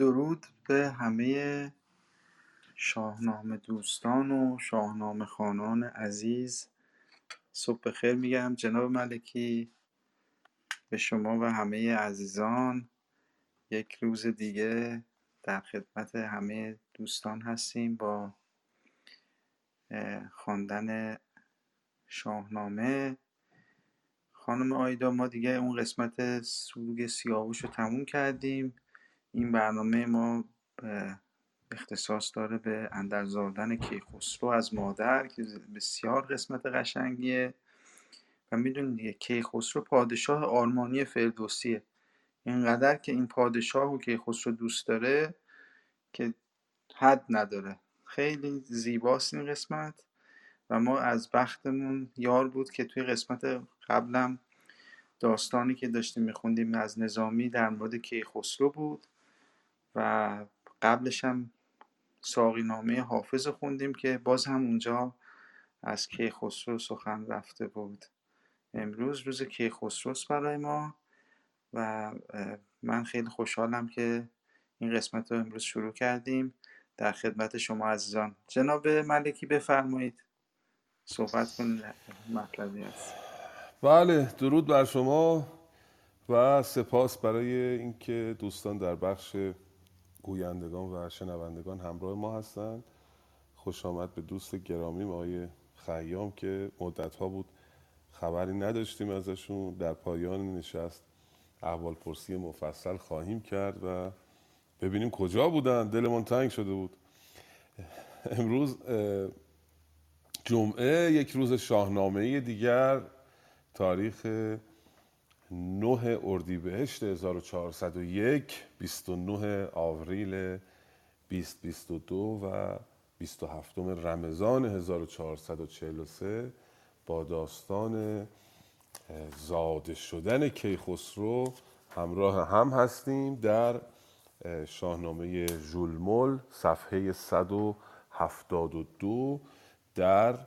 درود به همه شاهنامه دوستان و شاهنامه خانان عزیز. صبح بخیر میگم جناب ملکی به شما و همه عزیزان. یک روز دیگه در خدمت همه دوستان هستیم با خواندن شاهنامه. خانم آیدا ما دیگه اون قسمت سوگ سیاوش رو تموم کردیم. این برنامه ما اختصاص داره به اندرزادن کیخسرو از مادر که بسیار قسمت قشنگیه. و می‌دونید دیگه کیخسرو پادشاه آرمانی فردوسیه. اینقدر که این پادشاه و کیخسرو دوست داره که حد نداره. خیلی زیباست این قسمت و ما از بختمون یار بود که توی قسمت قبلم داستانی که داشتیم میخوندیم از نظامی در مورد کیخسرو بود. و قبلش هم ساقی نامه حافظ خوندیم که باز هم اونجا از کیخسرو سخن رفته بود. امروز روز کیخسروست برای ما و من خیلی خوشحالم که این قسمت رو امروز شروع کردیم. در خدمت شما عزیزان. جناب ملکی بفرمایید. صحبت کنید. مطلبی هست. بله درود بر شما و سپاس برای اینکه دوستان در بخش گویندگان و شنوندگان همراه ما هستند. خوش آمد به دوست گرامی آقای خیام که مدت ها بود خبری نداشتیم ازشون. در پایان نشست احوال پرسی مفصل خواهیم کرد و ببینیم کجا بودن. دلمون تنگ شده بود. امروز جمعه یک روز شاهنامه دیگر تاریخ 9 اردیبهشت 1401 29 آوریل 2022 و 27 رمضان 1443 با داستان زاده شدن کیخسرو همراه هم هستیم در شاهنامه ژولمل صفحه 172 در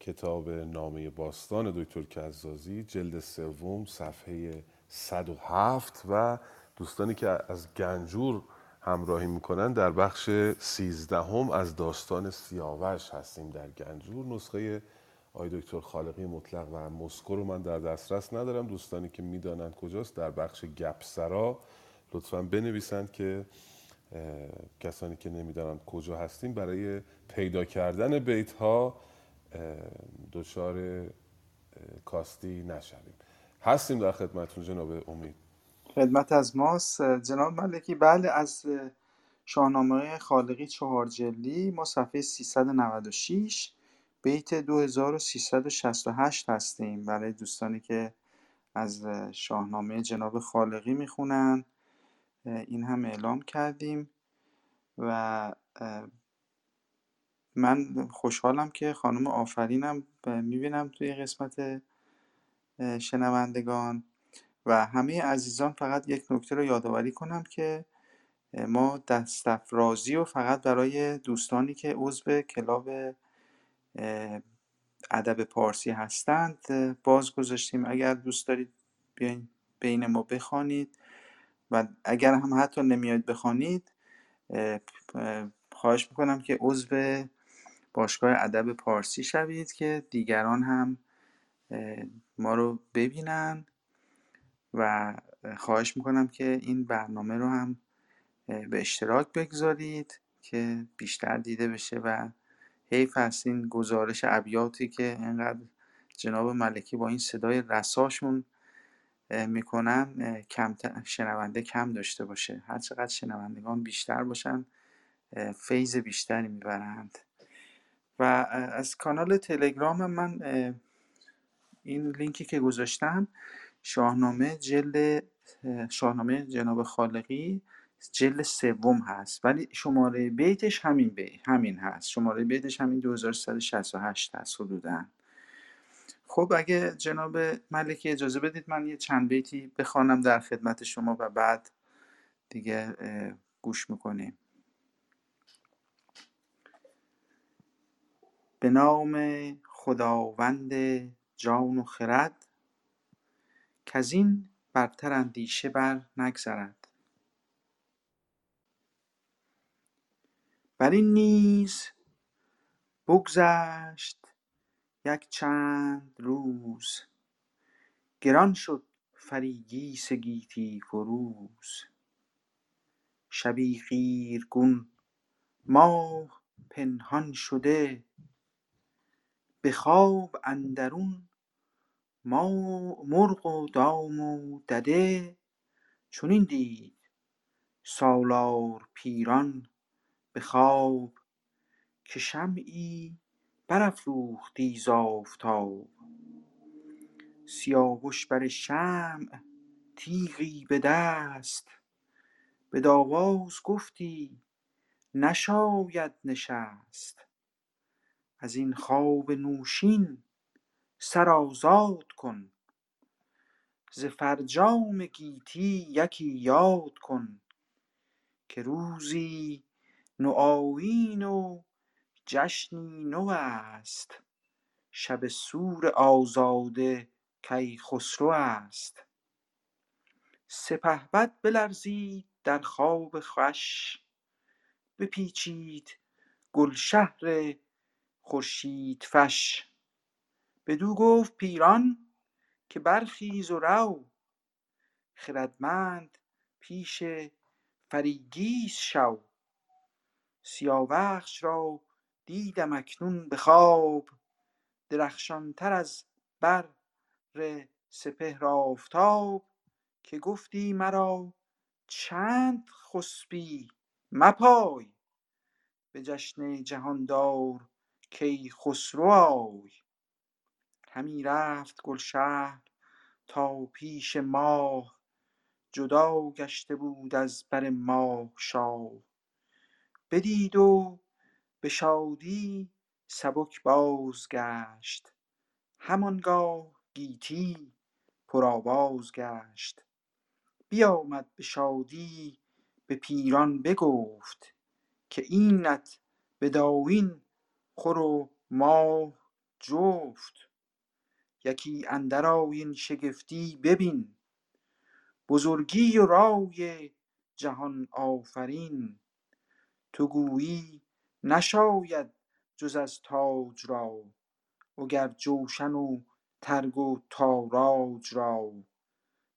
کتاب نامه باستان دکتر کزازی جلد سوم صفحه 107 و دوستانی که از گنجور همراهی می‌کنن در بخش 13 هم از داستان سیاوش هستیم در گنجور. نسخه آی دکتر خالقی مطلق و مسکو رو من در دسترس ندارم. دوستانی که می‌دانند کجاست در بخش گپسرا لطفا بنویسند که کسانی که نمی‌دانند کجا هستیم برای پیدا کردن بیت ها دچار کاستی نشویم. هستیم در خدمتون جناب امید. خدمت از ماست. جناب ملکی بله از شاهنامه خالقی چهار جلدی ما صفحه 396 بیت 2368 هستیم. برای دوستانی که از شاهنامه جناب خالقی می‌خونن این هم اعلام کردیم و من خوشحالم که خانم آفرینم می‌بینم توی قسمت شنوندگان و همه عزیزان فقط یک نکته رو یادآوری کنم که ما دستفرازی و فقط برای دوستانی که عضو کلاب ادب پارسی هستند باز گذاشتیم. اگر دوست دارید بیاین بین ما بخوانید و اگر هم حتی نمیاید بخوانید خواهش می‌کنم که عضو باشگاه ادب پارسی شوید که دیگران هم ما رو ببینن و خواهش می‌کنم که این برنامه رو هم به اشتراک بگذارید که بیشتر دیده بشه و حیف هست این گزارش ابیاتی که اینقدر جناب ملکی با این صدای رساشون می‌کنن کم شنونده کم داشته باشه. هر چقدر شنوندگان بیشتر باشن فیض بیشتری می‌برند. و از کانال تلگرام من این لینکی که گذاشتم شاهنامه جلد شاهنامه جناب خالقی جلد سوم هست. ولی شماره بیتش همین بی همین هست. شماره بیتش همین 2168 هست حدودا. خب اگه جناب ملکی اجازه بدید من یه چند بیتی بخوانم در خدمت شما و بعد دیگه گوش می‌کنیم. به نام خداوند جان و خرد این برتر اندیشه بر نگذرد. بر این نیز بگذشت یک چند روز گران شد فریگیس گیتی فروز شبی خیرگون ماه پنهان شده به خواب اندرون مرغ و دام و دده چنین دید سالار پیران به خواب که شمعی برافروختی ز آفتاب سیاوش بر شمع تیغی به دست بدآواز گفتی نشاید نشست از این خواب نوشین سر آزاد کن. ز فرجام گیتی یکی یاد کن که روزی نوآیین و جشنی نو است. شب سور آزاده کیخسرو است. سپهبد بلرزید در خواب خوش بپیچید گلشهر خورشیدفش بدو گفت پیران که برخیز و رو. خردمند پیش فریگیس شو. سیاوخش را دیدم اکنون به خواب. درخشان تر از بر سپهر آفتاب که گفتی مرا چند خسبی مپای. به جشن جهاندار کیخسرو آی. همی رفت گلشهر تا پیش ماه جدا گشته بود از بر ماه شاه. بدید و به شادی سبک بازگشت همانگاه گیتی پرآواز گشت. بیامد به شادی به پیران بگفت که اینت بدایین خور و ماه جفت. یکی اندر آیین شگفتی ببین. بزرگی و رای جهان آفرین. تو گویی نشاید جز از تاج را وگر جوشن و ترگ و تاراج را.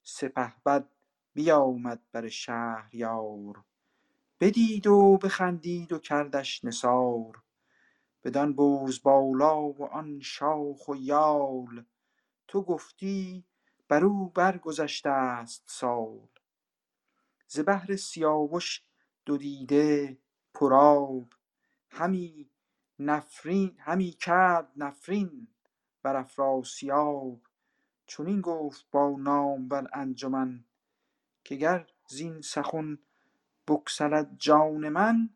سپهبد بیامد بر شهریار. بدید و بخندید و کردش نثار. بدان برزبالا و آن شاخ و یال. تو گفتی برو برگذشته ست سال. ز بهر سیاوش دو دیده پرآب همی کرد نفرین بر افراسیاب. چنین گفت با نامور انجمن که گر زین سخن بگسلد جان من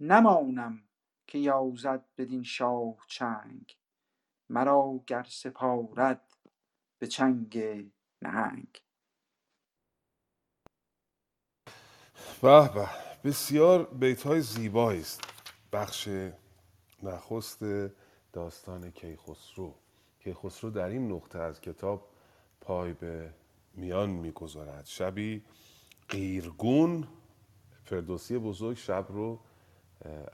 نمانم که یازد بدین شاه چنگ مرا گر سپارد به چنگ نهنگ. به به بسیار بیتهای زیبایی است. بخش نخست داستان کیخسرو. کیخسرو در این نقطه از کتاب پای به میان می‌گذارد. شبی قیرگون فردوسی بزرگ شب رو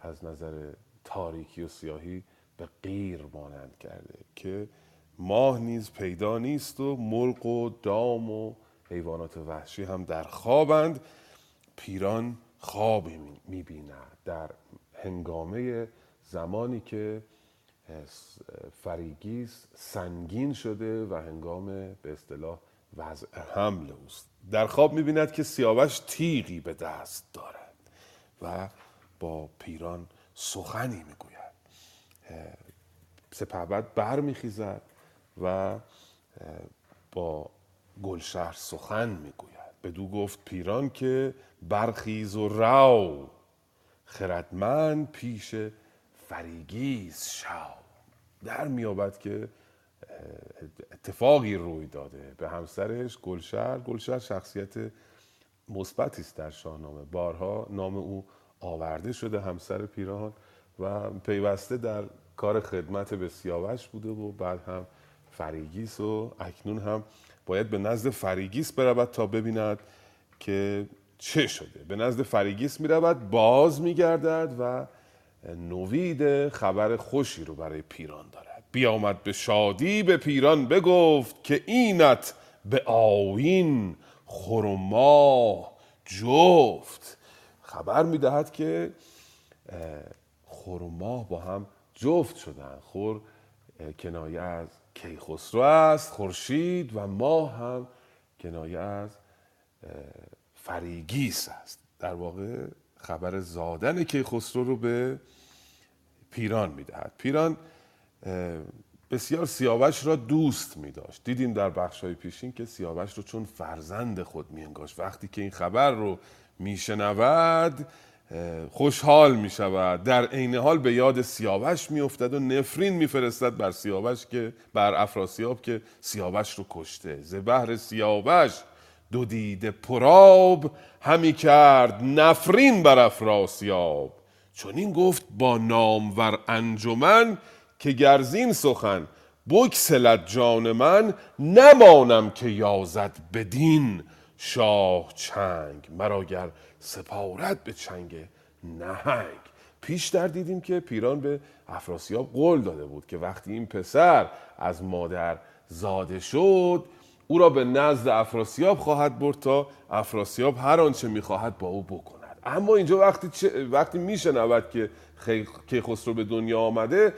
از نظر تاریکی و سیاهی به غیر مانند کرده که ماه نیز پیدا نیست و مرغ و دام و حیوانات وحشی هم در خوابند. پیران خواب می‌بیند. در هنگامه زمانی که فریگیس سنگین شده و هنگام به اصطلاح وضع حمل اوست. در خواب می‌بیند که سیاوش تیغی به دست دارد و با پیران سخنی می‌گوید. سپهبد بر میخیزد و با گلشهر سخن می‌گوید. بدو گفت پیران که برخیز و رو خردمند پیش فریگیس شو در میابد که اتفاقی روی داده. به همسرش گلشهر گلشهر شخصیت مثبتی است در شاهنامه. بارها نام او آورده شده همسر پیران و پیوسته در کار خدمت به سیاوش بوده و بعد هم فریگیس و اکنون هم باید به نزد فریگیس برود تا ببیند که چه شده. به نزد فریگیس می رود باز می گردد و نوید خبر خوشی رو برای پیران دارد. بیامد به شادی به پیران بگفت که اینت به آوین خورما جفت. خبر می‌دهد که خور و ماه با هم جفت شدن. خور کنایه از کیخسرو است خورشید و ماه هم کنایه از فریگیس است. در واقع خبر زادن کیخسرو رو به پیران می‌دهد. پیران بسیار سیاوش را دوست می داشت دیدیم در بخش های پیشین که سیاوش رو چون فرزند خود می انگاشت وقتی که این خبر رو میشنود خوشحال می شود در عین حال به یاد سیاوش می افتد و نفرین می فرستد بر سیاوش که بر افراسیاب که سیاوش رو کشته. زبهر سیاوش دو دیده پراب همی کرد نفرین بر افراسیاب. چون این گفت با نامور انجمن که گرزین سخن بکسلت جان من نمانم که یازد بدین. شاه چنگ. مرا گر سپارت به چنگ نهنگ. پیش در دیدیم که پیران به افراسیاب قول داده بود که وقتی این پسر از مادر زاده شد او را به نزد افراسیاب خواهد برد تا افراسیاب هر آنچه می‌خواهد با او بکند. اما اینجا وقتی وقتی میشنود که کیخسرو به دنیا آمده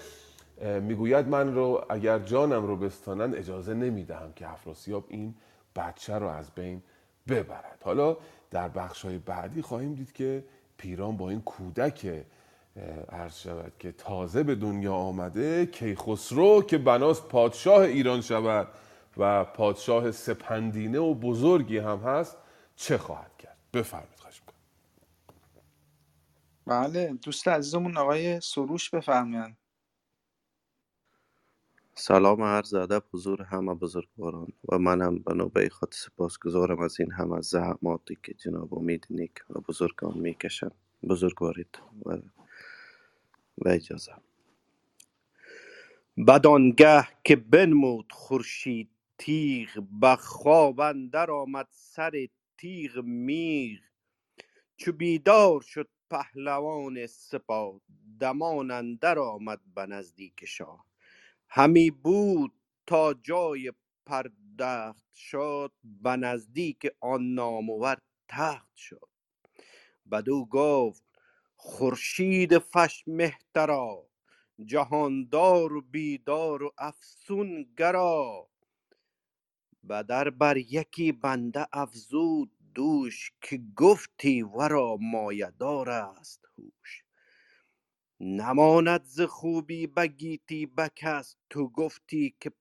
می‌گوید من رو اگر جانم رو بستانند اجازه نمی‌دهم که افراسیاب این بچه رو از بین ببرد. حالا در بخش های بعدی خواهیم دید که پیران با این کودک عرض شود که تازه به دنیا آمده کیخسرو که بناس پادشاه ایران شود و پادشاه سپندینه و بزرگی هم هست چه خواهد کرد؟ بفرمید خواهش بله دوست عزیزمون آقای سروش بفرمایند. سلام عرض ادب حضور همه بزرگواران و منم به نوبه خود سپاسگزارم از این همه زحماتی که جناب امید نیک و بزرگان می‌کشن. بزرگوارید و, و اجازه. بدانگه که بنمود خورشید تیغ به خواب اندر آمد سر تیغ میغ. چو بیدار شد پهلوان سپاه دمان اندر آمد به نزدیک شاه. همی بود تا جای پردخت شد به نزدیک آن نامور تخت شد بدو گفت خورشید فش مهترا جهاندار و بیدار و افسون گرا. بدر بر یکی بنده افزود دوش که گفتی ورا مایدار است هوش. نماند ز خوبی بگیتی بکس تو گفتی که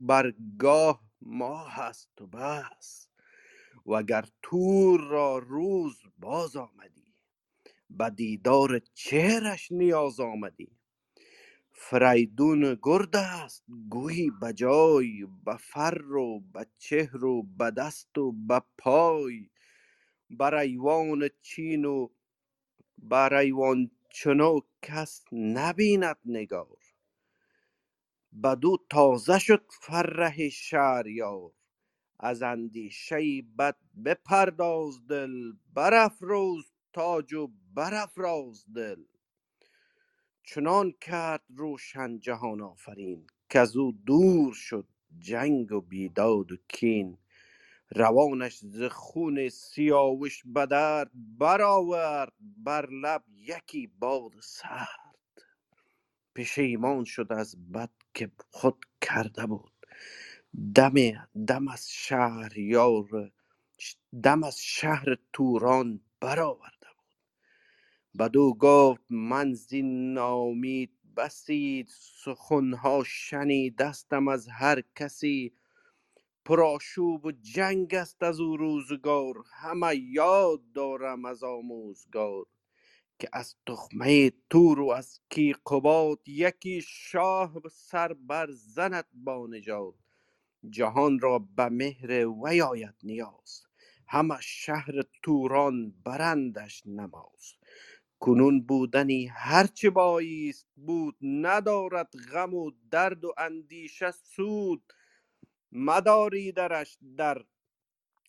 برگاه ماه هست و بس. وگر تور را روز باز آمدی به دیدار چهرش نیاز آمدی. فریدون گرد است گویی بجای به فر و به چهر و به دست و به پای. بر ایوان چین و بر ایوان چنو کس نبیند نگار. بدو تازه شد فرح شهریار. از اندیشه بد بپرداز دل برافروز تاج و برافراز دل. چنان کرد روشن جهان آفرین کزو دور شد جنگ و بیداد و کین. روانش ز خون سیاوش به درد برآورد بر لب یکی باد سرد. پشیمان شد از بد که خود کرده بود. دم دم از شهریار دم از شهر توران برآورده بود. بدو گفت من زین نامید بسی سخنها شنیدستم از هر کسی. پرآشوب و جنگ است از او روزگار. همه یاد دارم از آموزگار که از تخمه تور و از کیقباد یکی شاه سر بر زند با نژاد. جهان را به مهر وی آید نیاز. همه شهر توران برندش نماز. کنون بودنی هرچه بایست بود ندارد غم و درد و اندیشه سود. مداری درش در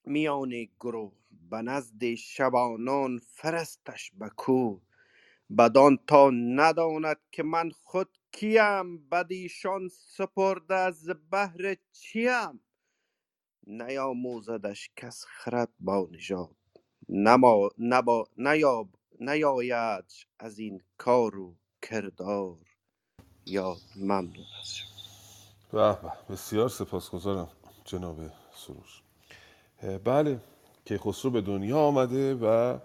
میان گروه به نزد شبانان فرستش به کو بدان تا نداند که من خود کیم بدیشان سپرده از بهر چیم. نیاموزدش کس خرد با نژاد. نما نبا نیاب نیایدش از این کار و کردار. یا ممنون شما. به به بسیار سپاسگزارم جناب سروش. بله کیخسرو به دنیا آمده و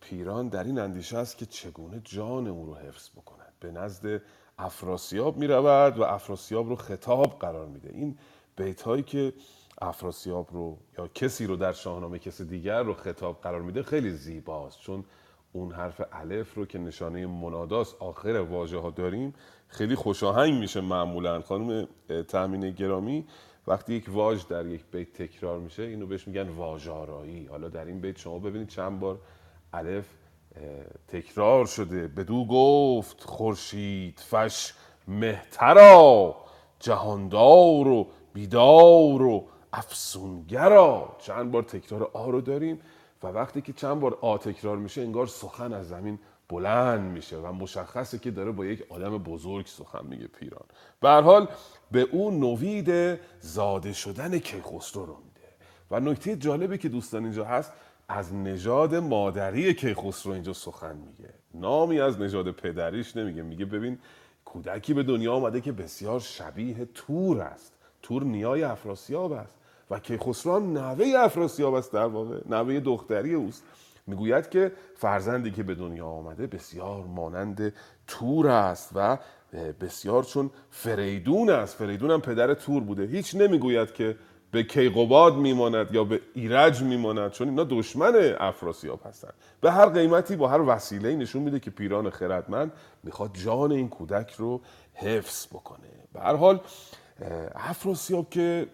پیران در این اندیشه است که چگونه جان او رو حفظ بکند. به نزد افراسیاب می رود و افراسیاب رو خطاب قرار میده این بیت هایی که افراسیاب رو یا کسی رو در شاهنامه کسی دیگر رو خطاب قرار میده خیلی زیباست چون اون حرف الف رو که نشانه مناداست آخر واژه ها داریم خیلی خوشاهنگ میشه معمولا. خانم تامین گرامی وقتی یک واژ در یک بیت تکرار میشه اینو بهش میگن واژآرایی حالا در این بیت شما ببینید چند بار الف تکرار شده. بدو گفت خورشید فش مهترا جهاندار و بیدار و افسونگرا چند بار تکرار آ رو داریم و وقتی که چند بار آ تکرار میشه انگار سخن از زمین بلند میشه و مشخصه که داره با یک آدم بزرگ سخن میگه پیران. به حال به او نوید زاده شدن کیخسرو رو میده. و نکته جالبی که دوستان اینجا هست از نژاد مادری کیخسرو اینجا سخن میگه. نامی از نژاد پدریش نمیگه. میگه ببین کودکی به دنیا آمده که بسیار شبیه تور است. تور نیای افراسیاب است. و کیخسرو هم نوه افراسیاب است در واقع. نوه دختری اوست. می‌گوید که فرزندی که به دنیا آمده بسیار مانند تور است و بسیار چون فریدون است. فریدون هم پدر تور بوده. هیچ نمی‌گوید که به کیقوباد میماند یا به ایرج میماند چون اینا دشمن افراسیاب هستند. به هر قیمتی با هر وسیله نشون میده که پیران خردمند می‌خواد جان این کودک رو حفظ بکنه. به هر حال افراسیاب که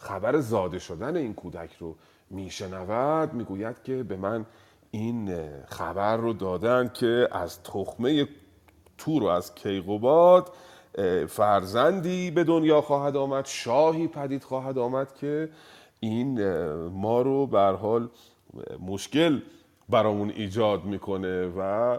خبر زاده شدن این کودک رو میشنود می‌گوید که به من این خبر رو دادن که از تخمه تور و از کیقوباد فرزندی به دنیا خواهد آمد شاهی پدید خواهد آمد که این ما رو به هر حال مشکل برامون ایجاد می‌کنه و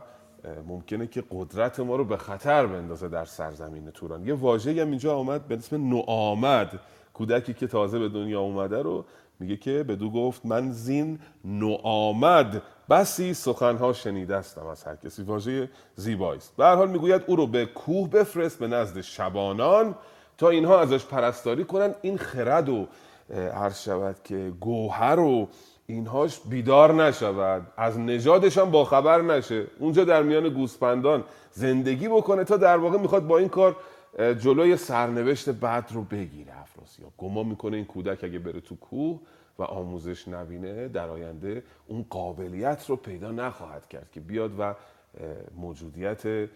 ممکنه که قدرت ما رو به خطر بندازه در سرزمین توران. یه واژه‌ای هم اینجا آمد به اسم نوآمد کودکی که تازه به دنیا اومده رو میگه که بدو گفت من زین نوآمد. بسی سخنها شنیده استم از هر کسی. واژه زیبایی است. به هر حال می‌گوید او رو به کوه بفرست به نزد شبانان تا اینها ازش پرستاری کنن این خرد و عرض شود که گوهر و اینهاش بیدار نشود. از نژادش هم باخبر نشه. اونجا در میان گوسپندان زندگی بکنه تا در واقع می‌خواد با این کار جلوی سرنوشت بد رو بگیره افراسیاب گمان می‌کنه این کودک اگه بره تو کوه و آموزش نبینه در آینده اون قابلیت رو پیدا نخواهد کرد که بیاد و موجودیت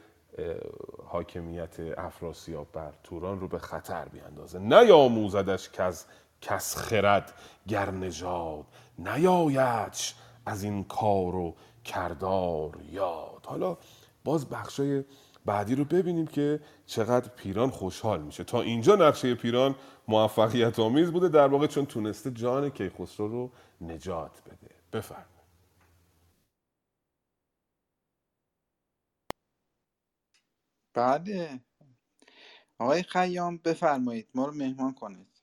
حاکمیت افراسیاب بر توران رو به خطر بیاندازه. نیاموزدش که از کس خرد گر نژاد نیایدش از این کار و کردار یاد. حالا باز بخشای بعدی رو ببینیم که چقدر پیران خوشحال میشه. تا اینجا نقشه پیران موفقیت آمیز بوده در واقع چون تونسته جان کیخسرو رو نجات بده. بفرمایید. بله. آقای خیام بفرمایید. ما رو مهمان کنید.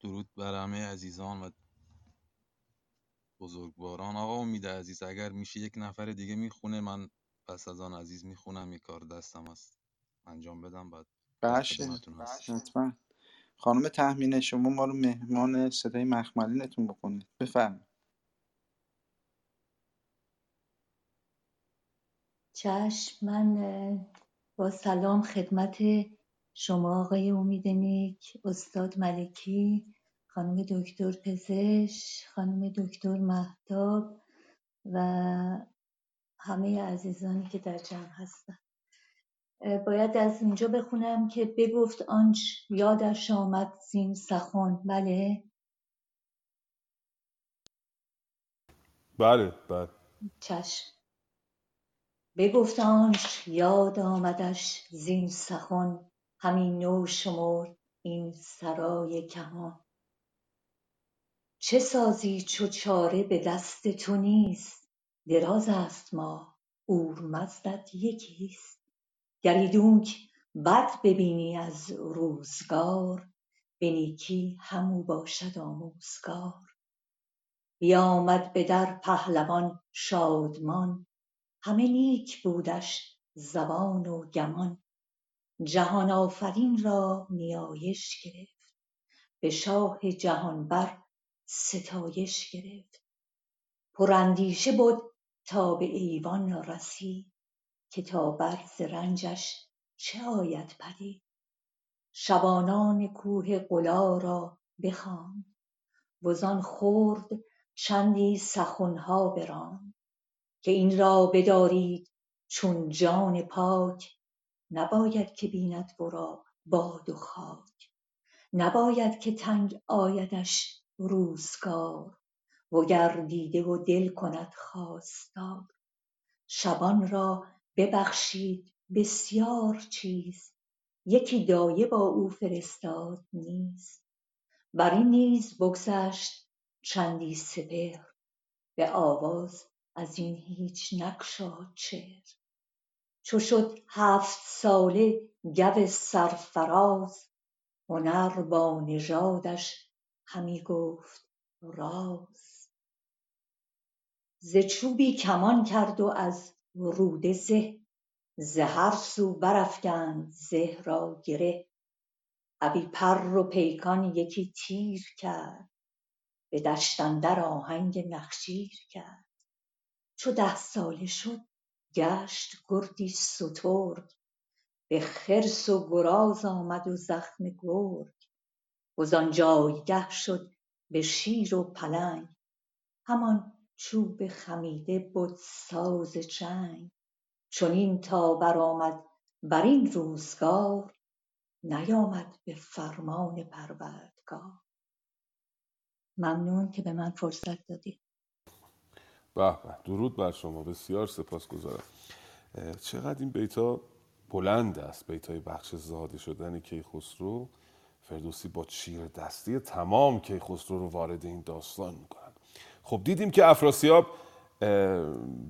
درود بر همه عزیزان و بزرگواران آقا امید عزیز اگر میشه یک نفر دیگه می‌خونه من پس از آن عزیز می‌خونم یه کار دستم هست. انجام بدم بعد باشه. حتما. خانم تحمینه شما ما رو مهمان صدای مخملینتون بکنید. بفرمایید. چشم من با سلام خدمت شما آقای امید نیک استاد ملکی. خانم دکتر پزشک خانم دکتر مهتاب و همه عزیزانی که در جمع هستن. باید از اینجا بخونم که بگفت آنچ یادش آمد زین سخن. بله؟ بله بله. چشم. بگفت آنچ یاد آمدش زین سخن. همین نو شمرد این سرای کهان. چه سازی چو چاره به دست تو نیست؟ دراز است ماه اورمزدت یکیست. گر ایدونک بد ببینی از روزگار به نیکی همو باشد آموزگار. بیامد به در پهلوان شادمان همه نیک بودش زبان و گمان. جهان آفرین را نیایش گرفت به شاه جهان بر ستایش گرفت. پراندیشه بد تا به ایوان رسید که تا بر ز رنجش چه آید پدید. شبانان کوه قلا را بخواند وزان خرد چندی سخنها براند که این را بدارید چون جان پاک. نباید که بیند ورا باد و خاک. نباید که تنگ آیدش روزگار وگر دیده و دل کند خواستار شبان را ببخشید بسیار چیز یکی دایه با او فرستاد نیز برین نیز بگذشت چندی سپهر به آواز ازین هیچ نگشاد چهر چو شد هفت ساله گو سرفراز هنر با نژادش همی گفت راز ز چوبی کمان کرد و از روده زه. ز هر سو برافگند زه را گره. ابی پر و پیکان یکی تیر کرد. به دشت اندر آهنگ نخجیر کرد. چو ده ساله شد گشت گردی سترگ. به خرس و گراز آمد و زخم گرگ. وزان جایگه شد به شیر و پلنگ. همان چوب خمیده بد ساز جنگ چنین تا برآمد برین روزگار نیامد به فرمان پروردگار. ممنون که به من فرصت دادید. به به درود بر شما بسیار سپاسگزارم. چقدر این بیتا بلند است بیتای بخش زاده شدن کیخسرو. فردوسی با چیر دستی تمام کیخسرو رو وارد این داستان می‌کنن. خب دیدیم که افراسیاب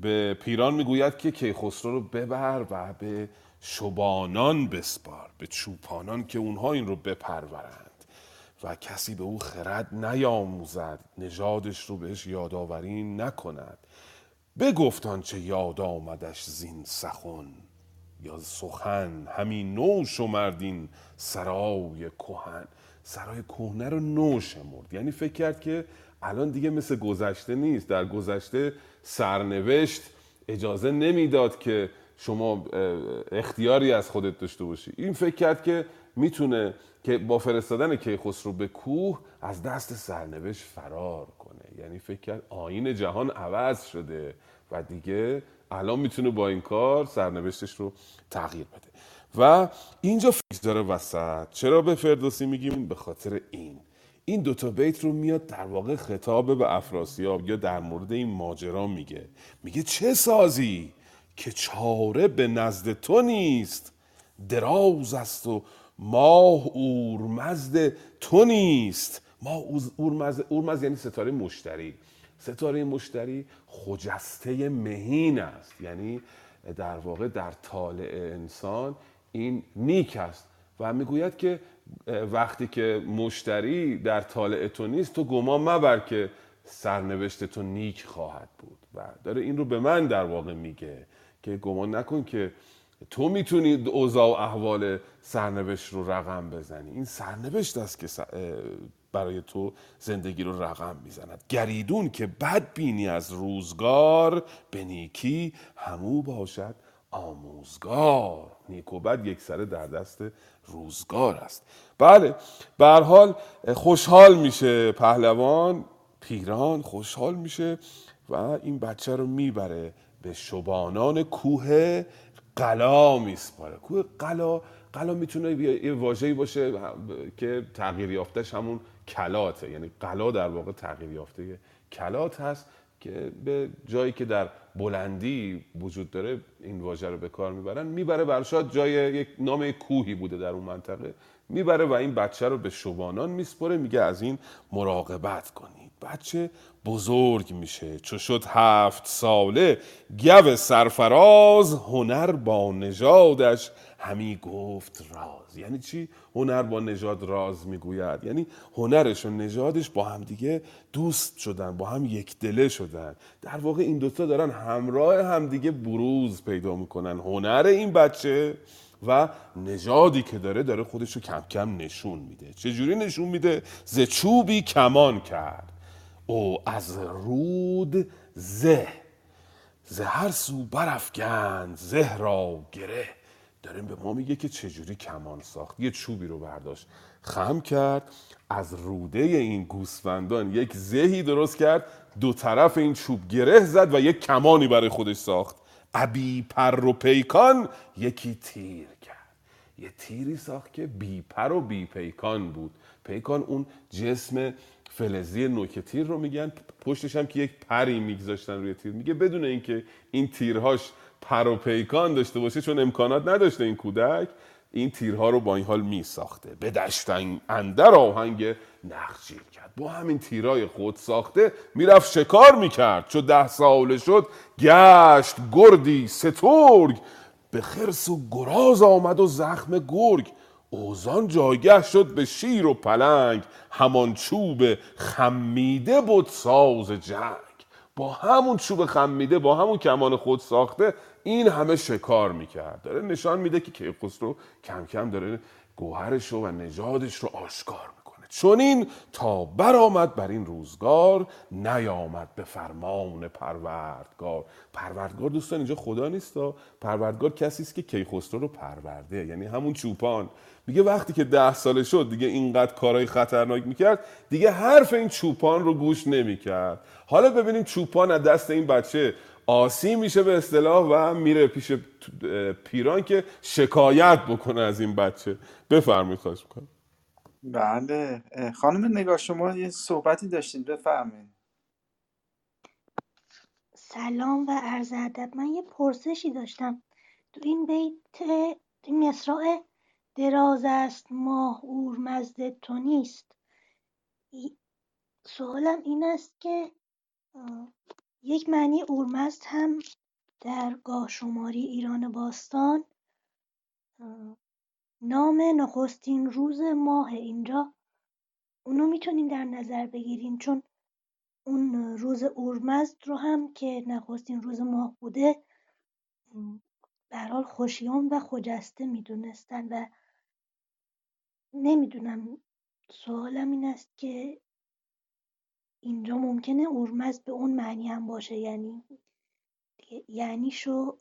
به پیران می‌گوید که کیخسرو رو ببر و به شبانان بسپار به چوپانان که اونها این رو بپرورند و کسی به او خرد نیاموزد نژادش رو بهش یادآوری نکند. بگفت آنچه یاد آمدش زین سخن. یا سخن همی نو شمرد این سرای کهن. سرای کهنه رو نو شمرد یعنی فکر کرد که الان دیگه مثل گذشته نیست. در گذشته سرنوشت اجازه نمی‌داد که شما اختیاری از خودت داشته باشی. این فکر کرد که می‌تونه که با فرستادن کیخسرو به کوه از دست سرنوشت فرار کنه. یعنی فکر کرد آین جهان عوض شده و دیگه الان می‌تونه با این کار سرنوشتش رو تغییر بده. و اینجا فکر داره وسط. چرا به فردوسی میگیم؟ به خاطر این. این دوتا بیت رو میاد در واقع خطاب به افراسیاب یا در مورد این ماجرا میگه. میگه چه سازی که چاره به نزد تو نیست دراز است و ماه اورمزد تو نیست. ماه اورمزد اورمزد یعنی ستاره مشتری. ستاره مشتری خجسته مهین است. یعنی در واقع در طالع انسان این نیک است. و می‌گوید که وقتی که مشتری در طالع تو نیست تو گمان مبر که سرنوشت تو نیک خواهد بود. و داره این رو به من در واقع میگه که گمان نکن که تو می‌تونی اوضاع و احوال سرنوشت رو رقم بزنی. این سرنوشت است که برای تو زندگی رو رقم می‌زند. گریدون که بد بینی از روزگار به نیکی همو باشد آموزگار. نیک و بد یک سره در دست روزگار است. بله به حال خوشحال میشه پهلوان پیران خوشحال میشه و این بچه رو می‌بره به شبانان کوه قلا میسپاره کوه قلا قلا می‌تونه یه واژه‌ای باشه که تغییر یافتهش همون کلاته. یعنی قلا در واقع تغییر یافته. کلات هست که به جایی که در بلندی وجود داره این واژه رو به کار می‌برن. می‌بره برشاد جای یک نام کوهی بوده در اون منطقه. می‌بره و این بچه رو به شبانان میسپره. میگه از این مراقبت کنید. بچه بزرگ میشه. چو شد هفت ساله گو سرفراز هنر با نژادش. همی گفت راز. یعنی چی؟ هنر با نژاد راز می‌گوید. یعنی هنرش و نژادش با هم دیگه دوست شدن با هم یک دله شدن. در واقع این دوتا دارن همراه همدیگه بروز پیدا می‌کنن. هنر این بچه و نژادی که داره داره خودش رو کم کم نشون میده. چجوری نشون میده؟ ز چوبی کمان کرد. او از رود زه. زه هر سو برافکند زه را گره. داره به ما میگه که چجوری کمان ساخت. یه چوبی رو برداشت خم کرد از روده این گوسفندان یک زهی درست کرد دو طرف این چوب گره زد و یک کمانی برای خودش ساخت. ابی پر و پیکان یکی تیر کرد. یه تیری ساخت که بی پر و بی پیکان بود. پیکان اون جسم فلزی نوک تیر رو میگن. پشتش هم که یک پری میگذاشتن روی تیر. میگه بدون اینکه این تیرهاش پر و پیکان داشته باشه چون امکانات نداشته این کودک این تیرها رو با این حال می ساخته به دشتن اندر آهنگ نخجیر کرد. با همین تیرهای خود ساخته می‌رفت شکار می‌کرد. چو ده ساله شد گشت گردی سترگ. به خرس و گراز آمد و زخم گرگ. اوزان جایگه شد به شیر و پلنگ. همان چوب خمیده بود ساز جنگ. با همون چوب خمیده با همون کمان خود ساخته این همه شکار می‌کرد. داره نشان میده که کیخسرو کم کم داره گوهرش رو و نژادش رو آشکار می‌کنه. چون این تا برآمد بر این روزگار نیامد به فرمان پروردگار. پروردگار دوستان اینجا خدا نیست پروردگار کسی است که کیخسرو رو پرورده. یعنی همون چوپان. میگه وقتی که ده ساله شد دیگه اینقدر کارهای خطرناک می‌کرد دیگه حرف این چوپان رو گوش نمی‌کرد. حالا ببینیم چوپان از دست این بچه آسی میشه به اصطلاح و میره پیش پیران که شکایت بکنه از این بچه. بفرمایید خواهش می‌کنم. بله. خانم نگاه شما یه صحبتی داشتید بفرمایید. سلام و عرض ادب. من یه پرسشی داشتم. تو این بیت این مصرع دراز است ماه اورمزد تو نیست. سوالم این است که یک معنی اورمزد هم در شماری ایران باستان نام نخستین روز ماه اینجا. اونو می‌تونیم در نظر بگیریم چون اون روز اورمزد رو هم که نخستین روز ماه بوده به حال خوشیان و خجسته می‌دونستن و نمی‌دونم سوالم این است که اینجا ممکنه اورمزد به اون معنی هم باشه. یعنی یعنی شو.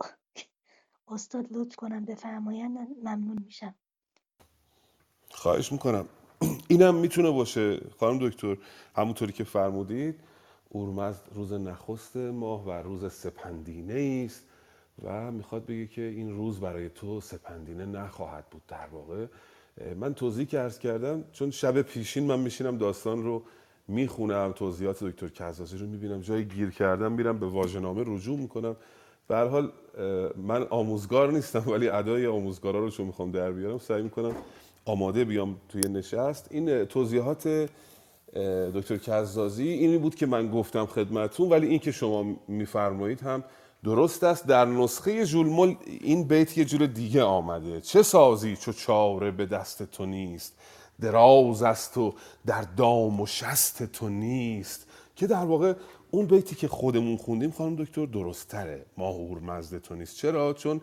استاد لطف کنم بفرمایند ممنون میشم. خواهش می‌کنم. اینم می‌تونه باشه. خانم دکتر همونطوری که فرمودید اورمزد روز نخست ماه و روز سپندینه است و می‌خواد بگه که این روز برای تو سپندینه نخواهد بود در واقع. من توضیح که عرض کردم چون شب پیشین من میشینم داستان رو می‌خونم توضیحات دکتر کزازی رو می‌بینم جای گیر کردم میرم به واژه‌نامه رجوع می‌کنم. به حال من آموزگار نیستم ولی ادای آموزگارا رو چون می‌خوام در بیارم سعی می‌کنم آماده بیام توی نشست. این توضیحات دکتر کزازی اینی بود که من گفتم خدمتون ولی این که شما میفرمایید هم درست است. در نسخه جولمل این بیت یه جور دیگه آمده. چه سازی چو چاره به دست تو نیست؟ دراز است و در دام و شست تو نیست. که در واقع اون بیتی که خودمون خوندیم خانم دکتر درست تره ماهور مزد تو نیست. چرا؟ چون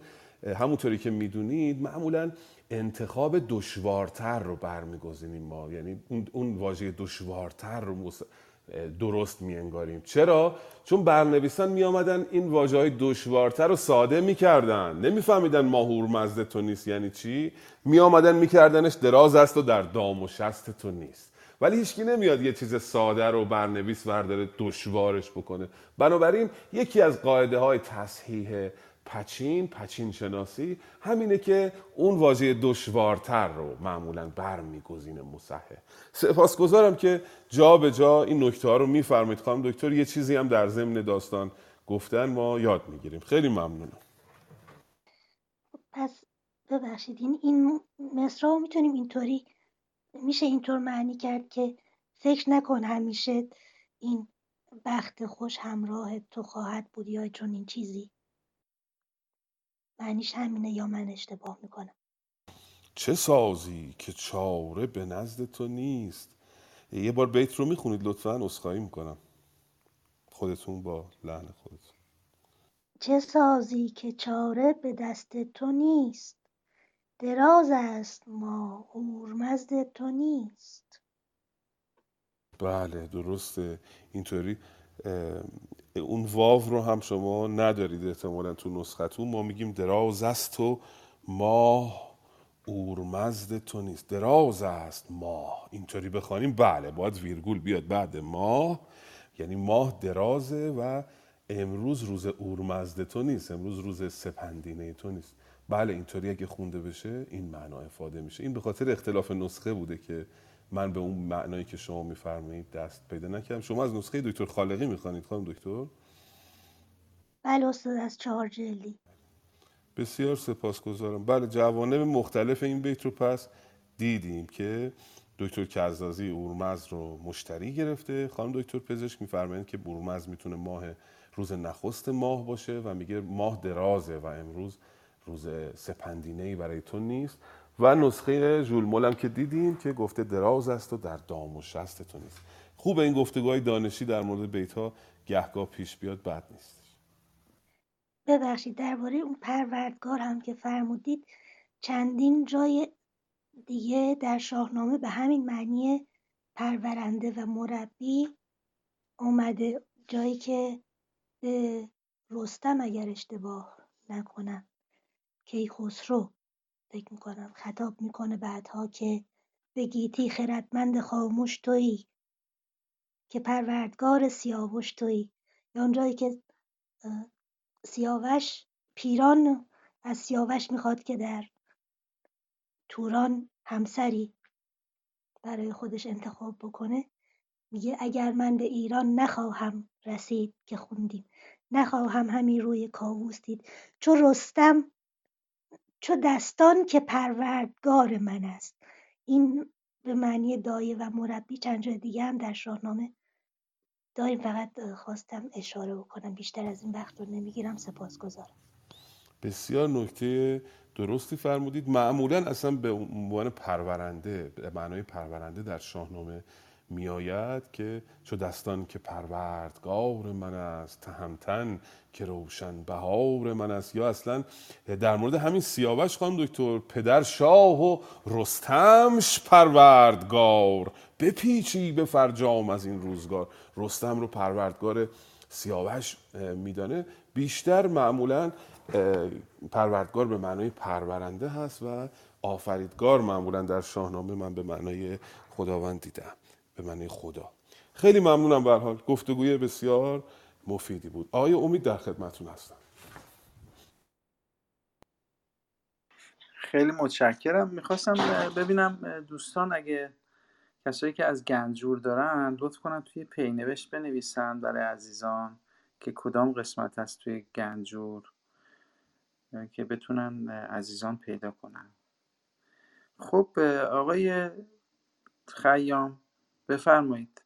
همونطوری که می‌دونید معمولا انتخاب دشوارتر رو برمیگزینیم ما. یعنی اون واژه دشوارتر رو درست میانگاریم. چرا؟ چون برنویسان می آمدن این واژه های دشوارتر رو ساده می‌کردن. نمیفهمیدن ماهور مزد تو نیست یعنی چی. می آمدن میکردنش دراز است و در دام و شست تو نیست. ولی هیچکی نمیاد یه چیز ساده رو برنویس ورداره دشوارش بکنه. بنابراین یکی از قاعده های تصحیح پچین پچین شناسی همینه که اون واژه دشوارتر رو معمولا برمیگزینه مصحح. سپاسگزارم که جا به جا این نکته ها رو میفرمایید. خانم دکتر یه چیزی هم در ضمن داستان گفتن ما یاد می‌گیریم. خیلی ممنونم. پس ببخشید این این مصرا رو می‌تونیم اینطوری میشه اینطور معنی کرد که فکر نکن همیشه این بخت خوش همراه تو خواهد بود یا چون این چیزی. معنیش همینه یا من اشتباه می‌کنم؟ چه سازی که چاره به نزد تو نیست؟ یه بار بیت رو می‌خونید لطفا اسخایی می‌کنم. خودتون با لحن خودتون. چه سازی که چاره به دست تو نیست؟ دراز است ما اورمزد تو نیست. بله درسته. اینطوری اون واو رو هم شما ندارید احتمالا تو نسختون ما میگیم دراز است و ماه اورمزد تو نیست. دراز است ماه. اینطوری بخوانیم. بله باید ویرگول بیاد بعد ماه. یعنی ماه درازه و امروز روز اورمزد تو نیست. امروز روز سپندینه تو نیست. بله اینطوری اگه خونده بشه این معنا افاده میشه. این به خاطر اختلاف نسخه بوده که من به اون معنایی که شما میفرمایید دست پیدا نکردم. شما از نسخه دکتر خالقی می‌خوانید خانم دکتر؟ بله استاد از چهار جلدی. بسیار سپاسگزارم. بله جوانب مختلف این بیت رو پس دیدیم که دکتر کزازی اورمز رو مشتری گرفته. خانم دکتر پزشک میفرمایند که اورمز می‌تونه ماه روز نخست ماه باشه و میگه ماه درازه و امروز روز سپندینه ای برای تو نیست. و نسخه ژول هم که دیدیم که گفته دراز است و در دام و شست تو نیست. خوب این گفتگوهای دانشی در مورد بیت ها گهگاه پیش بیاد بد نیست. ببخشید درباره اون پروردگار هم که فرمودید چندین جای دیگه در شاهنامه به همین معنی پرورنده و مربی اومده. جایی که به رستم اگر اشتباه نکنم کیخسرو. فکر می‌کنم خطاب می‌کنه بعدها که به گیتی خردمند خاموش تویی که پروردگار سیاوش تویی. یا اونجایی که سیاوش پیران از سیاوش می‌خواد که در توران همسری برای خودش انتخاب بکنه میگه اگر من به ایران نخواهم رسید که خوندیم نخواهم همی روی کاووس دید. چو رستم چو دستان که پروردگار من است. این به معنی دایه و مربی چند جای دیگه هم در شاهنامه داریم. فقط خواستم اشاره بکنم. بیشتر از این وقت رو نمی‌گیرم. سپاسگزارم. بسیار نکته درستی فرمودید. معمولا اصلا به عنوان پرورنده به معنای پرورنده در شاهنامه میآید که چو دستان که پروردگار من است تهمتن که روشن بهار من است. یا اصلا در مورد همین سیاوش خانم دکتر پدر شاه و رستمش پروردگار. بپیچی به فرجام از این روزگار. رستم رو پروردگار سیاوش میدانه. بیشتر معمولا پروردگار به معنای پرورنده هست و آفریدگار معمولا در شاهنامه من به معنای خداوند دیدم. به معنای خدا. خیلی ممنونم به حال. گفتگوی بسیار مفیدی بود. آقای امید در خدمتون هستم. خیلی متشکرم. می‌خواستم ببینم دوستان اگه کسایی که از گنجور دارن لطف کنن توی پینوشت بنویسن برای عزیزان که کدام قسمت هست توی گنجور که بتونن عزیزان پیدا کنن. خب آقای خیام بفرمایید.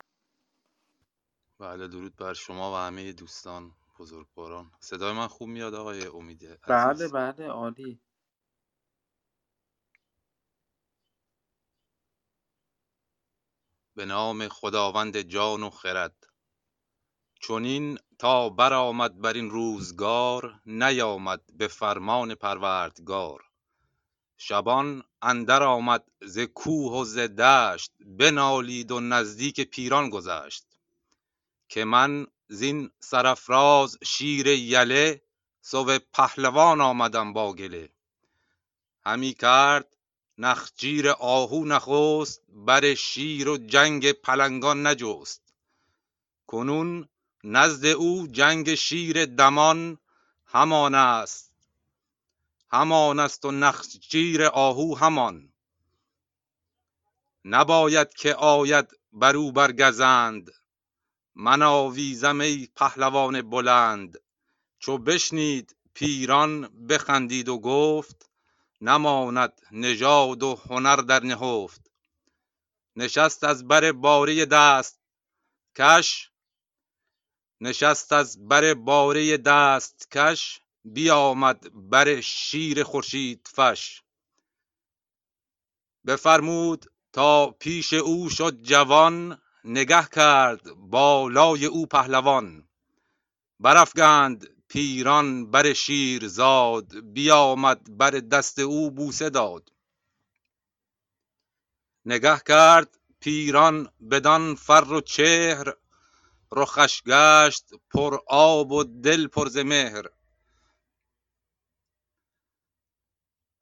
بله درود بر شما و همه دوستان بزرگواران. صدای من خوب میاد آقای امید بله بله عالی. به نام خداوند جان و خرد. چنین تا برآمد بر این روزگار نیامد به فرمان پروردگار. شبان اندر آمد ز کوه و ز دشت بنالید و نزدیک پیران گذشت. که من زین سرافراز شیر یله سوی پهلوان آمدم با گله. همی کرد نخجیر آهو نخست بر شیر و جنگ پلنگان نجست. کنون نزد او جنگ شیر دمان همان است همان است و نخجیر آهو همان. نباید که آید بر او برگزند. من آویزم ای پهلوان بلند. چو بشنید پیران بخندید و گفت نماند نژاد و هنر در نهفت. نشست از بر باره دست. کش. نشست از بر باره دست. کش. بیامد بر شیر خورشید فش. بفرمود تا پیش او شد جوان نگه کرد بالای او پهلوان. برافگند پیران بر شیرزاد بیامد بر دست او بوسه داد. نگه کرد پیران بدان فر و چهر رخش گشت پر آب و دل پر ز مهر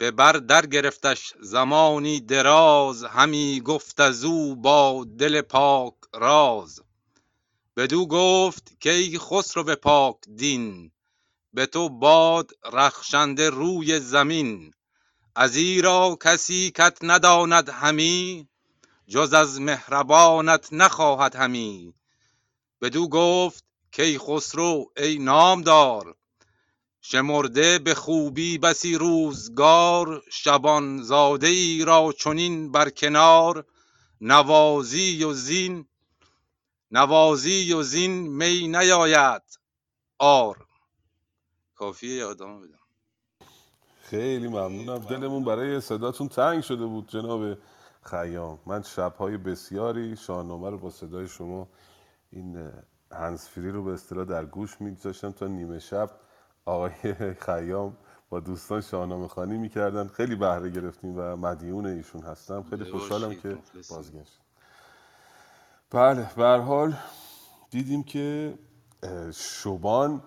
به بر در گرفتش زمانی دراز همی گفت از او با دل پاک راز. بدو گفت کای خسرو پاک دین به تو باد رخشنده روی زمین. ازیرا کسی کت نداند همی جز از مهربانت نخواهد همی. بدو گفت کای خسرو ای نامدار شمرده به خوبی بسی روزگار شبان زاده ای را چنین بر کنار نوازی و زین نوازی و زین می نیاید. عار کافیه یا ادامه بدم؟ خیلی ممنونم. دلمون برای صداتون تنگ شده بود جناب خیام. من شبهای بسیاری شاهنامه رو با صدای شما این هنسفری رو به اصطلاح در گوش میگذاشتم تا نیمه شب آقای خیام با دوستان شاهنامه خانی می‌کردن. خیلی بهره گرفتیم و مدیون ایشون هستم. خیلی خوشحالم که. بازگشت بله به حال دیدیم که شبان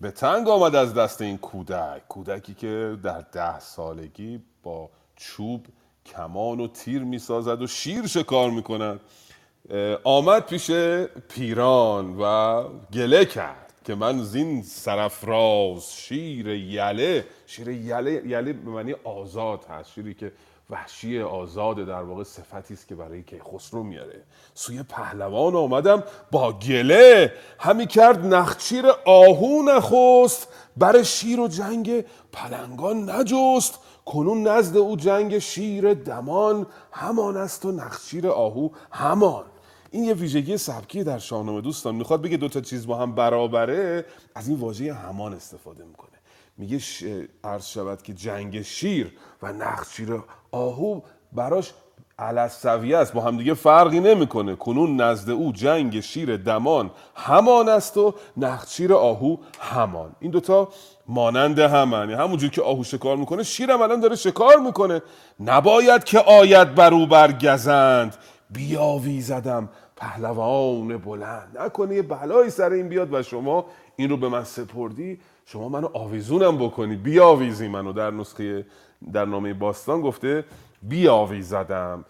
به تنگ آمد از دست این کودک. کودکی که در ده سالگی با چوب کمان و تیر می‌سازد و شیر شکار می‌کند. آمد پیش پیران و گله کرد. که من زین سرفراز شیر یله شیر یله یله به معنی آزاد هست. شیری که وحشی آزاده در واقع صفتی است که برای که خسرو میاره. سوی پهلوان آمدم با گله. همی کرد نخچیر آهو نخست بر شیر و جنگ پلنگان نجست. کنون نزد او جنگ شیر دمان همان است و نخچیر آهو همان. این یه ویژگی سبکی در شاهنامه دوستان. می‌خواد بگه دوتا چیز با هم برابره از این واژه همان استفاده می‌کنه. میگه. عرض شود که جنگ شیر و نخچیر آهو براش علسویه است. با همدیگه فرقی نمی‌کنه. کنون نزد او جنگ شیر دمان همان است و نخچیر آهو همان. این دوتا مانند همن. همونجور که آهو شکار می‌کنه شیرم الان داره شکار می‌کنه. نباید که آید بر او برگزند. بیاوی زدم. پهلوان بلند. نکنه یه بلایی سر این بیاد و شما این رو به من سپردی. شما منو آویزونم بکنی. بیاویزی منو. در نسخه در نامه باستان گفته بیاویزدم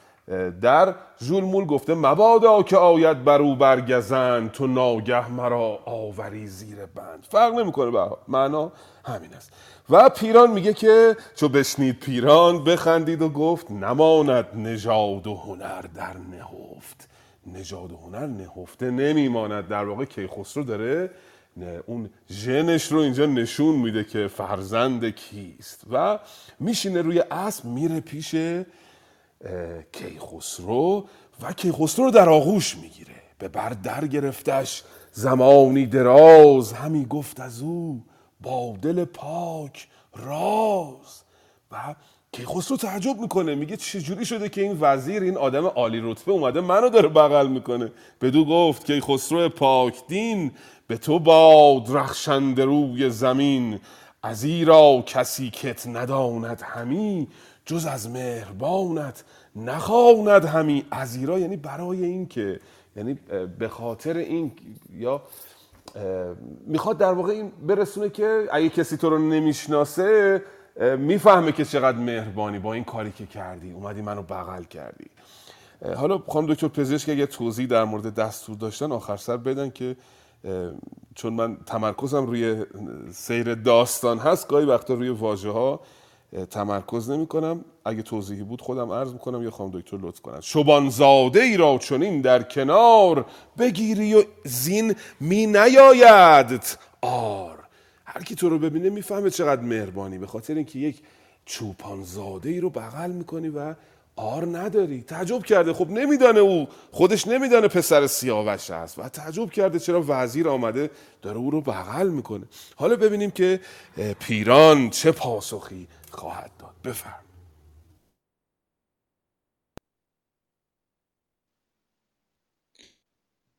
در ژولمول گفته مبادا که آید بر او برگزند. تو ناگه مرا آوری زیر بند. فرق نمی‌کنه به. معنا همین است. و پیران میگه که چو بشنید پیران بخندید و گفت نماند نژاد و هنر در نهفت. نژاد و هنر نهفته نمیماند. در واقع کیخسرو داره نه اون ژنش رو اینجا نشون میده که فرزند کیست و میشینه روی اسب میره پیش کیخسرو و کیخسرو رو در آغوش می‌گیره. به بر در گرفتش زمانی دراز همی گفت از او با دل پاک راز. و کیخسرو تعجب می‌کنه. میگه چجوری شده که این وزیر این آدم عالی رتبه اومده منو داره بغل می‌کنه. بدو گفت که خسرو پاک دین به تو باد رخشنده روی زمین. از ایرا کسی کت نداند همی جز از مهربانت نخواند همی. از ایرا یعنی برای این که یعنی به خاطر این یا می‌خواد در واقع این برسونه که اگه کسی تو رو نمی‌شناسه می‌فهمه که چقدر مهربانی با این کاری که کردی. اومدی منو بغل کردی. حالا خانم دکتر پزشک اگه توضیح در مورد دستور داشتن آخر سر بدن که چون من تمرکزم روی سیر داستان هست گاهی وقتا روی واژه ها تمرکز نمی کنم اگه توضیحی بود خودم عرض می‌کنم یا خانم دکتر لطف کنن شبانزاده ای را چنین در کنار بگیری و زین می نیایدت آر. هر کی تو رو ببینه می‌فهمه چقدر مهربانی. به خاطر اینکه یک چوپانزاده ای رو بغل می‌کنی و آر نداری. تعجب کرده. خب نمیدانه او. خودش نمیدانه پسر سیاوش است و تعجب کرده چرا وزیر آمده داره او رو بغل می‌کنه. حالا ببینیم که پیران چه پاسخی خواهد داد. بفرم.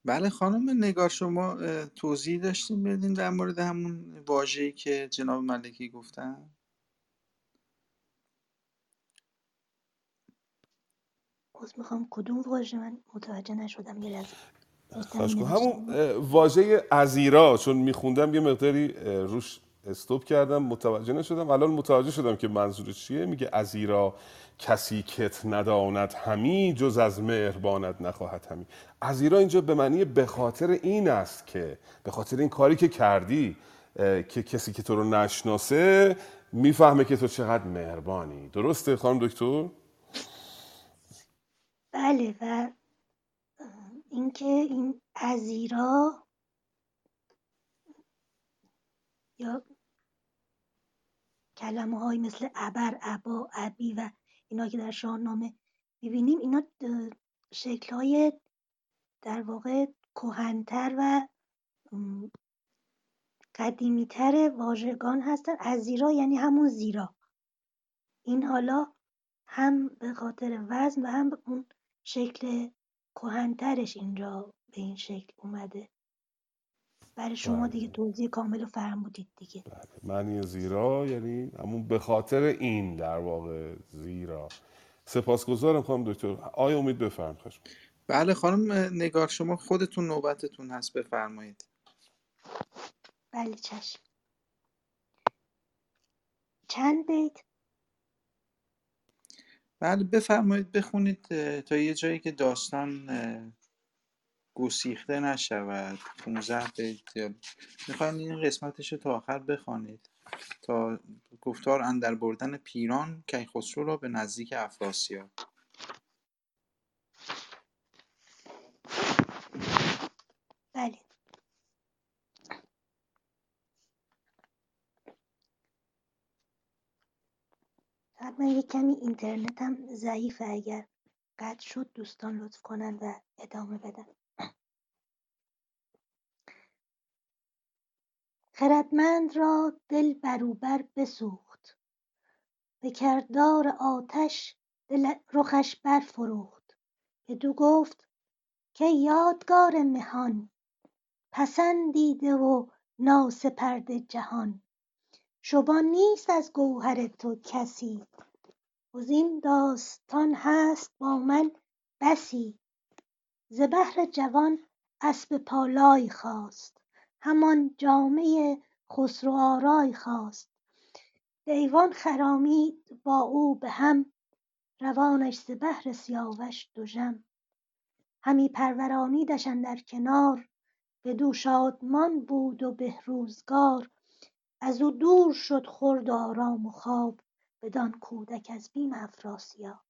بله خانم نگار شما توضیح داشتیم بدین در مورد همون واژه‌ای که جناب ملکی گفتن؟ باز می‌خوام کدوم واژه من متوجه نشدم؟ یه لحظه. همون واژه ازیرا چون میخوندم یه مقداری روش استوب کردم متوجه نشدم. الان متوجه شدم که منظور چیه. میگه ازیرا کسی کت نداند همی جز از مهربانت نخواهد همی. ازیرا اینجا به معنی به خاطر این است که به خاطر این کاری که کردی که کسی که تو رو نشناسه می‌فهمه که تو چقدر مهربانی. درسته خانم دکتر؟ بله و اینکه این ازیرا یا کلمه های مثل ابر ابا ابی و اینا که در شاهنامه می‌بینیم اینا شکل های در واقع کهنتر و قدیمیتر واژگان هستن. از زیرا یعنی همون زیرا. این حالا هم به خاطر وزن و هم اون شکل کهنترش اینجا به این شکل اومده. برای شما دیگه بله. توضیح کامل فرمودید دیگه. بله. معنی زیرا یعنی همون به خاطر این در واقع زیرا. سپاسگزارم خانم دکتر. آیا امید بفرم خشم بله خانم نگار شما خودتون نوبتتون هست بفرمایید. بله چشم. چند بیت؟ بله بفرمایید بخونید تا یه جایی که داستان گسیخته نشود. 15 بیت می‌خواین این قسمتش رو تا آخر بخوانید. تا گفتار اندر بردن پیران کیخسرو را به نزدیک افراسیاب. بله. من یک کمی اینترنتم ضعیفه. اگر قطع شد دوستان لطف کنن و ادامه بدن. خردمند را دل بروبر بسوخت. به کردار آتش دل رخش برفروخت. بدو گفت که یادگار مهان پسندیده و ناسپرده جهان. شبان نیست از گوهر تو کسی. این داستان هست با من بسی. ز بهر جوان اسب پالای خواست همان جامه خسروآرای خواست. دیوان خرامید با او به هم روانش ز بهر سیاوش دژم. همی پرورانیدش اندر کنار بدو شادمان بود و به روزگار. از او دور شد خورد آرام و خواب بدان کودک از بیم افراسیاب.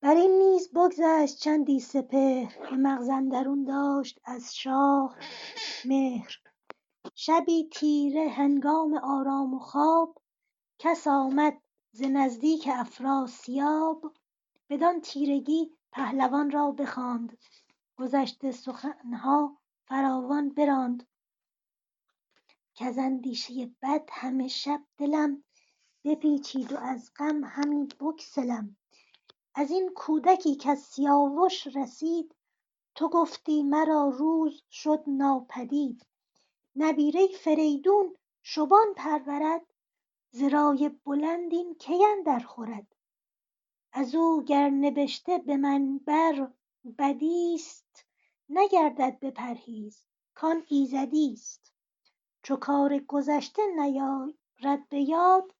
بر این نیز بگذشت چندی سپهر که مغز اندرون داشت از شاه مهر. شبی تیره هنگام آرام و خواب کس آمد ز نزدیک افراسیاب بدان تیرگی پهلوان را بخواند. گذشته سخنها فراوان براند. کز اندیشه بد همه شب دلم بپیچید و از غم همی بگسلم. از این کودکی کز سیاوش رسید تو گفتی مرا روز شد ناپدید. نبیره فریدون شبان پرورد ز رای بلند این کی اندر خورد. او گر نبشته به من بر بدیست نگردد به پرهیز کان ایزدیست. چو کار گذشته نیارد به یاد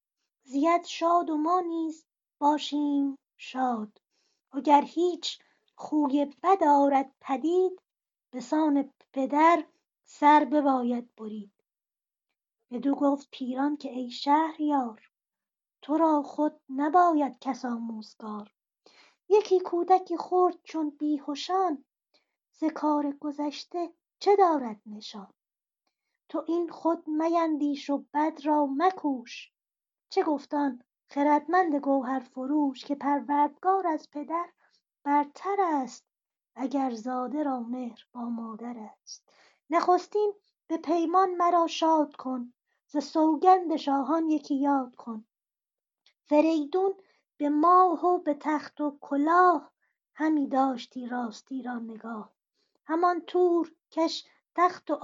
زید شاد و ما نیز باشیم شاد. وگر هیچ خوی بد آرد پدید بسان پدر سر بباید برید. بدو گفت پیران که ای شهریار تو را خود نباید کس آموزگار. یکی کودکی خرد چون بیهشان ز کار گذشته چه دارد نشان؟ تو این خود میندیش و بد را مکوش. چه گفت خردمند فروش که پروردگار از پدر برتر است اگر زاده را مهر با مادر است. نخستین به پیمان مرا شاد کن ز سوگند شاهان یکی یاد کن. فریدون به ماه و به تخت و کلاه همی داشتی راستی را نگاه. همان تور کش تخت و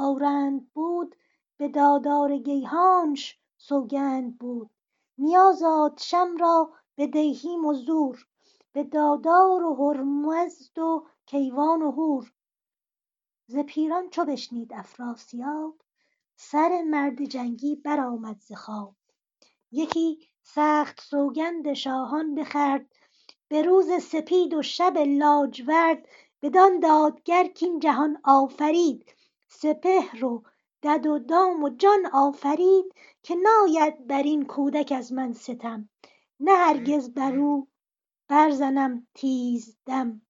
بود به دادار گیهانش سوگند بود. شم را به دیهیم و زور به دادار و هرمزد و کیوان و هور ز پیران چو بشنید افراسیاب سر مرد جنگی برآمد ز خواب. یکی سخت سوگند شاهان بخورد به روز سپید و شب لاجورد. بدان دادگر کاین جهان آفرید سپهر و دد و دام و جان آفرید. که ناید بر این کودک از من ستم. نه هرگز بر او برزنم تیز دم.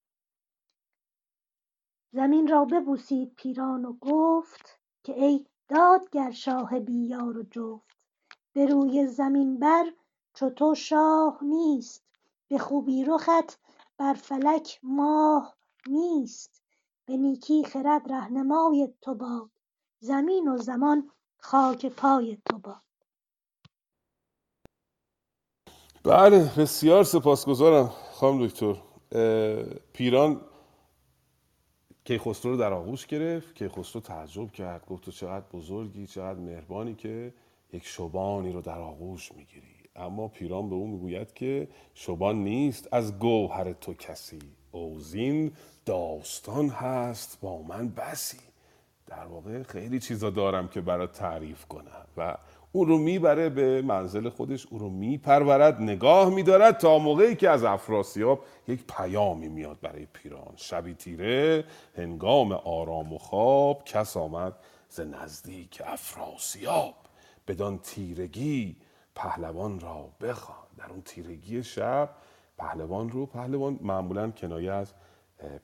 زمین را ببوسید پیران و گفت که ای دادگر شاه بی یار و جفت. به روی زمین بر چو تو شاه نیست. به خوبی رخت بر فلک ماه نیست. به نیکی خرد رهنمای تو باد. زمین و زمان خاک پای تو باد. بله بسیار سپاسگزارم خانم دکتر. پیران کیخسرو رو در آغوش گرفت کیخسرو تعجب کرد گفت تو چقدر بزرگی چقدر مهربانی که یک شبانی رو در آغوش می‌گیری. اما پیران به او می‌گوید که شبان نیست از گوهر تو کسی. اوزین داستان هست با من بسی. در واقع خیلی چیزا دارم که برای تعریف کنم و او رو می‌بره به منزل خودش او رو میپرورد نگاه میدارد تا موقعی که از افراسیاب یک پیامی میاد برای پیران. شبی تیره هنگام آرام و خواب کس آمد ز نزدیک افراسیاب. بدان تیرگی پهلوان را بخوان. در اون تیرگی شب پهلوان رو پهلوان معمولا کنایه از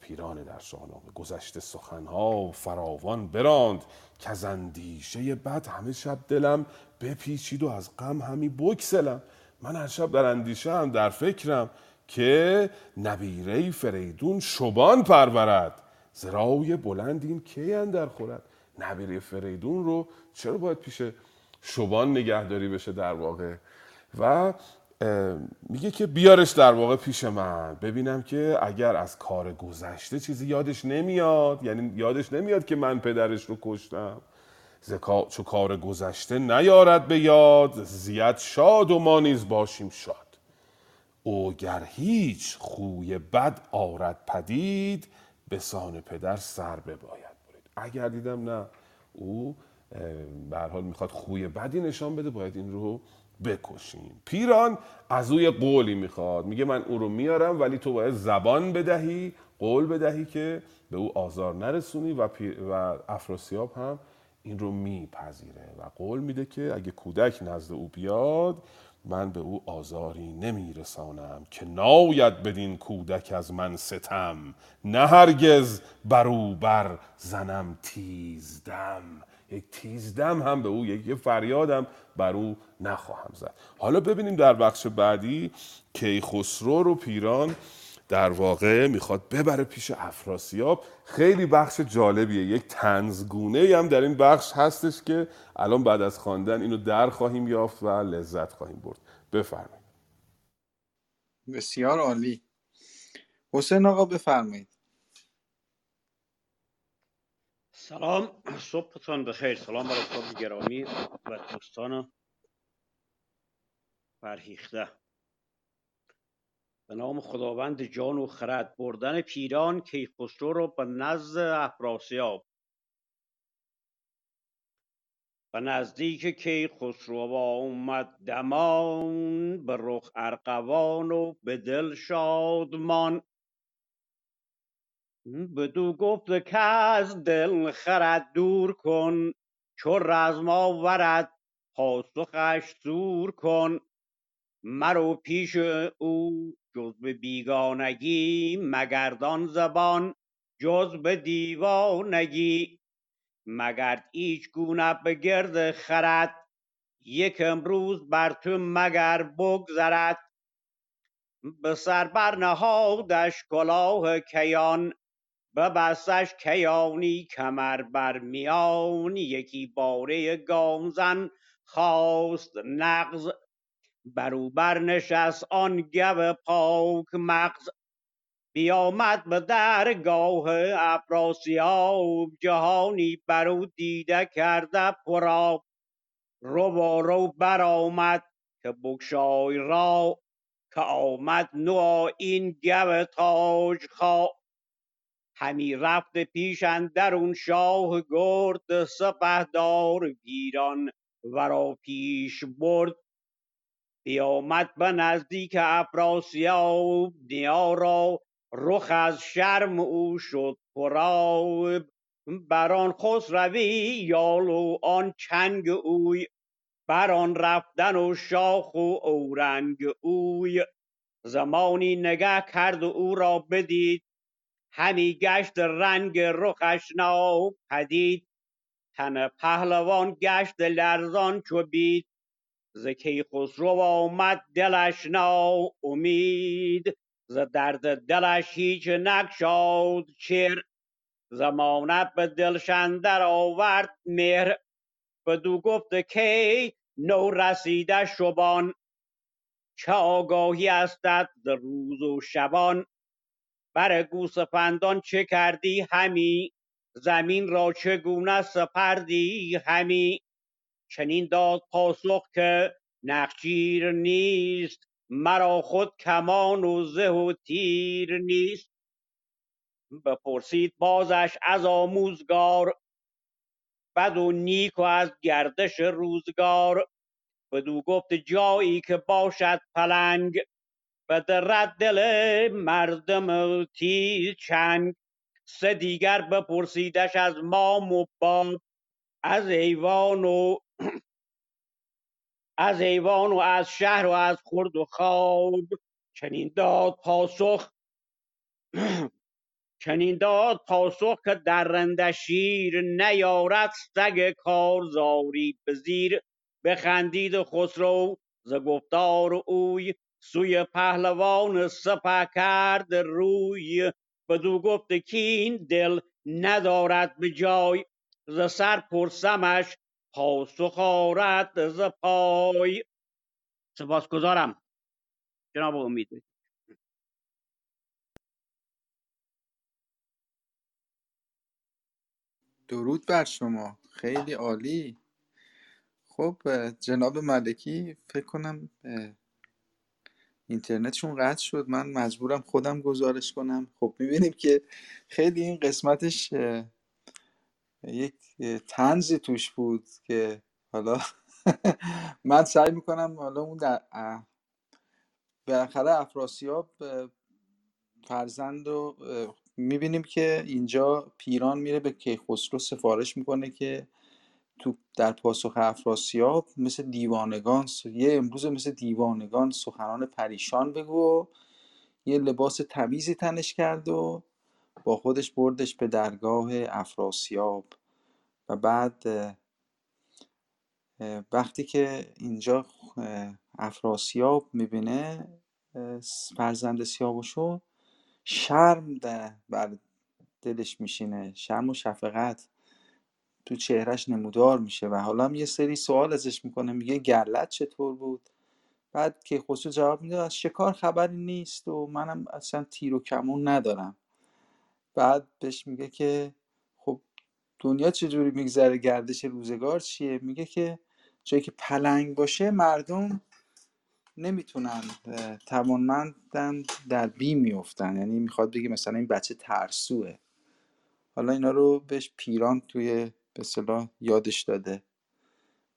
پیران در شاهنامه گذشته سخنها فراوان براند که از اندیشه بد همه شب دلم بپیچید و از غم همی بکسلم من هر شب در اندیشه هم در فکرم که نبیره فریدون شبان پرورد. زرای بلند این کی اندر خورد؟ نبیره فریدون رو چرا باید پیش شبان نگهداری بشه در واقع؟ و میگه که بیارش در واقع پیش من. ببینم که اگر از کار گذشته چیزی یادش نمیاد یعنی یادش نمیاد که من پدرش رو کشتم. چو کار گذشته نیارد به یاد زیاد شاد و ما نیز باشیم شاد. او گر هیچ خوی بد آرد پدید به سان پدر سر بباید برید. اگر دیدم نه او به حال می‌خواد خوی بدی نشان بده باید این رو بکشیم. پیران از اوی قولی می‌خواد. میگه من او رو میارم ولی تو باید زبان بدهی قول بدهی که به او آزار نرسونی و, و افراسیاب هم این رو میپذیره. و قول میده که اگه کودک نزد او بیاد من به او آزاری نمیرسانم که ناید بدین کودک از من ستم. نه هرگز بر او بر زنم تیزدم. یک تیزدم هم به او یک فریادم بر او نخواهم زد. حالا ببینیم در بخش بعدی کیخسرو رو پیران در واقع می‌خواد ببره پیش افراسیاب. خیلی بخش جالبیه. یک تنزگونه هم در این بخش هستش که الان بعد از خواندن اینو در خواهیم یافت و لذت خواهیم برد. بفرمایید. بسیار عالی. حسین آقا بفرمایید. سلام. صبحتان بخیر. سلام بر استاد گرامی و دوستان فرهیخته. به نام خداوند جان و خرد. بردن پیران کیخسرو رو به نزد افراسیاب. و نزدیک کیخسرو اومد دمان به رخ ارقوان و به دل شادمان. بدو گفت که از دل خرد دور کن چو رزم آورد پاسخش زور کن. مرو پیش او جز به بیگانگی مگردان زبان جز به دیوانگی مگر ایچ گونه به گرد خرد یک امروز بر تو مگر بگذرد. به سر برنهادش کلاه کیان ببستش کیانی کمر بر میان یکی باره گامزن خواست نغز. برو برنشست آن گو پاک مغز. بیامد به درگاه افراسیاب جهانی برو دیده کرده پرا رو با رو برآمد که بگشای را که آمد نو این گو تاج همی رفت پیش اندرون شاه گرد سپهدار پیران ورا پیش برد. بیامد به نزدیک افراسیاب نیا را رخ از شرم او شد پرآب. بران خسروی یال و آن چنگ اوی بران رفتن و شاخ و اورنگ اوی. زمانی نگه کرد و او را بدید همی گشت رنگ رخش ناپدید تن پهلوان گشت لرزان چو بید. ز کیخسرو آمد دلش ناامید. ز درد دلش هیچ نگشاد چر. زمانت به دلش اندر آورد مهر. بدو گفت کی نو رسیده شبان. چه آگاهی استت روز و شبان. بر گوسفندان چه کردی همی؟ زمین را چگونه سپردی همی؟ چنین داد پاسخ که نخچیر نیست مرا خود کمان و زه و تیر نیست. بپرسید بازش از آموزگار بد و نیک و از گردش روزگار. بدو گفت جایی که باشد پلنگ. بدرد دل مردم تیز چنگ؟ سه دیگر بپرسیدش از مام و باب از ایوان و از ایوان و از شهر و از خورد و خواب. چنین داد پاسخ چنین داد پاسخ که درنده شیر نیارد سگ کارزاری. به زیر بخندید خسرو ز گفتار اوی سوی پهلوان سپه کرد روی. بدو گفت کین دل ندارد به جای. ز سر پرسمش پاسخ آرد ز پای. سپاسگزارم. جناب امید. درود بر شما. خیلی عالی. خب جناب ملکی فکر کنم اینترنتشون قطع شد. من مجبورم خودم گزارش کنم. خب می‌بینیم که خیلی این قسمتش یک اه، طنزی توش بود که حالا من سعی می‌کنم حالا اون در بالاخره افراسیاب فرزند رو می‌بینیم که اینجا پیران میره به کیخسرو سفارش می‌کنه که تو در پاسخ افراسیاب مثل دیوانگان یه امروز مثل دیوانگان سخنان پریشان بگو یه لباس تمیزی تنش کرد و با خودش بردش به درگاه افراسیاب. و بعد وقتی که اینجا افراسیاب می‌بینه فرزند سیاوشو شرم ده بر دلش میشینه شرم و شفقت. تو چهرش نمودار میشه و حالا هم یه سری سوال ازش می‌کنه میگه گلت چطور بود؟ بعد که خسرو جواب میده از شکار خبری نیست و منم اصلا تیر و کمون ندارم. بعد بهش میگه که خب دنیا چجوری میگذره گردش روزگار چیه؟ میگه که جایی که پلنگ باشه مردم نمی‌تونن توانمندن در بیم میفتن یعنی می‌خواد بگه مثلا این بچه ترسوه. حالا اینا رو بهش پیران توی به یادش داده.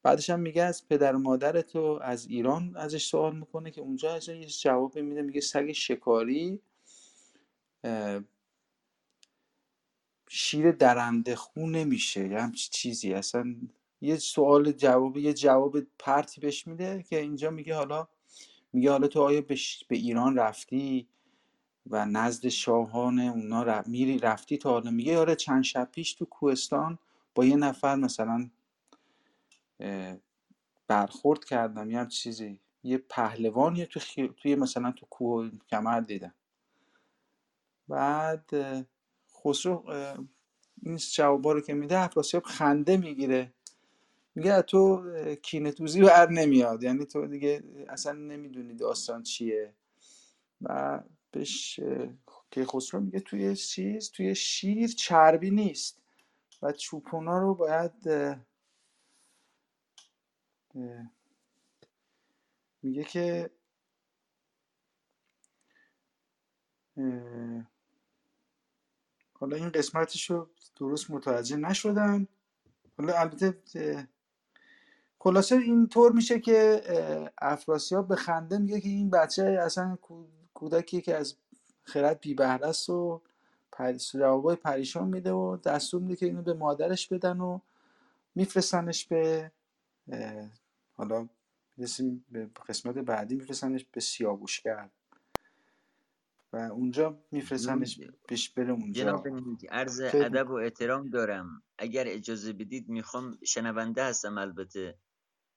بعدش هم میگه از پدر و مادر تو از ایران ازش سوال می‌کنه که اونجا ازش یه جواب میده میگه سگ شکاری شیر درنده خون نمیشه. یه همچی چیزی. اصلا یه سوال جواب یه جواب پرتی بهش میده که اینجا میگه حالا میگه حالا تو آیا به ایران رفتی و نزد شاهان اونا ر- میری رفتی تا حالا؟ میگه آره چند شب پیش تو کوهستان با یه نفر مثلا برخورد کردم یه چیزی. یه پهلوانی تو خی... توی مثلا تو کوه کمر دیدم. بعد خسرو این جوابا رو که میده افراسیاب خنده می‌گیره. میگه تو کینه توزی بر نمیاد. یعنی تو دیگه اصلا نمی‌دونی داستان چیه. و بهش که خسرو میگه توی چیز توی شیر چربی نیست. و چوپونا رو باید میگه که حالا این قسمتش رو درست متوجه نشدم حالا البته خلاصه اینطور میشه که افراسیاب به خنده میگه که این بچه اصلا کودکی که از خرد بی است و جوابای پریشان میده و دستور میده که اینو به مادرش بدن و میفرستنش به حالا به قسمت بعدی میفرستنش به سیاوشگر. و اونجا میفرستنش پیش بره اونجا. عرض ادب و احترام دارم. اگر اجازه بدید می‌خوام شنونده هستم البته.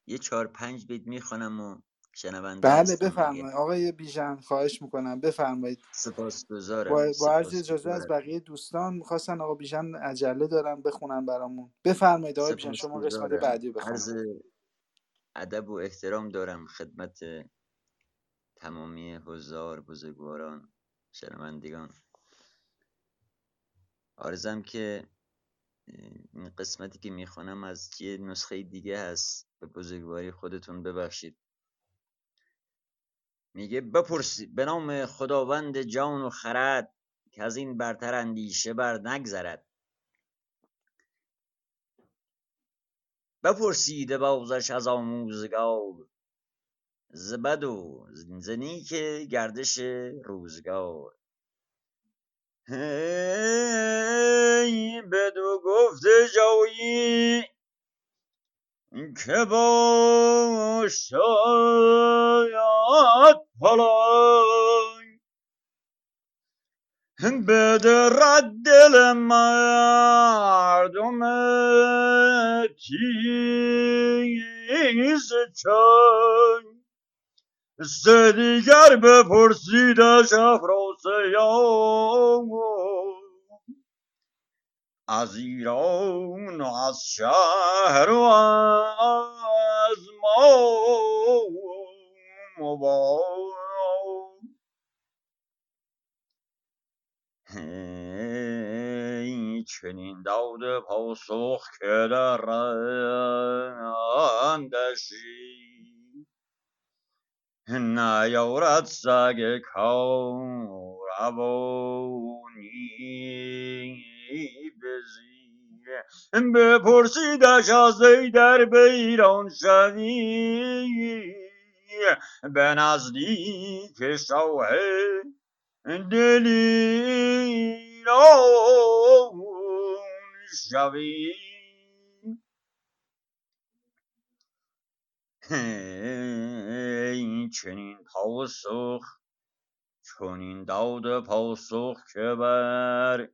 یه چهار پنج بیت می‌خوانم و شنونده بله بفرمایید. آقای بیژن خواهش می‌کنم. بفرمایید. سپاسگزارم با, با عرض اجازه از بقیه دوستان می‌خواستن آقا بیژن عجله دارن بخونن برامون. بفرمایید آقای بیژن شما قسمت بعدی بخونید. ادب و احترام دارم خدمت تمامی حضار بزرگواران شنوندگان. آرزم که این قسمتی که می‌خوانم از یه نسخه دیگه هست. به بزرگواری خودتون ببخشید. میگه بپرسی به نام خداوند جان و خرد که از این برتر اندیشه بر نگذرد. بپرسیده بازش از آموزگار زبد و زنی که گردش روزگار. هی بدو گفت جایی که با شاید پلای بدرد دل مردم تیز چای. سه دیگر بپرسیدش افراسیاب از ایران و از شهر و از ما. چنین داد پاسخ که در اندشی نیارد سگ کاروانی بزیره بپرسیدش از ای در بیران شوی. به نزدیک شاه دلیران شوی این چنین پاسخ چنین داد پاسخ که بر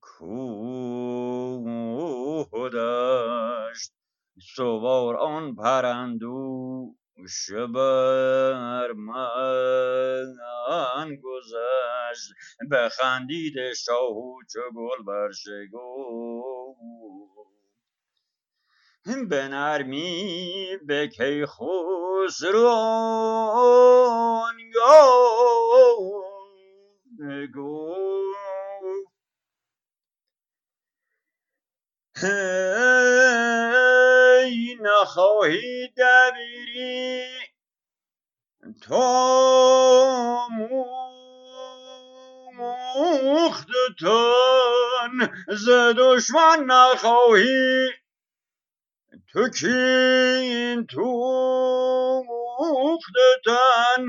کوه داشت. سوار آن پرندو بر من گذشت بخندید شاهو چو گل برشگو به نرمی به کی خسرو گفت. نخواهی دبیری تو مختتن ز دشمن نخواهی. تو کین تو تن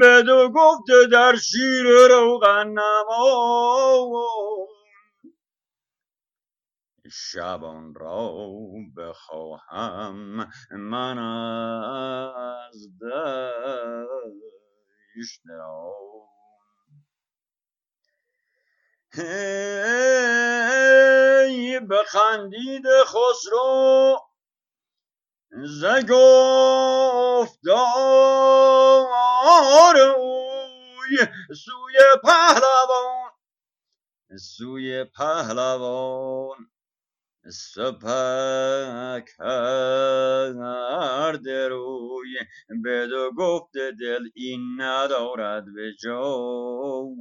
بدو گفت در شیر روغن نما. شبان را بخواهم من از دشت هی بخندید خسرو ز گفتار اوی سوی پهلوان سوی پهلوان. سپه کرده روی بدو گفت دل این ندارد به جای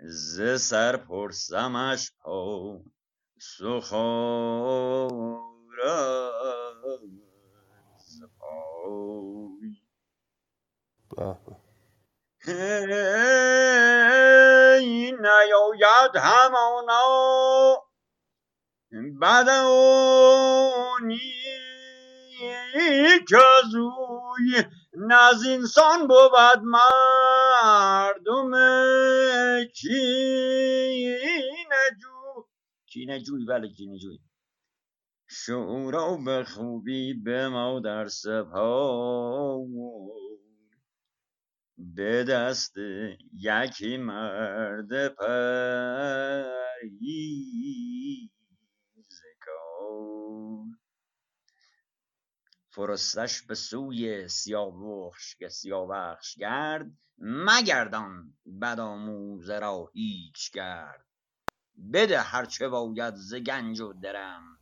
ز سر پرسمش پا سخارد ز پای. هی نیاید همانا بد و نیک از اوی نه از اینسان بود مردم کینه جو کینه جوی بله کینه جوی شورا به خوبی به ما در سپاه به دست یکی مرد پریزکار فرستش به سوی سیاوخش سیاوخش گرد مگردان بد آموزه را هیچ گرد بده هرچه باید ز گنج و درم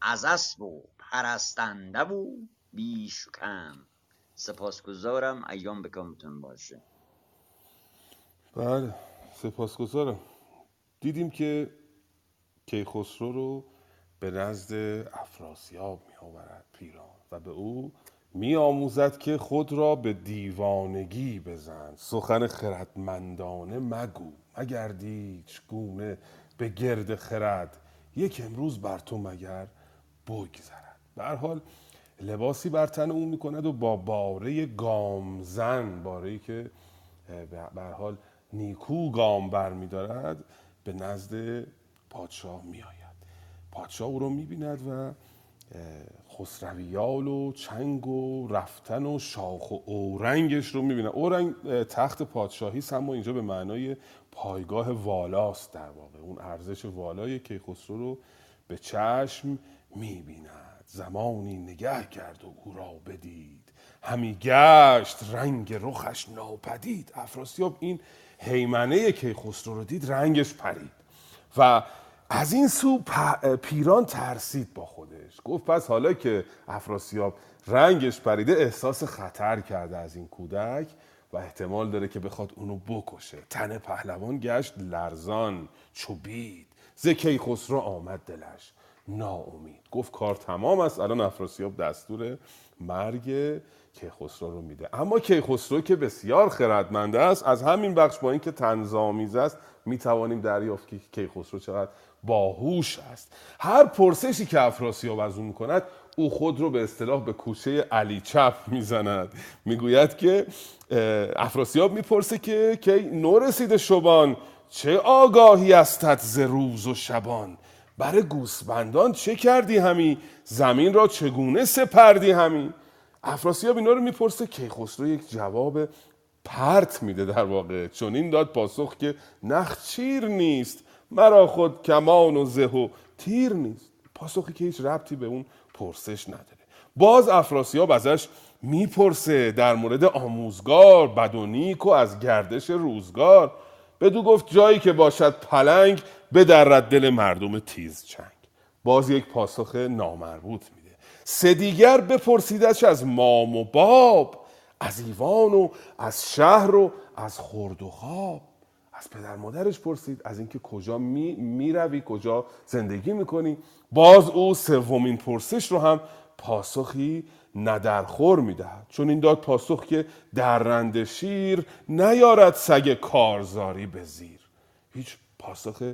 از اسب و پرستنده و بیش و کم. سپاسگزارم. ایام بکامتون باشه. بله سپاسگزارم. دیدیم که کیخسرو رو به نزد افراسیاب می آورد پیران. و به او می آموزد که خود را به دیوانگی بزن. سخن خردمندانه مگو. مگردیچ گونه به گرد خرد یک امروز بر تو مگر بگذرد. به حال لباسی بر تن او می‌کند و با باره گامزن باره که به حال نیکو گام بر میدارد به نزد پادشاه میآید. پادشاه او رو می‌بیند و خسرویال و چنگ و رفتن و شاخ و اورنگش رو می‌بینه اورنگ تخت پادشاهی اما اینجا به معنای پایگاه والاست در واقع. اون ارزش والای کیخسرو رو به چشم می‌بیند. زمانی نگه کرد و او را بدید. همی گشت رنگ رخش ناپدید. افراسیاب این حیمنه کیخسرو رو دید رنگش پرید. و از این سو پیران ترسید با خودش. گفت پس حالا که افراسیاب رنگش پریده احساس خطر کرده از این کودک و احتمال داره که بخواد اونو بکشه. تن پهلوان گشت لرزان چوبید. ز کیخسرو آمد دلش ناامید. گفت کار تمام است الان افراسیاب دستور مرگ کیخسرو رو میده. اما کیخسرو که بسیار خردمنده است از همین بخش با اینکه تنظامیز است می‌توانیم دریافت که کیخسرو چقدر باهوش است. هر پرسشی که افراسیاب از او می‌کند او خود رو به اصطلاح به کوشه علی چپ می‌زند. می‌گوید که افراسیاب می‌پرسه که کی نو رسیده شبان؟ چه آگاهی استت ز روز و شبان؟ بر گوسفندان چه کردی همی؟ زمین را چگونه سپردی همی؟ افراسیاب اینا رو می‌پرسه کیخسرو یک جواب پرت میده در واقع؟ چون این داد پاسخ که نخچیر نیست. مرا خود کمان و زه و تیر نیست. پاسخی که هیچ ربطی به اون پرسش نداره. باز افراسیاب ازش می‌پرسه در مورد آموزگار بد و از گردش روزگار. بدو گفت جایی که باشد پلنگ بدرد دل مردم تیز چنگ. باز یک پاسخ نامربوط میده. سه دیگر بپرسیدش از مام و باب از ایوان و از شهر و از خورد و خواب. از پدر مادرش پرسید از اینکه کجا می می‌روی کجا زندگی می‌کنی؟ باز او سومین پرسش رو هم پاسخی ندرخور می‌دهد. چون این داد پاسخ که درنده شیر نیارد سگ کارزاری به زیر. هیچ پاسخ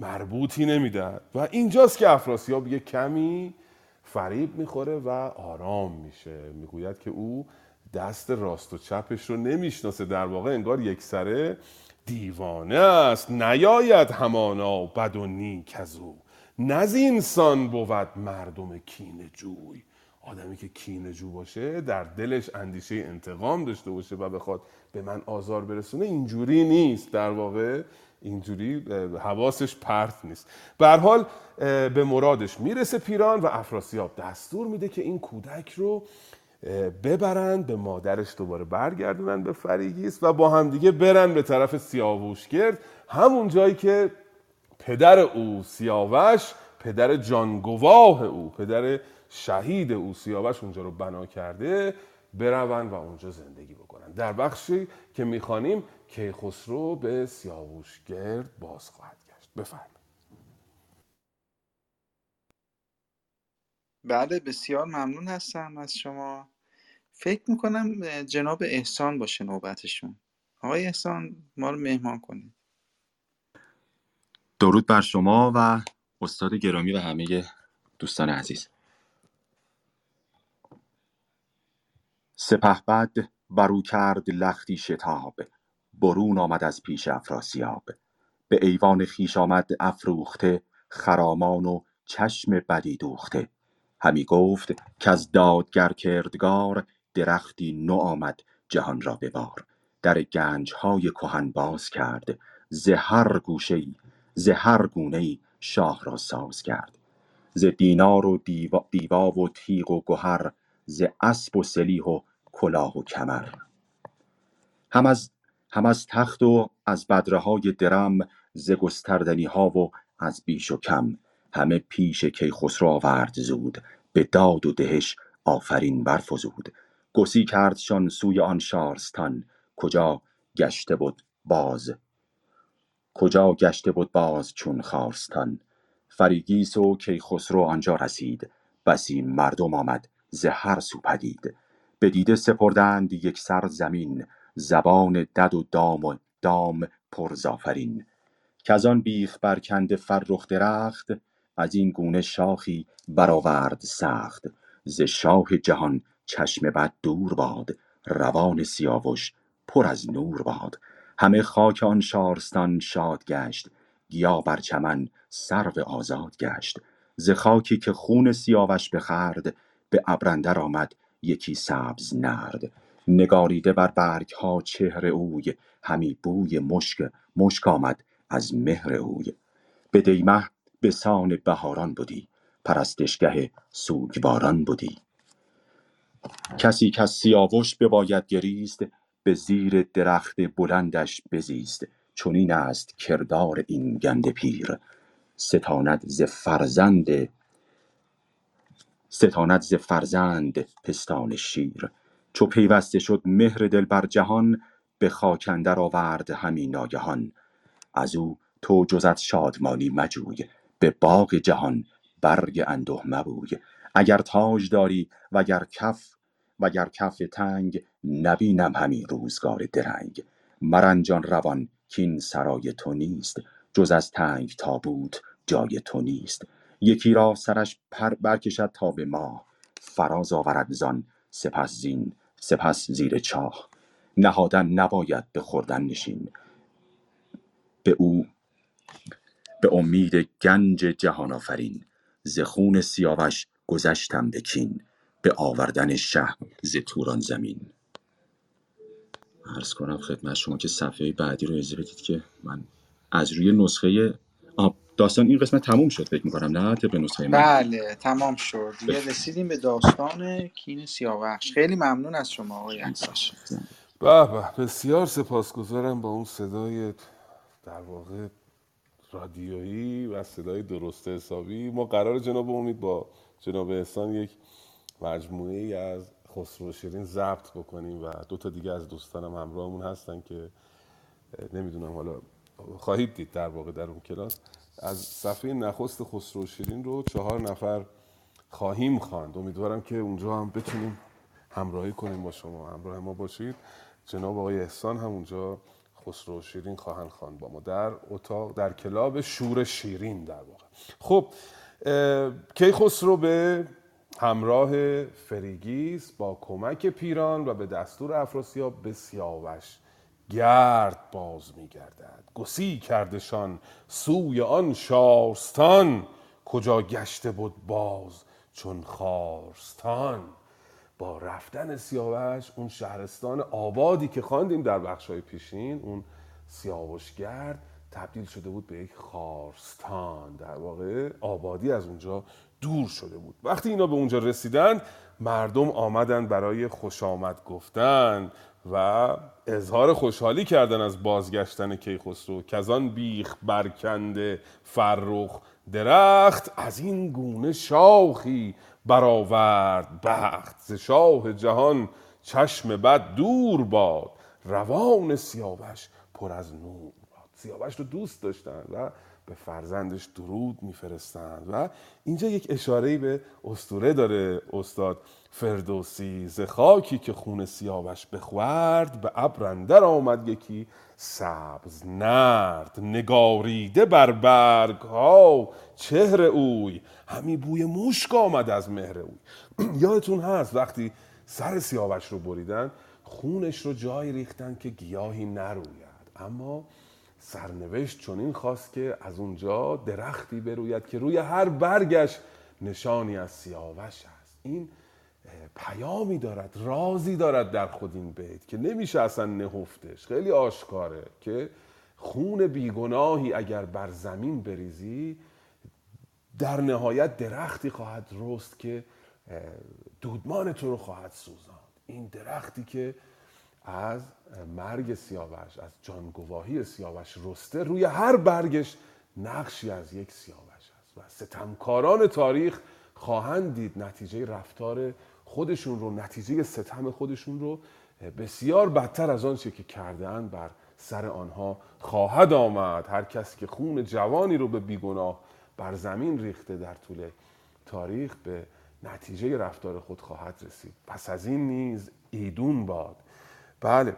مربوطی نمی‌دهد. و اینجاست که افراسیاب یه کمی فریب می‌خوره و آرام میشه. می‌گوید که او دست راست و چپش رو نمی‌شناسه. در واقع انگار یک سره دیوانه است. نیاید همانا بد و نیک از او. نزینسان بود مردم کینه جوی. آدمی که کینه جو باشه در دلش اندیشه انتقام داشته باشه و بخواد به من آزار برسونه اینجوری نیست. در واقع اینجوری حواسش پرت نیست. به حال به مرادش می‌رسه پیران و افراسیاب دستور میده که این کودک رو ببرن به مادرش دوباره برگردونن به فریگیس و با همدیگه برن به طرف سیاوشگرد همون جایی که پدر او سیاوش پدر جانگواه او پدر شهید او سیاوش اونجا رو بنا کرده برون و اونجا زندگی بکنن. در بخشی که می‌خوانیم کیخسرو به سیاوشگرد باز خواهد گشت. بفرمایید. بله بسیار ممنون هستم از شما. فکر می‌کنم جناب احسان باشه نوبتشون. آقای احسان ما رو مهمان کنید. درود بر شما و استاد گرامی و همه دوستان عزیز. سپهبد برو کرد لختی شتاب برون آمد از پیش افراسیاب. به ایوان خیش آمد افروخته خرامان و چشم بدی دوخته. همی گفت که از دادگر کردگار درختی نو آمد جهان را ببار در گنج های کهن باز کرد ز هر گوشه ز هر گونه ای شاه را ساز کرد. ز دینار و دیوا, دیوا و تیغ و گهر ز اسب و سلیح و کلاه و کمر. هم از هم از تخت و از بدره های درم ز گستردنی ها و از بیش و کم. همه پیش کیخسرو آورد زود به داد و دهش آفرین برفزود. گسی کردشان سوی آن شارستان کجا گشته بود باز؟ کجا گشته بود باز چون خارستان؟ فریگیس و کیخسرو آنجا رسید بسی مردم آمد ز هر سو پدید. به دیده سپردند یک سر زمین زبان دد و دام و دام پرزافرین. که آن بیخ برکنده فرخ درخت از این گونه شاخی برآورد سخت. ز شاه جهان چشم بد دور باد روان سیاوش پر از نور باد. همه خاک آن شارستان شاد گشت گیا بر چمن سرو آزاد گشت. ز خاکی که خون سیاوش بخورد به ابر اندر آمد یکی سبز نرد. نگاریده بر برگ ها چهر اوی همی بوی مشک مشک آمد از مهر اوی. به دیمه به سان بهاران بودی پرستشگه سوگواران بودی. کسی کز سیاوش بباید گریست به زیر درخت بلندش بزیست. چنین است کردار این گنده پیر. ستاند ز فرزند ستاند ز فرزند پستان شیر. چو پیوسته شد مهر دل بر جهان به خاک اندر آورد همی ناگهان. از او تو جز از شادمانی مجوی. به باغ جهان برگ انده مبوی. اگر تاج داری وگر کف وگر کف تنگ نبینم همی روزگار درنگ. مرنجان روان کین سرای تو نیست جز از تنگ تابوت جای تو نیست. یکی را سرش پر برکشد تا به ماه فراز آورد زان سپس زین سپس زیر چاه. نهادن نباید به خوردن نشین. به او به امید گنج جهان آفرین. ز خون سیاوش گذشتم به کین به آوردن شه ز توران زمین. عرض کنم خدمت شما که صفحه بعدی رو اجازه بدید که من از روی نسخه آه، داستان این قسمت تموم شد فکر می‌کنم نه؟ طبق نسخه من بله تمام شد. دیگه. رسیدیم به داستان کین سیاوخش خیلی ممنون از شما آقای احسان به به. بسیار سپاسگزارم با اون صدای در واقع رادیویی و صدای درست حسابی. ما قرار جناب امید با جناب احسان یک مجموعه ای از خسرو شیرین ضبط بکنیم و دو تا دیگه از دوستانم همراهمون هستن که نمی‌دونم حالا خواهید دید در واقع در اون کلاس. از صفحه نخست خسرو شیرین رو چهار نفر خواهیم خواند. امیدوارم که اونجا هم بتونیم همراهی کنیم با شما. همراه ما باشید. جناب آقای احسان هم اونجا خسرو شیرین خواهند خواند با ما. در اتاق در کلاب شور شیرین در واقع. خب کیخسرو به همراه فریگیس با کمک پیران و به دستور افراسیاب به سیاوش گرد باز می گردد گسی کردشان سوی آن شارستان کجا گشته بود باز چون خارستان. با رفتن سیاوش اون شهرستان آبادی که خواندیم در بخشای پیشین اون سیاوشگرد تبدیل شده بود به یک خارستان. در واقع آبادی از اونجا دور شده بود. وقتی اینا به اونجا رسیدن مردم آمدن برای خوش آمد گفتن و اظهار خوشحالی کردن از بازگشتن کیخسرو. آن بیخ برکنده فرخ درخت از این گونه شاخی برآورد بخت ز شاه جهان چشم بد دور باد. روان سیاوش پر از نور باد. سیاوش رو دوست داشتن و به فرزندش درود میفرستند و اینجا یک اشاره به استوره داره استاد فردوسی ز خاکی که خون سیاوش بخورد به ابر آمد یکی سبز نرد نگاریده بر برگ ها چهر اوی. همی بوی مشک آمد از مهر اوی. یادتون هست وقتی سر سیاوش رو بریدن خونش رو جای ریختن که گیاهی نروید. اما سرنوشت چنین خواست که از اونجا درختی بروید که روی هر برگش نشانی از سیاوش هست این پیامی دارد رازی دارد در خود این بیت که نمیشه اصلا نهفتش. خیلی آشکاره که خون بیگناهی اگر بر زمین بریزی در نهایت درختی خواهد رست که دودمان تو رو خواهد سوزاند. این درختی که از مرگ سیاوش از جانگواهی سیاوش رسته روی هر برگش نقشی از یک سیاوش است. و ستمکاران تاریخ خواهند دید نتیجه رفتار خودشون رو نتیجه ستم خودشون رو بسیار بدتر از آنچه که کردن بر سر آنها خواهد آمد. هر کسی که خون جوانی رو به بیگناه بر زمین ریخته در طول تاریخ به نتیجه رفتار خود خواهد رسید. پس از این نیز ایدون باد. بله.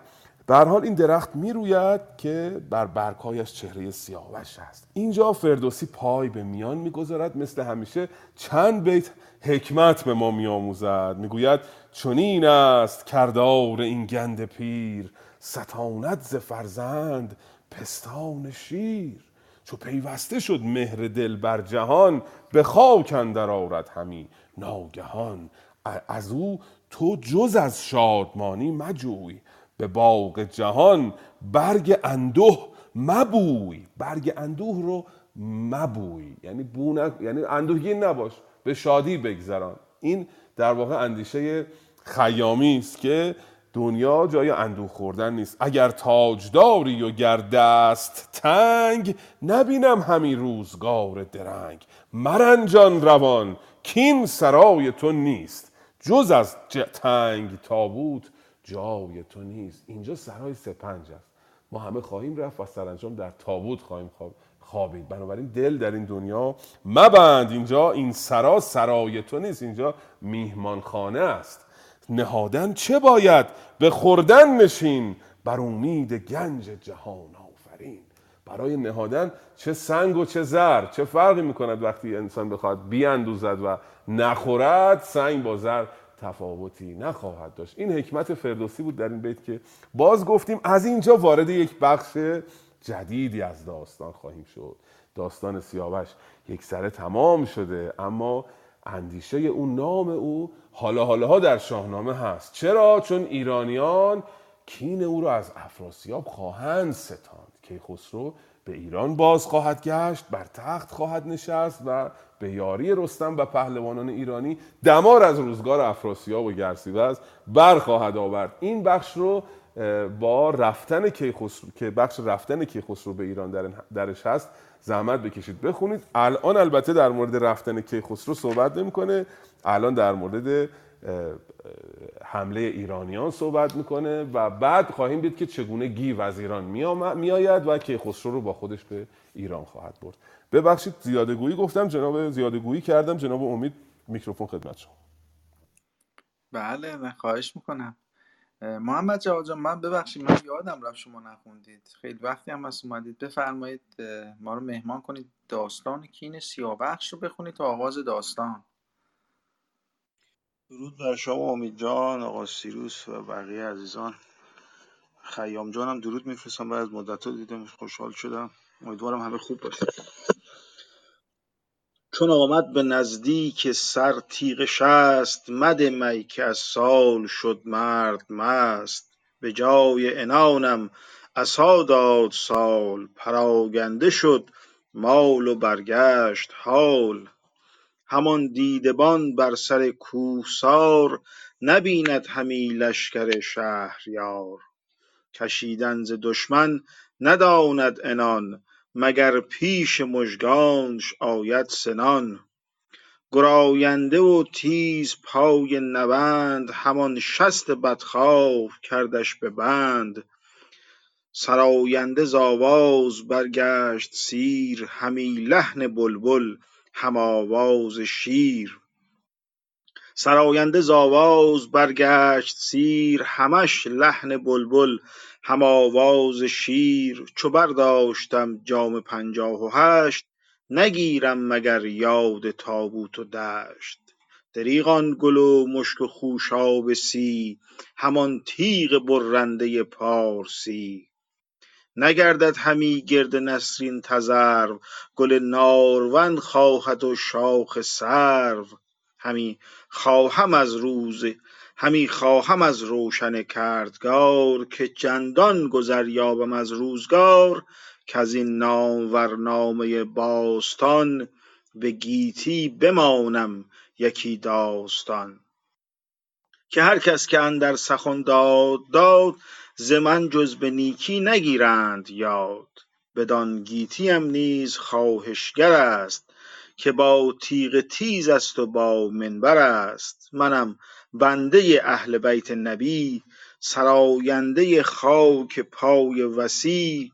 به حال این درخت می‌روید که بر برگهایش چهره سیاوش است. اینجا فردوسی پای به میان می‌گذارد مثل همیشه چند بیت حکمت به ما میآموزد. می‌گوید چنین است کردار این گند پیر ستاند ز فرزند پستان شیر. چو پیوسته شد مهر دل بر جهان به خاک اندر آرد همی ناگهان. از او تو جز از شادمانی مجوی. به باغ جهان برگ اندوه مبوی. برگ اندوه رو مبوی. یعنی بو یعنی اندوهگین نباش به شادی بگذران. این در واقع اندیشه خیامی است که دنیا جای اندوه خوردن نیست. اگر تاجداری و گر دست تنگ نبینم همین روزگار درنگ. مرنجان روان کین سرای تو نیست. جز از تنگ تابوت جای تو نیست. اینجا سرای سپنج است. ما همه خواهیم رفت و سرانجام در تابوت خواهیم خوابید. بنابراین دل در این دنیا مبند. اینجا این سرا سرای تو نیست. اینجا میهمانخانه است. نهادن چه باید؟ به خوردن نشین. بر امید گنج جهان آفرین. برای نهادن چه سنگ و چه زر. چه فرقی می‌کند وقتی انسان بخواد بیاندوزد و نخورد؟ سنگ با زر تفاوتی نخواهد داشت. این حکمت فردوسی بود در این بیت که باز گفتیم از اینجا وارد یک بخش جدیدی از داستان خواهیم شد. داستان سیاوش یک سره تمام شده اما اندیشه او نام او حالا حالا در شاهنامه هست. چرا؟ چون ایرانیان کین او را از افراسیاب خواهند ستاند. کیخسرو به ایران باز خواهد گشت بر تخت خواهد نشست و به یاری رستم و پهلوانان ایرانی دمار از روزگار افراسیاب و گرسیوز برخواهد آورد. این بخش رو با رفتن کیخسرو که بخش رفتن کیخسرو به ایران در درش هست زحمت بکشید. بخونید. الان البته در مورد رفتن کیخسرو صحبت نمی‌کنه. الان در مورد حمله ایرانیان صحبت می‌کنه و بعد خواهیم دید که چگونه گیو از ایران میآید و کیخسرو رو با خودش به ایران خواهد برد. ببخشید زیاده گویی گفتم. جناب زیاده گویی کردم. جناب امید میکروفون خدمت شما. بله من خواهش می‌کنم. محمد جواد جان من ببخشید من یادم رفت شما نخوندید. خیلی وقتی هم از اومدید بفرمایید ما رو مهمان کنید. داستان کین سیاوخش رو بخونید تا آغاز داستان. درود بر شما امید جان آقا سیروس و بقیه عزیزان. خیام جانم درود میفرستم. بعد از مدت دیدم خوشحال شدم. امیدوارم همه خوب باشه. چون آمد به نزدیک سر تیغ شست مده می که از سال شد مرد مست. به جای عنانم عصا داد سال. پراگنده شد مال و برگشت حال. همان دیدبان بر سر کوهسار نبیند همی لشکر شهریار. کشیدن ز دشمن نداند عنان مگر پیش مژگانش آید سنان. گراینده و تیز پای نوند همان شست بدخواه کردش به بند. سراینده ز برگشت سیر همی لحن بلبل هم آواز شیر. سراینده ز آواز برگشت سیر همش لحن بلبل هم آواز شیر. چو برداشتم جام پنجاه و هشت نگیرم مگر یاد تابوت و دشت. دریغ آن گل و مشک و خوشاب سی همان تیغ برنده پارسی. نگردد همی گرد نسرین تذرو گل نارون خواهد و شاخ سرو. همی خواهم از روز همی خواهم از روشن کردگار که چندان گذر یابم از روزگار کز این نامور نامه باستان به گیتی بمانم یکی داستان. که هر کس که اندر سخن داد داد ز من جز به نیکی نگیرند یاد بدان گیتیم نیز خواهشگر است که با تیغ تیز است و با منبر است. منم بنده اهل بیت نبی سراینده خاک پای وصی.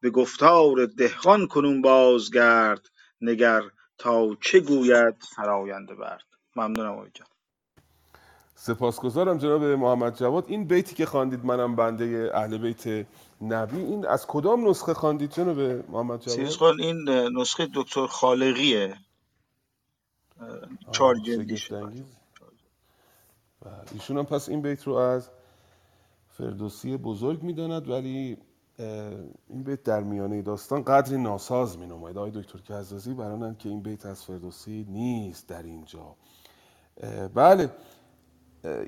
به گفتار دهقان کنون بازگرد نگر تا چه گوید سراینده برد ممنونم آقای سپاسگزارم جناب محمد جواد. این بیتی که خواندید منم بنده اهل بیت نبی. این از کدام نسخه خواندید جناب محمد جواد؟ این نسخه دکتر خالقیه. چهار جلدی. بله، ایشون هم پس این بیت رو از فردوسی بزرگ می‌داند ولی این بیت در میانه داستان قدری ناساز می نماید آقای دکتر کزازی برانند که این بیت از فردوسی نیست در اینجا. بله.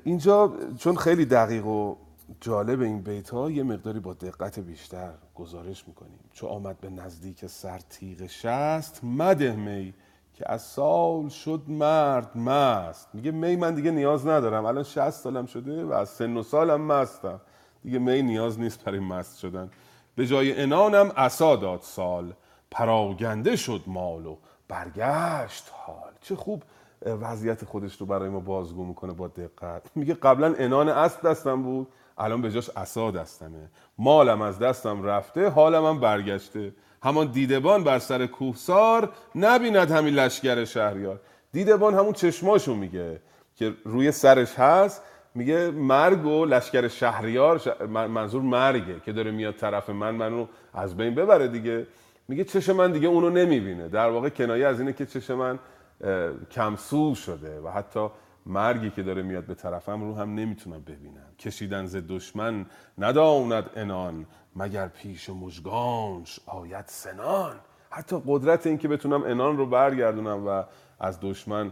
اینجا چون خیلی دقیق و جالب این بیت ها یه مقداری با دقت بیشتر گزارش می‌کنیم. چو آمد به نزدیک سر تیغ شست مده می که از سال شد مرد مست. میگه می من دیگه نیاز ندارم. الان 60 سالم شده و از سن و سالم مستم. دیگه می نیاز نیست برای مست شدن. به جای انانم عصا داد سال. پراگنده شد مال و برگشت حال. چه خوب وضعیت خودش رو برای ما بازگو می‌کنه با دقت. میگه قبلا انان اسب دستم بود الان به جاش عصا دستمه مالم از دستم رفته حالم هم برگشته. همان دیدبان بر سر کوهسار نبیند همین لشکر شهریار. دیدبان همون چشماشو میگه که روی سرش هست. میگه مرگ و لشکر شهریار منظور مرگه که داره میاد طرف من منو از بین ببره دیگه. میگه چش من دیگه اونو نمی‌بینه. در واقع کنایه از اینه که چش من کمسو شده و حتی مرگی که داره میاد به طرفم رو هم نمی‌تونم ببینم. کشیدن ز دشمن نداند انان مگر پیش مژگانش آید سنان. حتی قدرت این که بتونم انان رو برگردونم و از دشمن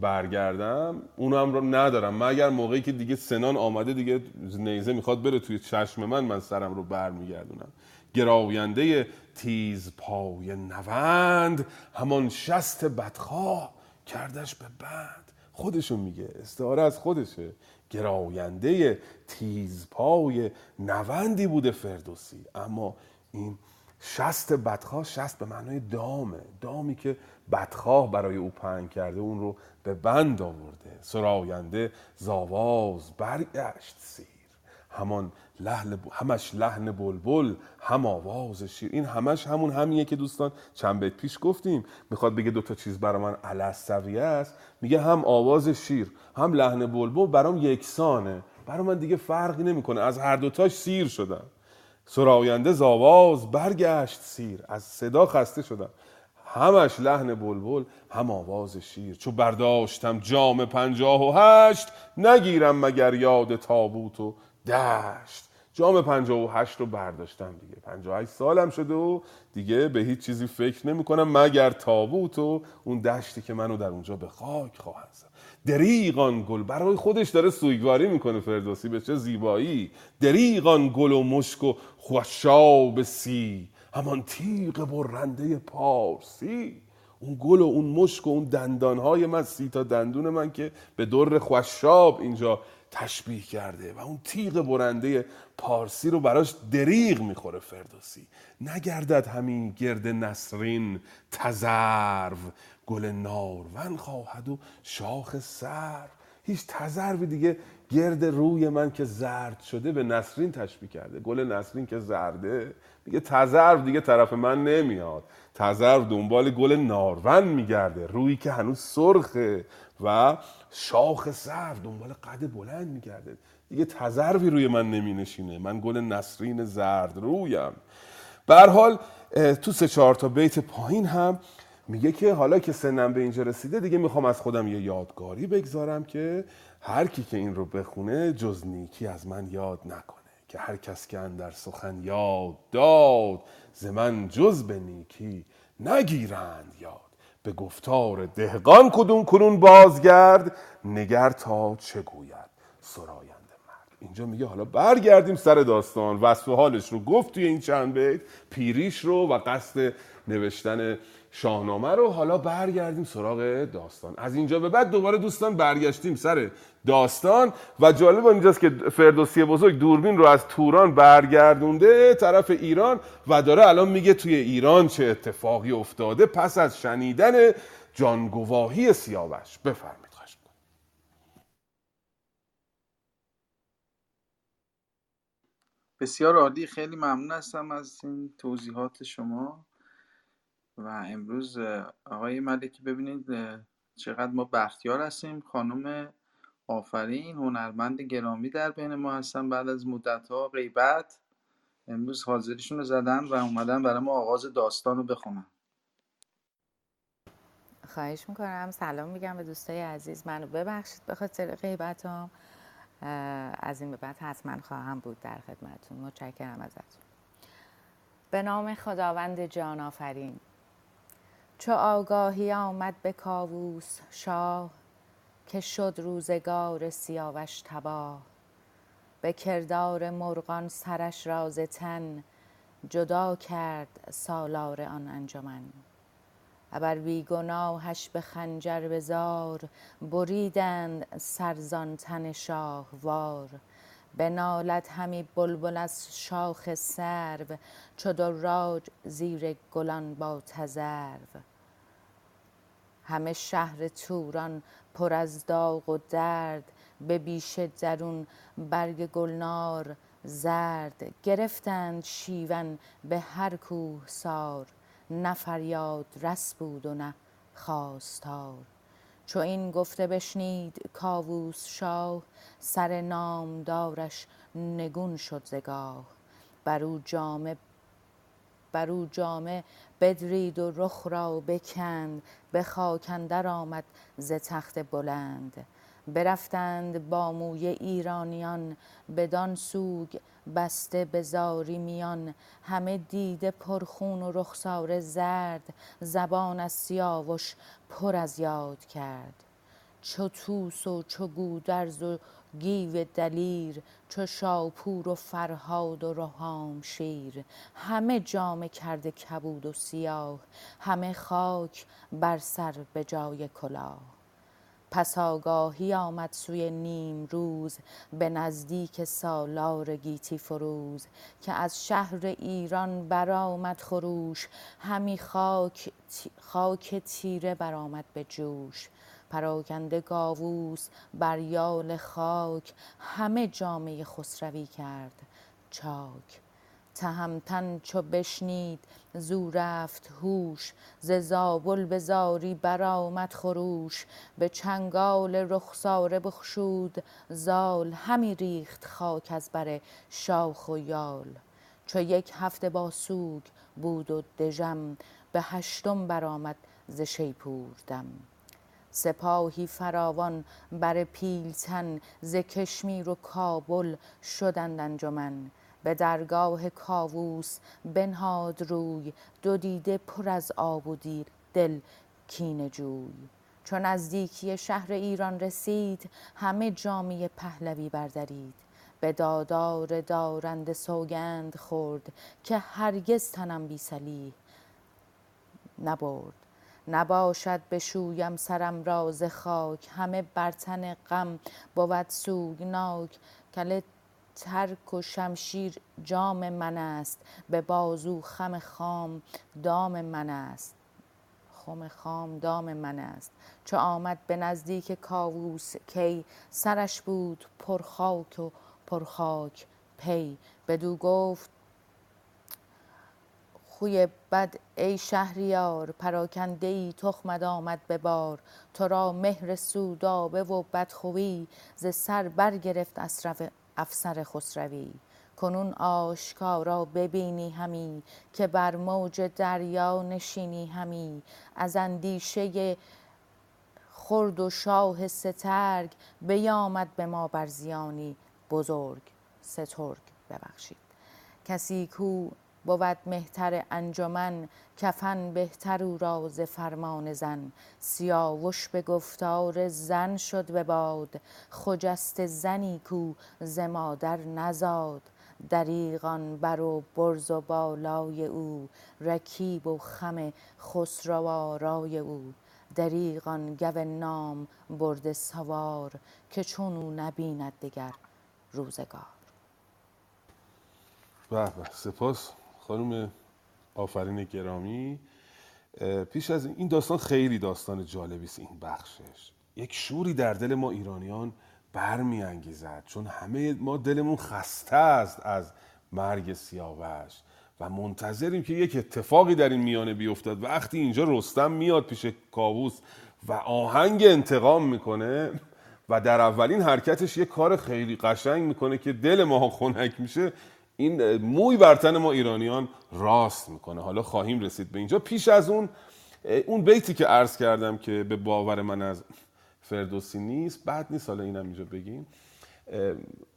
برگردم اونم رو ندارم. مگر موقعی که دیگه سنان آمده دیگه نیزه می‌خواد بره توی چشم من من سرم رو برمیگردونم. گراینده تیز پای نوند. همان شست بدخواه کردش به بند. خودشون میگه استعاره از خودشه. گراینده تیز پای نوندی بوده فردوسی. اما این شست بدخواه شست به معنای دامه. دامی که بدخواه برای او پهن کرده اون رو به بند آورده. سراینده زاواز برگشت سیر. همان لحن همش لحن بلبل هم آواز شیر. این همش همون همیه که دوستان چند بیت پیش گفتیم. می‌خواد بگه دو تا چیز برای من است. میگه هم آواز شیر هم لحن بلبل برام یکسانه. برای من دیگه فرقی نمی‌کنه. از هر دوتاش سیر شدم. سراینده زاواز برگشت سیر. از صدا خسته شدم. همش لحن بلبل هم آواز شیر. چو برداشتم جام پنجاه و هشت نگیرم مگر یاد تابوت و دشت. جام پنجاه و هشت رو برداشتم دیگه. پنجاه و هشت سالم شده و دیگه به هیچ چیزی فکر نمی کنم مگر تابوت و اون دشتی که منو در اونجا به خاک خواهد زد. دریغان گل. برای خودش داره سوگواری می‌کنه فردوسی. به چه زیبایی. دریغان گل و مشک و خوشاب سی. همان تیغ برنده پارسی. اون گل و اون مشک و اون دندانهای من سی تا دندون من که به در خوشاب اینجا تشبیه کرده و اون تیغ برنده پارسی رو براش دریغ می‌خوره فردوسی. نگردد همین گرد نسرین تزرو گل نارون خواهد و شاخ سر هیچ تزروی دیگه گرد روی من که زرد شده به نسرین تشبیه کرده. گل نسرین که زرده دیگه تزرو دیگه طرف من نمیاد. تزرو دنبال گل نارون میگرده. روی که هنوز سرخه. و شاخ سر دنبال قد بلند میگرده. دیگه تزروی روی من نمی نشینه من گل نسرین زرد رویم. به حال تو سه چهار تا بیت پایین هم میگه که حالا که سنم به اینجا رسیده دیگه می‌خوام از خودم یه یادگاری بگذارم که هر کی که این رو بخونه جز نیکی از من یاد نکنه. که هر کس که اندر سخن یاد داد ز من جز به نیکی نگیرند یاد. به گفتار دهقان کدوم کنون بازگرد نگر تا چه گوید؟ سراینده مرد. اینجا میگه حالا برگردیم سر داستان. وصف حالش رو گفت توی این چند بیت. پیریش رو و قصد نوشتن شاهنامه رو. حالا برگردیم سراغ داستان. از اینجا به بعد دوباره دوستان برگشتیم سر داستان و جالب اینجاست که فردوسی بزرگ دوربین رو از توران برگردونده طرف ایران و داره الان میگه توی ایران چه اتفاقی افتاده پس از شنیدن جانگواهی سیاوش. بفرمایید. بسیار عالی. خیلی ممنون هستم از این توضیحات شما. و امروز آقای ملکی ببینید چقدر ما بختیار هستیم. خانم آفرین هنرمند گرامی در بین ما هستن. بعد از مدت ها غیبت امروز حاضریشون رو زدن و اومدن برای ما آغاز داستان رو بخونن. خواهش می‌کنم. سلام میگم به دوستای عزیز. منو ببخشید به خاطر غیبتام. از این به بعد حتما خواهم بود در خدمتون متشکرم ازتون. به نام خداوند جان آفرین. چو آگاهی آمد به کاووس شاه که شد روزگار سیاوش تباه. به کردار مرغان سرش را تن جدا کرد سالار آن انجمن. ابر بی به خنجر به زار بریدند سر زان تن شاهوار. بنالد همی بلبل از شاخ سرو چو دراج زیر گلان با تذرو همه شهر توران پر از داغ و درد به بیش درون برگ گلنار زرد. گرفتند شیون به هر کوهسار نه فریاد رس بود و نه خواستار. چو این گفته بشنید کاووس شاه سر نامدارش نگون شد ز گاه. بر او جامه بر او جامه بدرید و رخ را بکند به خاک اندر آمد ز تخت بلند. برفتند با موی ایرانیان بدان سوگ بسته به زاری میان. همه دیده پرخون و رخساره زرد زبان از سیاوش پر از یاد کرد. چو طوس و چو گودرز و گیو دلیر چو شاپور و فرهاد و رهامشیر همه جامه کرده کبود و سیاه همه خاک بر سر به جای کلاه. پس آگاهی آمد سوی نیمروز به نزدیک سالار گیتی فروز که از شهر ایران برآمد خروش. همی خاک خاک تیره برآمد به جوش. پراکنده گاووس بر یال خاک همه جامه خسروی کرد. چاک. تهمتن چو بشنید زو رفت هوش. ز زابل به زاری برآمد خروش. به چنگال رخساره بگشود زال. همی ریخت خاک از بر شاخ و یال. چو یک هفته با سوگ بود و دژم به هشتم برآمد ز شیپور دم. سپاهی فراوان بر پیلتن ز کشمیر و کابل شدند انجمن. به درگاه کاووس بنهاد روی دو دیده پر از آب و دل کینه جوی. چون نزدیکی شهر ایران رسید همه جامی پهلوی بردرید. به دادار دارنده سوگند خورد که هرگز تنم بی صلیح نبرد. نباشد بشویم سرم را ز خاک. همه بر تن غم بود سوگناک. کله ترک و شمشیر جام من است. به بازو خم خام دام من است. خم خام دام من است. چو آمد به نزدیک کاووس کی سرش بود پر خاک و پر خاک. پی بدو گفت خوی بد ای شهریار پراکنده ای تخمت آمد به بار. تو را مهر سودابه و بدخویی ز سر برگرفت اسرف افسر خسروی. کنون آشکارا ببینی همی که بر موج دریا نشینی همی. از اندیشه خرد و شاه سترگ بیامد به ما بر زیانی. بزرگ سترگ ببخشید. کسی کو بود مهتر انجمن کفن بهتر او را ز فرمان زن. سیاوش به گفتار زن شد به باد خجسته زنی کو ز مادر نزاد. دریغ آن بر و برز و بالای او رکیب و خم خسرو آرای او. دریغ آن گو نام برده سوار که چون او نبیند دگر روزگار. به به سپاس. خانم آفرین گرامی پیش از این این داستان خیلی داستان جالبی است این بخشش. یک شوری در دل ما ایرانیان برمیانگیزد چون همه ما دلمون خسته است از مرگ سیاوش و منتظریم که یک اتفاقی در این میانه بیفتد. وقتی اینجا رستم میاد پیش کاووس و آهنگ انتقام می‌کنه و در اولین حرکتش یه کار خیلی قشنگ می‌کنه که دل ما خنک میشه. این موی بر تن ما ایرانیان راست می‌کنه. حالا خواهیم رسید به اینجا. پیش از اون اون بیتی که عرض کردم که به باور من از فردوسی نیست بعد نیست. حالا اینم اینجا بگیم.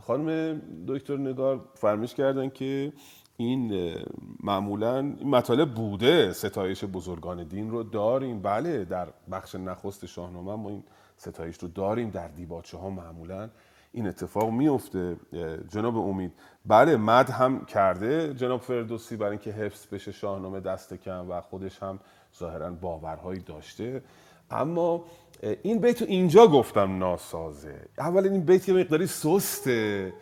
خانم دکتر نگار فرمایش کردن که این معمولا این مطالب بوده. ستایش بزرگان دین رو داریم. بله در بخش نخست شاهنامه ما این ستایش رو داریم. در دیباچه ها معمولا این اتفاق میفته جناب امید. بله مد هم کرده. جناب فردوسی برای اینکه حفظ بشه شاهنامه دست کم و خودش هم ظاهرا باورهایی داشته. اما این بیت رو اینجا گفتم ناسازه. اولا این بیت یه مقداری سسته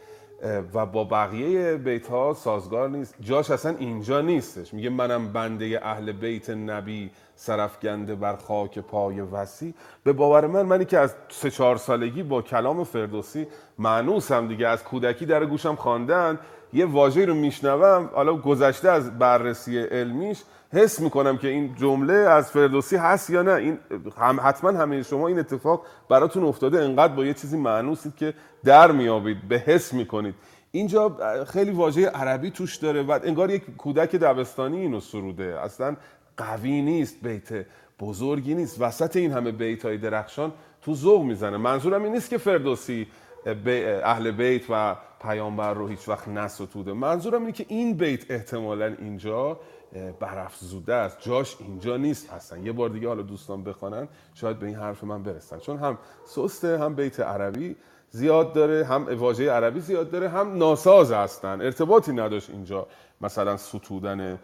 و با بقیه بیت ها سازگار نیست. جاش اصلا اینجا نیستش. میگه منم بنده اهل بیت نبی سرفگنده بر خاک پای وسی به باور من منی که از سه چهار سالگی با کلام فردوسی معنوسم دیگه. از کودکی در گوشم خواندن. یه واژه رو میشنوم. حالا گذشته از بررسی علمیش حس می‌کنم که این جمله از فردوسی هست یا نه. این هم حتما همه شما این اتفاق براتون افتاده. انقدر با یه چیزی معنوسید که در میابید به حس می‌کنید. اینجا خیلی واژه عربی توش داره و انگار یک کودک دبستانی اینو سروده. اصلا قوی نیست بیت بزرگی نیست. وسط این همه بیت های درخشان تو ذوق می‌زنه. منظورم این نیست که فردوسی اهل بیت و پیامبر رو هیچ وقت نستوده. منظورم اینه که این بیت احتمالا اینجا برافزوده است. جاش اینجا نیست هستن. یه بار دیگه حالا دوستان بخوانن شاید به این حرف من برسن. چون هم سسته هم بیت عربی زیاد داره هم واژه عربی زیاد داره هم ناساز هستن. ارتباطی نداشت اینجا مثلا ستودن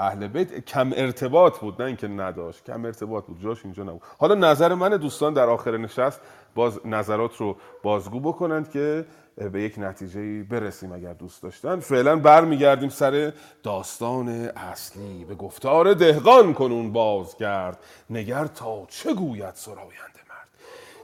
اهل بیت کم ارتباط بود نه اینکه نداشت. کم ارتباط بود جاش اینجا نبود. حالا نظر من دوستان در آخر نشست باز نظرات رو بازگو بکنند که به یک نتیجه برسیم اگر دوست داشتن. فعلا برمیگردیم سر داستان اصلی. به گفتار دهقان کنون بازگرد. نگر تا چه گوید سراینده مرد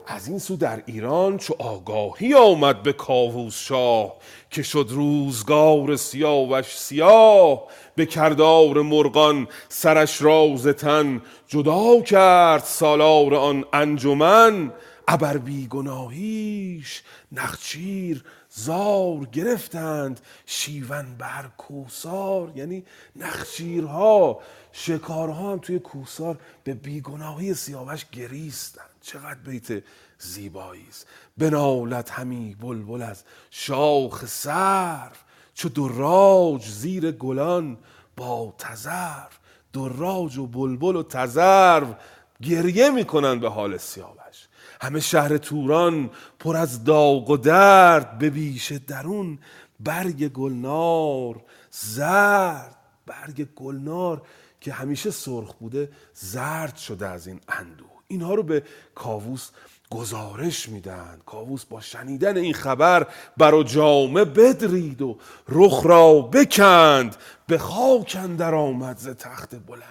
از این سو در ایران چو آگاهی آمد به کاووس شاه که شد روزگار سیاوش سیاه به کردار مرغان سرش راز تن جدا کرد سالار آن انجمن. ابر بیگناهیش نخچیر زار گرفتند شیون بر کوسار یعنی نخچیرها شکارها هم توی کوسار به بیگناهی سیاوش گریستند چقدر بیت زیبایی است. بنالت همی بلبل از شاخ سرو. چو دراج زیر گلان با تذرو. دراج و بلبل و تذرو گریه می‌کنن به حال سیاوش. همه شهر توران پر از داغ و درد. به بیش درون برگ گلنار زرد. برگ گلنار که همیشه سرخ بوده زرد شده از این اندوه. اینها رو به کاووس گزارش میدن. کاووس با شنیدن این خبر بر جامه بدرید و رخ را بکند. به خاک اندر آمد ز تخت بلند.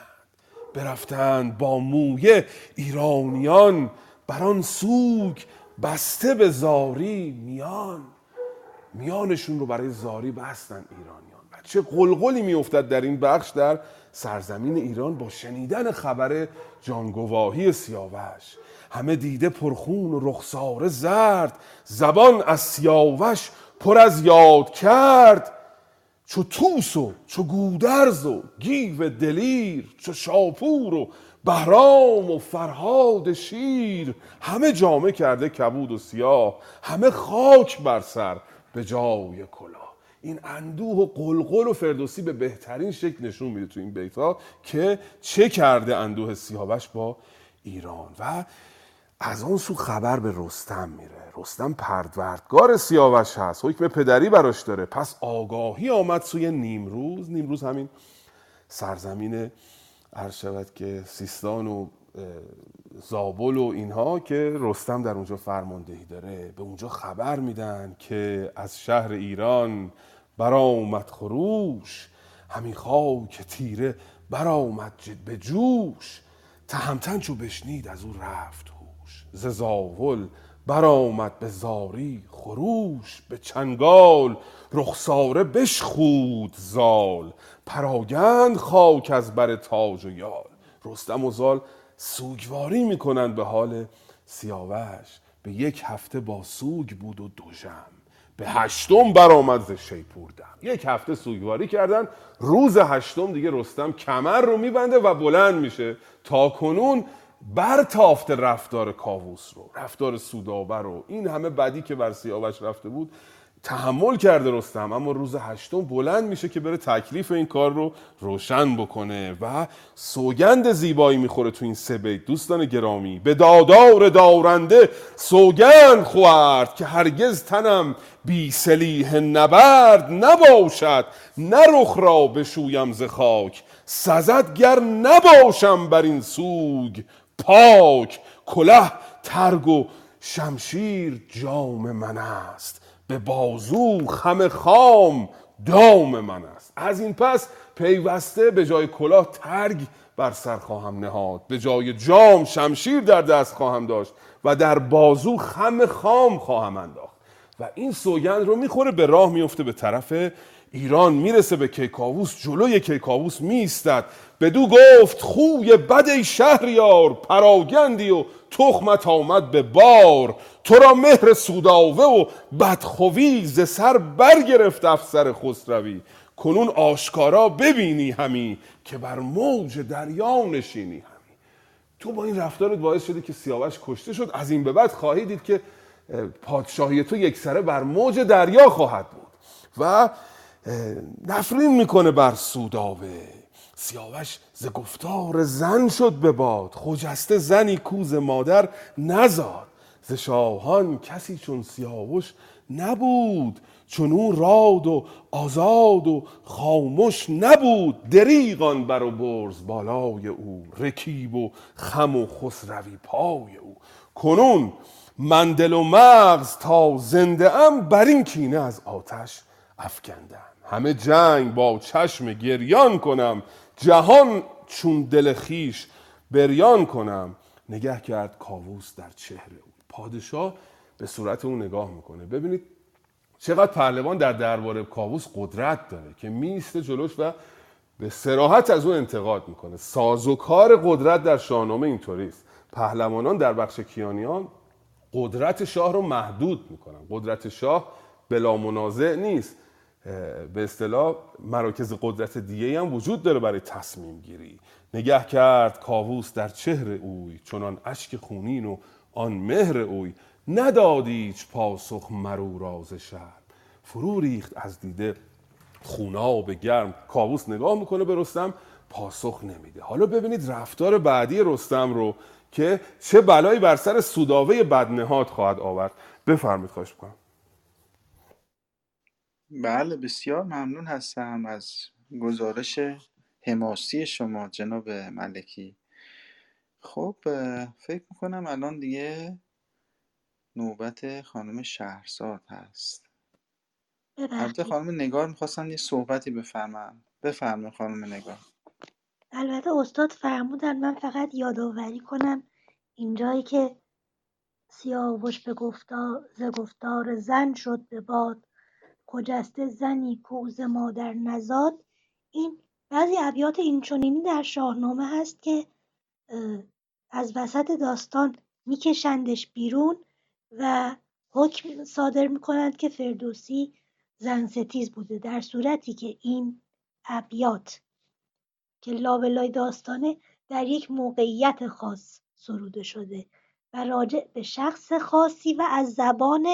برفتند با مویه ایرانیان. بر آن سوگ بسته به زاری میان. میانشون رو برای زاری بستن ایرانیان. و چه قلقلی میافتد در این بخش در سرزمین ایران با شنیدن خبر جانگواهی سیاوش. همه دیده پرخون و رخساره زرد. زبان از سیاوش پر از یاد کرد. چو توس و چو گودرز و گیو دلیر چو شاپور و بهرام و فرهاد شیر. همه جامه کرده کبود و سیاه همه خاک بر سر به جای کلاه. این اندوه و قلقل و فردوسی به بهترین شکل نشون میده تو این بیت ها که چه کرده اندوه سیاوش با ایران. و از آن سو خبر به رستم میره. رستم پردوردگار سیاوش هست. حکم پدری براش داره. پس آگاهی آمد سوی نیمروز. نیمروز همین سرزمین شود که سیستان و زابل و اینها که رستم در اونجا فرماندهی داره. به اونجا خبر میدن که از شهر ایران برآمد خروش. همین خاک تیره برآمد به جوش. تهمتن چو بشنید از او رفت هوش. ز زاول برآمد به زاری خروش. به چنگال رخساره بشخود زال. پراگند خاک از بر تاج و یال. رستم و زال سوگواری می‌کنند به حال سیاوش. به یک هفته با سوگ بود و دوژم به هشتم برآمد ز شیپور دم یک هفته سوگواری کردن روز هشتم دیگه رستم کمر رو میبنده و بلند میشه. تا کنون بر تافت رفتار کاووس رو رفتار سودابر رو. این همه بدی که بر سیاوش رفته بود تحمل کرده رستم اما روز هشتم بلند میشه که بره تکلیف این کار رو روشن بکنه و سوگند زیبایی می‌خوره تو این سه بیت. دوستان گرامی به دادار دارنده سوگند خورد که هرگز تنم بی سلیح نبرد نباشد نه رخ را بشویم ز خاک سزد گر نباشم بر این سوگ پاک. کله ترگ و شمشیر جام من است. به بازو خم خام دام من است. از این پس پیوسته به جای کلاه ترگ بر سر خواهم نهاد. به جای جام شمشیر در دست خواهم داشت و در بازو خم خام خواهم انداخت. و این سوگند رو می‌خوره به راه میفته به طرف ایران. می‌رسه به کیکاووس. جلوی کیکاووس میستد بدو گفت خوی بد شهریار پراگندی و تخمت آمد به بار. تو را مهر سوداوه و بدخوی ز سر برگرفت افسر خسروی. کنون آشکارا ببینی همی که بر موج دریا نشینی همی. تو با این رفتارت باعث شدی که سیاوش کشته شد. از این به بعد خواهی دید که پادشاهی تو یک سره بر موج دریا خواهد بود و نفرین می‌کنه بر سوداوه. سیاوش ز گفتار زن شد به باد خجسته زنی کوز مادر نزاد. ز شاهان کسی چون سیاوش نبود چون او راد و آزاد و خاموش نبود. دریغان بر و برز بالای او رکیب و خم و خسروی پای او. کنون من دل و مغز تا زنده ام بر این کینه از آتش افکندم. همه جنگ با چشم گریان کنم جهان چون دل خیش بریان کنم. نگه کرد کاووس در چهره او. پادشاه به صورت او نگاه می‌کنه. ببینید چقدر پهلوان در درباره کاووس قدرت داره که میسته جلوش و به سراحت از او انتقاد می‌کنه. سازوکار قدرت در شاهنامه اینطوری است پهلوانان در بخش کیانیان قدرت شاه رو محدود می‌کنن. قدرت شاه بلا منازع نیست. به اصطلاح مراکز قدرت دیگه هم وجود داره برای تصمیم گیری. نگه کرد کاووس در چهر اوی چنان اشک خونین و آن مهر اوی. ندادیچ پاسخ مرو راز شهر فرو ریخت از دیده خوناب گرم. کاووس نگاه می‌کنه به رستم پاسخ نمیده. حالا ببینید رفتار بعدی رستم رو که چه بلایی بر سر سوداوه بدنهاد خواهد آورد. بفرمید خواهش کنم بله بسیار ممنون هستم از گزارش حماسی شما جناب ملکی. خب فکر می‌کنم الان دیگه نوبت خانم شهرزاد هست. البته خانم نگار می‌خواستن یه صحبتی بفرمن بفرمایید خانم نگار. البته استاد فرمودن من فقط یادآوری کنم اینجایی که سیاوش به گفتار ز گفتار زن شد به باد. خجسته زنی کوز مادر نزاد؟ این بعضی ابیات اینچنینی در شاهنامه هست که از وسط داستان میکشندش بیرون و حکم صادر می‌کنند که فردوسی زن ستیز بوده در صورتی که این ابیات که لابلای داستانه در یک موقعیت خاص سروده شده و راجع به شخص خاصی و از زبان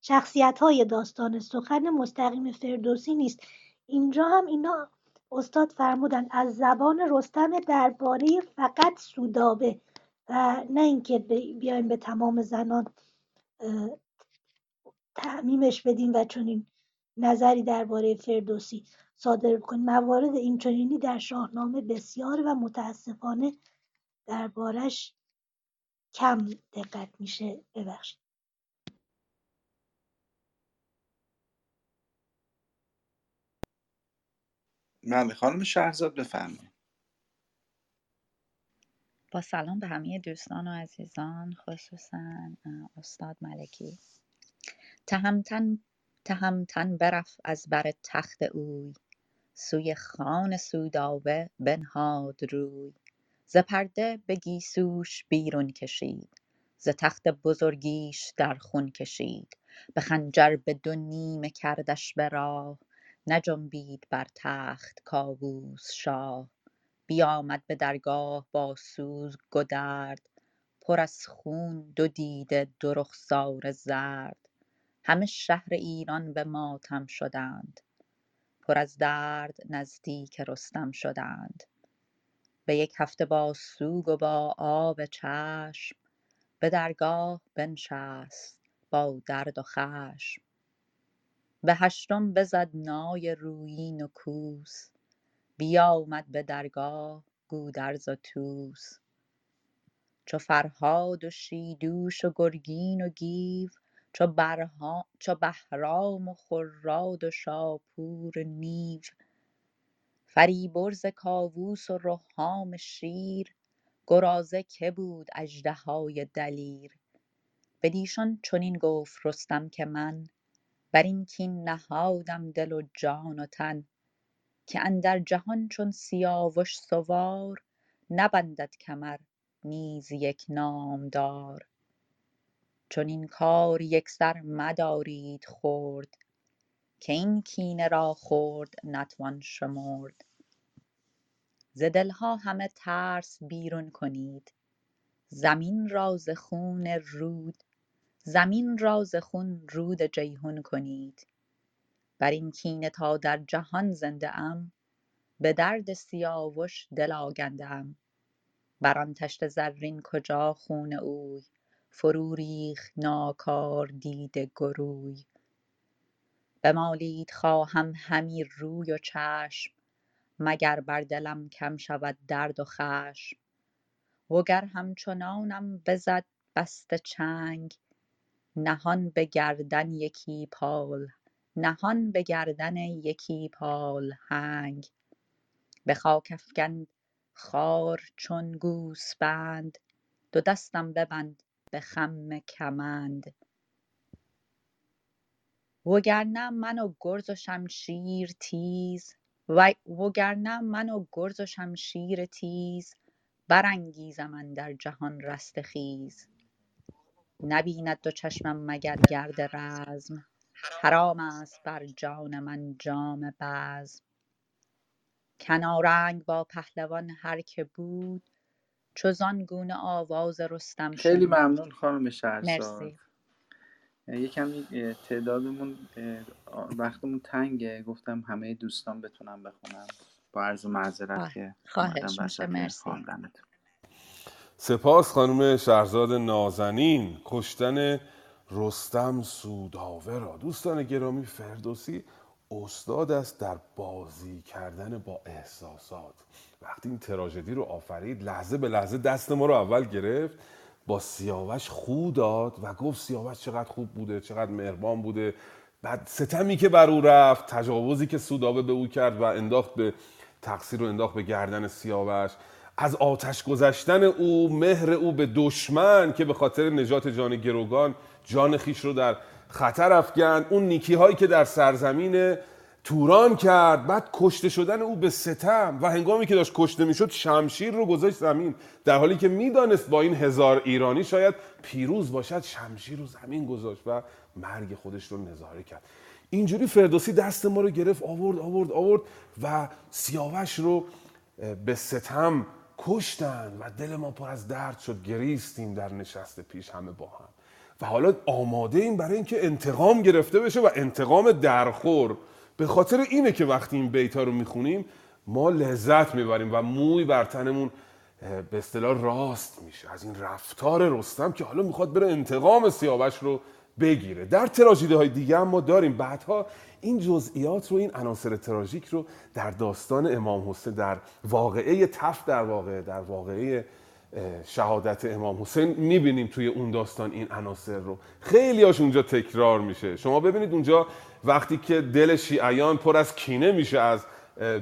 شخصیت های داستان سخن مستقیم فردوسی نیست. اینجا هم اینا استاد فرمودن از زبان رستم درباره فقط سودابه و نه اینکه بیایم به تمام زنان تعمیمش بدیم و چنین نظری درباره فردوسی صادر کنیم موارد اینچنینی در شاهنامه بسیار و متاسفانه دربارش کم دقت میشه. ببخشید. بله خانم شهرزاد بفرمایید. با سلام به همه دوستان و عزیزان خصوصا استاد ملکی. تهمتن تهمتن برف از بر تخت اوی سوی خان سودابه بنهاد روی. ز پرده به گیسوش بیرون کشید ز تخت بزرگیش در خون کشید. به خنجر به دو نیمه کردش به راه نجنبید بر تخت کاووس شاه بیامد به درگاه با سوز گدرد پر از خون دو دیده دو رخساره زرد. همه شهر ایران به ماتم شدند پر از درد نزدیک رستم شدند. به یک هفته با سوگ و با آب چشم به درگاه بنشست با درد و خشم. به هشتم بزد نای رویین و کوس. بیامد به درگاه گودرز و توس چو فرهاد و شیدوش و گرگین و گیو چو بهرام و خراد و شاپور و نیو. فریبرز کاووس و رهام شیر گرازه که بود اژدهای دلیر. بدیشان چنین گفت رستم که من بر این کین نهادم دل و جان و تن که اندر جهان چون سیاوش سوار نبندد کمر نیز یک نامدار. چنین کار یکسر مدارید خرد که این کینه را خرد نتوان شمرد. ز دلها همه ترس بیرون کنید زمین را ز خون رود زمین را ز خون رود جیحون کنید. بر این کینه تا در جهان زنده ام به درد سیاوش دل آگنده ام. بر آن تشت زرین کجا خون اوی؟ فرو ریخت ناکاردیده گروی. بمالید خواهم همی روی و چشم مگر بر دلم کم شود درد و خشم. وگر همچنانم بزد بسته چنگ نهان به گردن یکی پال نهان به گردن یکی پالهنگ به خاک افگن خوار چون گوسپند دو دستم ببند به خم کمند. وگرنه من و گرز و شمشیر تیز وگرنه من و گرز و شمشیر تیز برانگیزم اندر جهان رستخیز نبیند دو چشمم مگر گرد رزم. حرام است بر جان من جام بزم. کنارنگ با پهلوان هر که بود چو زان گونه آواز رستم خیلی شنود ممنون خانم شهرزاد. مرسی. اه، تعدادمون وقتمون تنگه. گفتم همه دوستان بتونم بخونم با عرض معذرت که خواهش میشه، مرسی. سپاس خانم شهرزاد نازنین. کشتن رستم سوداوه را. دوستان گرامی فردوسی استاد است در بازی کردن با احساسات. وقتی این تراژدی رو آفرید لحظه به لحظه دست ما رو اول گرفت با سیاوش خو داد و گفت سیاوش چقدر خوب بوده چقدر مهربان بوده. بعد ستمی که بر او رفت تجاوزی که سودابه به او کرد و انداخت به تقصیر رو انداخت به گردن سیاوش. از آتش گذشتن او مهر او به دشمن که به خاطر نجات جان گروگان جان خیش رو در خطر افکند. اون نیکی هایی که در سرزمین توران کرد بعد کشته شدن او به ستم و هنگامی که داشت کشته می‌شد شمشیر رو گذاشت زمین. در حالی که می‌دانست با این هزار ایرانی شاید پیروز باشد شمشیر رو زمین گذاشت و مرگ خودش رو نظاره کرد. اینجوری فردوسی دست ما رو گرفت آورد آورد آورد و سیاوش رو به ستم کشتن و دل ما پر از درد شد گریستیم در نشست پیش همه با هم. و حالا آماده این برای اینکه انتقام گرفته بشه و انتقام درخور. به خاطر اینه که وقتی این بیتا رو می‌خونیم ما لذت می‌بریم و موی بر تنمون به اصطلاح راست میشه. از این رفتار رستم که حالا می‌خواد بره انتقام سیاوش رو بگیره. در تراژدی های دیگه هم ما داریم. بعدها این جزئیات رو این عناصر تراژیک رو در داستان امام حسین در واقعه تف در واقع در واقعه شهادت امام حسین می‌بینیم توی اون داستان این عناصر رو. خیلی هاش اونجا تکرار میشه. شما ببینید اونجا وقتی که دل شیعیان پر از کینه میشه از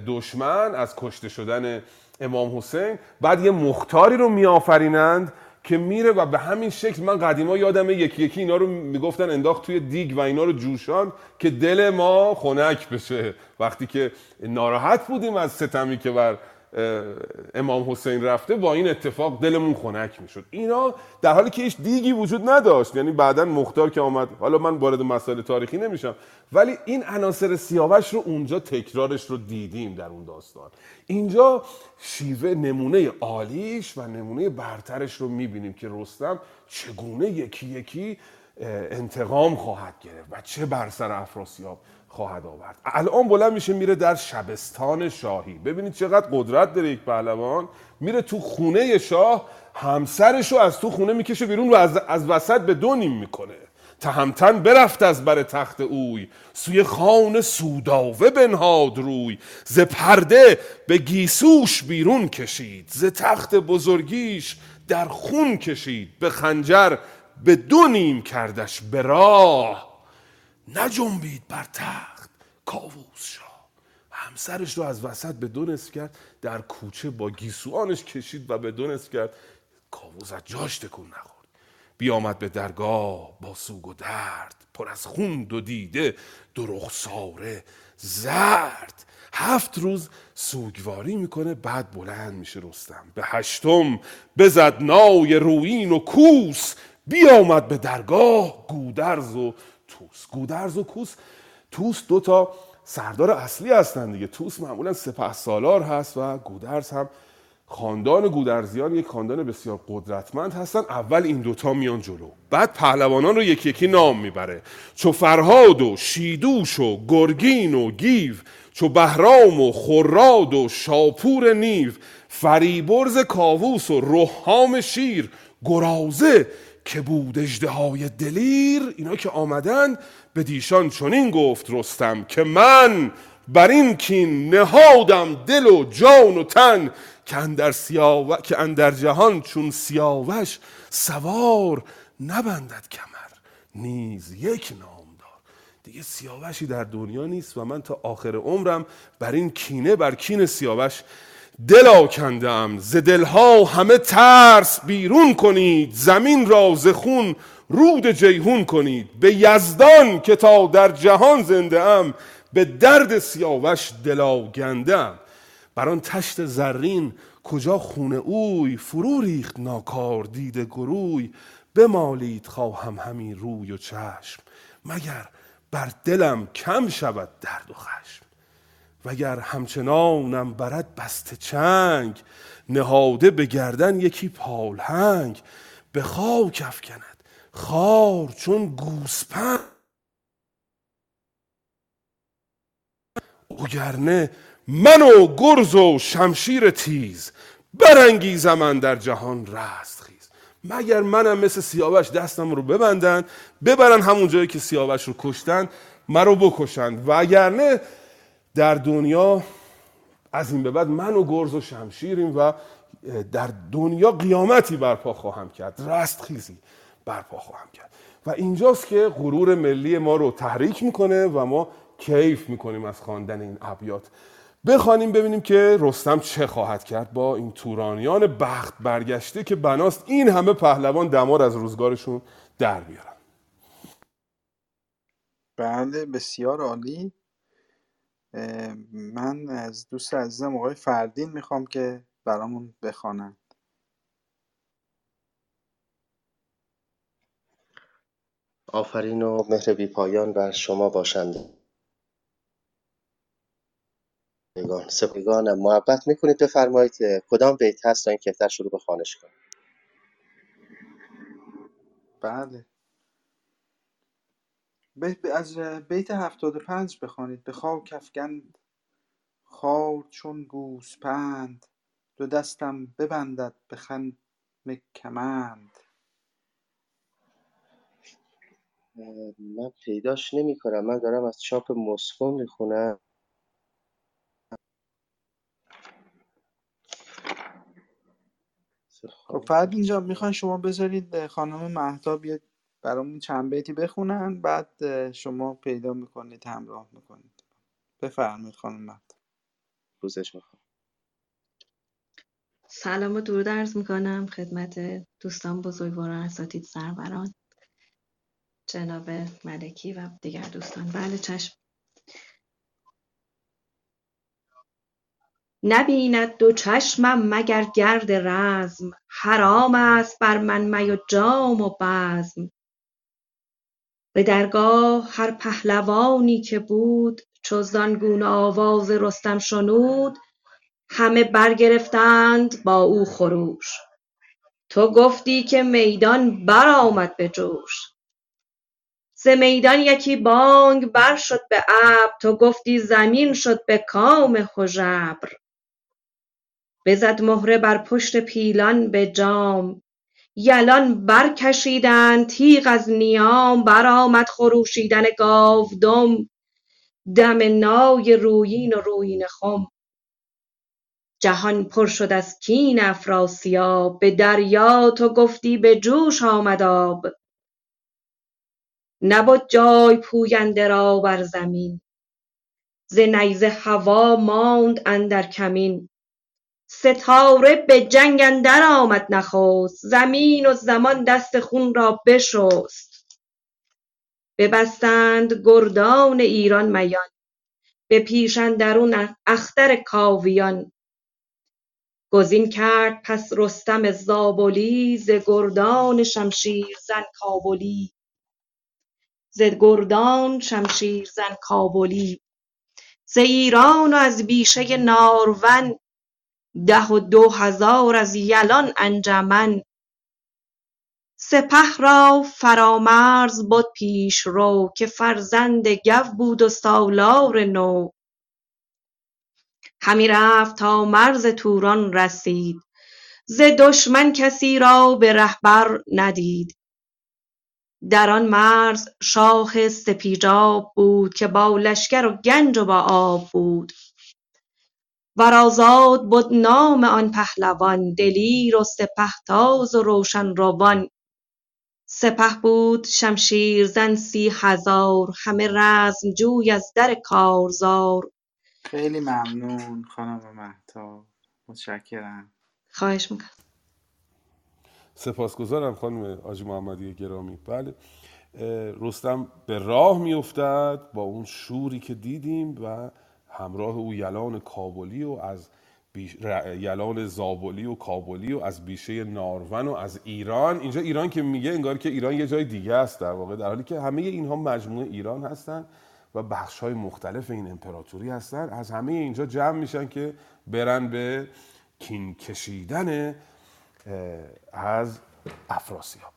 دشمن از کشته شدن امام حسین بعد یه مختاری رو میآفرینند که میره و به همین شکل من قدیما یادمه یکی یکی اینا رو می‌گفتن انداخت توی دیگ و اینا رو جوشان که دل ما خنک بشه. وقتی که ناراحت بودیم از ستمی که بر امام حسین رفته با این اتفاق دلمون خنک می‌شد. اینا در حالی که هیچ دیگی وجود نداشت. یعنی بعدا مختار که آمد حالا من وارد مسائل تاریخی نمیشم. ولی این عناصر سیاوش رو اونجا تکرارش رو دیدیم در اون داستان. اینجا شیوه نمونه عالیش و نمونه برترش رو می‌بینیم که رستم چگونه یکی یکی انتقام خواهد گرفت و چه بر سر افراسیاب خواهد آورد. الان بلند میشه میره در شبستان شاهی. ببینید چقدر قدرت داره یک پهلوان. میره تو خونه شاه همسرش رو از تو خونه می‌کشه بیرون و از, از وسط به دو نیم می‌کنه. تهمتن برفت از بر تخت اوی. سوی خان سوداوه بنهاد روی. ز پرده به گیسوش بیرون کشید. ز تخت بزرگیش در خون کشید. به خنجر به دو نیم کردش به راه. نجنبید بر تخت کاووس شاه همسرش رو از وسط به دو نصف کرد در کوچه با گیسوانش کشید و به دو نصف کرد. کاووس از جاش تکون نخورد. بیامد به درگاه با سوگ و درد پر از خون دو دیده دو رخساره زرد. هفت روز سوگواری می‌کنه بعد بلند میشه رستم. به هشتم بزد نای روین و کوس. بیامد به درگاه گودرز و توس گودرز و کوس. توس دو تا سردار اصلی هستن دیگه. توس معمولا سپه سالار هست و گودرز هم خاندان گودرزیان یک خاندان بسیار قدرتمند هستن. اول این دوتا میان جلو. بعد پهلوانان رو یکی یکی نام می‌بره. چو فرهاد و شیدوش و گرگین و گیو چو بهرام و خراد و شاپور نیو فریبرز کاووس و رهام شیر گرازه که بود اژدهای دلیر اینا که آمدن به دیشان چنین گفت رستم که من بر این کین نهادم دل و جان و تن که اندر, سیاو... که اندر جهان چون سیاوش سوار نبندد کمر نیز یک نامدار دیگه سیاوشی در دنیا نیست و من تا آخر عمرم بر این کینه بر کین سیاوش دل آکنده ام ز دلها همه ترس بیرون کنید زمین را ز خون رود جیهون کنید. به یزدان که تا در جهان زنده ام به درد سیاوش دل آگنده ام بر تشت زرین کجا خون اوی؟ فرو ریخت ناکار دیده گروی. بمالید خواهم همین روی و چشم مگر بر دلم کم شود درد و خشم. وگر همچنانم برد بسته چنگ نهاده به گردن یکی پالهنگ. به خاک افکند خار چون گوسپند. وگرنه من و گرز و شمشیر تیز برانگیزم در جهان رستخیز مگر منم مثل سیاوش دستم رو ببندن ببرن همون جایی که سیاوش رو کشتن مرا بکشند و اگر در دنیا از این به بعد من و گرز و شمشیریم و در دنیا قیامتی برپا خواهم کرد رستخیزی برپا خواهم کرد. و اینجاست که غرور ملی ما رو تحریک می‌کنه و ما کیف می‌کنیم از خواندن این ابیات. بخوانیم ببینیم که رستم چه خواهد کرد با این تورانیان بخت برگشته که بناست این همه پهلوان دمار از روزگارشون در بیارن. بله بسیار عالی. من از دوست عزیزم آقای فردین می‌خوام که برامون بخوانن آفرین و مهر بی پایان بر شما باشند. سپگانم محبت می‌کنید بفرمایید کدام بیت هست تا این کهتر شروع به خانش کنم بله. از بیت هفتاد و پنج بخوانید. به خاک افگند خار چون گوسپند. دو دستم ببندد به خم کمند. من پیداش نمی کنم. من دارم از چاپ مسکو می‌خونم خب فرد اینجا می‌خوان شما بذارید خانم مهتا بیاد برامون چند بیتی بخونن بعد شما پیدا می‌کنید همراه می‌کنید. بفرمایید خانم مهتا روزش می‌خوام. سلام و درود عرض می‌کنم خدمت دوستان بزرگواران اساتید سروران. جناب ملکی و دیگر دوستان. بله چشم. نبیند دو چشمم مگر گرد رزم حرام است بر من می و جام و بزم. به درگاه هر پهلوانی که بود چو زان گونه آواز رستم شنود همه برگرفتند با او خروش. تو گفتی که میدان برآمد به جوش. ز میدان یکی بانگ برشد به ابر تو گفتی زمین شد به کام هژبر. بزد مهره بر پشت پیلان به جام یلان برکشیدند تیغ از نیام برآمد خروشیدن گاودم. دم نای رویین و رویین خم. جهان پر شد از کین افراسیاب. به دریا تو گفتی به جوش آمد آب. نبد جای پوینده را بر زمین. ز نیزه هوا ماند اندر کمین. ستاره به جنگ اندر آمد نخست. زمین و زمان دست خون را بشست. ببستند گردان ایران میان. به پیش اندرون اختر کاویان. گزین کرد پس رستم زابلی ز گردان شمشیرزن کابلی ز گردان شمشیرزن کابلی ز ایران و از بیشه نارون ده و دو هزار از یلان انجمن. سپه را فرامرز بد پیشرو که فرزند گو بود و سالار نو. همی رفت تا مرز توران رسید. ز دشمن کسی را به ره بر ندید. در آن مرز شاه سپیجاب بود که با لشکر و گنج و با آب بود. ور آزاد بد نام آن پهلوان دلیر و سپهتاز و روشن روان. سپه بود شمشیرزن سی هزار همه رزم جوی از در کارزار. خیلی ممنون خانم مهتا متشکرم. خواهش می‌کنم. سپاسگزارم خانم آجی محمدی گرامی. بله رستم به راه میافتد با اون شوری که دیدیم و همراه او یلان کابلی و از. یلان زابلی و کابلی و از بیشه نارون و از ایران اینجا ایران که میگه انگار که ایران یه جای دیگه است در واقع در حالی که همه اینها مجموعه ایران هستن و بخش های مختلف این امپراتوری هستن از همه اینجا جمع میشن که برن به کین کشیدن از افراسیاب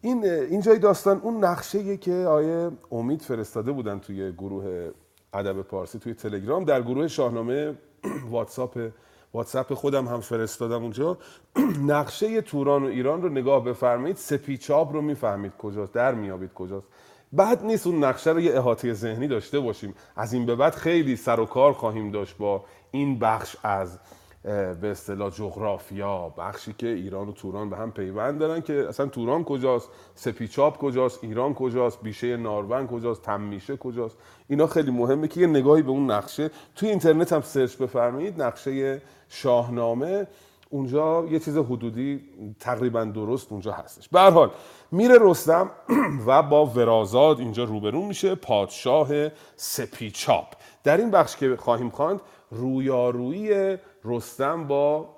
این اینجای داستان اون نقشه که آیه امید فرستاده بودن توی گروه ادب پارسی توی تلگرام. در گروه شاهنامه واتساپ واتساپ خودم هم فرستادم اونجا. نقشه توران و ایران رو نگاه بفرمایید. سپیچاب رو می‌فهمید کجاست در میابید کجاست. بعد نیست اون نقشه رو یه احاطه ذهنی داشته باشیم. از این به بعد خیلی سر و کار خواهیم داشت با این بخش از به اصطلاح جغرافیا بخشی که ایران و توران به هم پیوند دارن که اصلا توران کجاست؟ سپیچاب کجاست؟ ایران کجاست؟ بیشه نارون کجاست؟ تمیشه کجاست؟ اینا خیلی مهمه که یه نگاهی به اون نقشه. توی اینترنت هم سرچ بفرمایید نقشه شاهنامه. اونجا یه چیز حدودی تقریبا درست اونجا هستش. به حال میره رستم و با ورازاد اینجا روبرو میشه پادشاه سپیچاب. در این بخش که خواهیم خواند رویارویی رستم با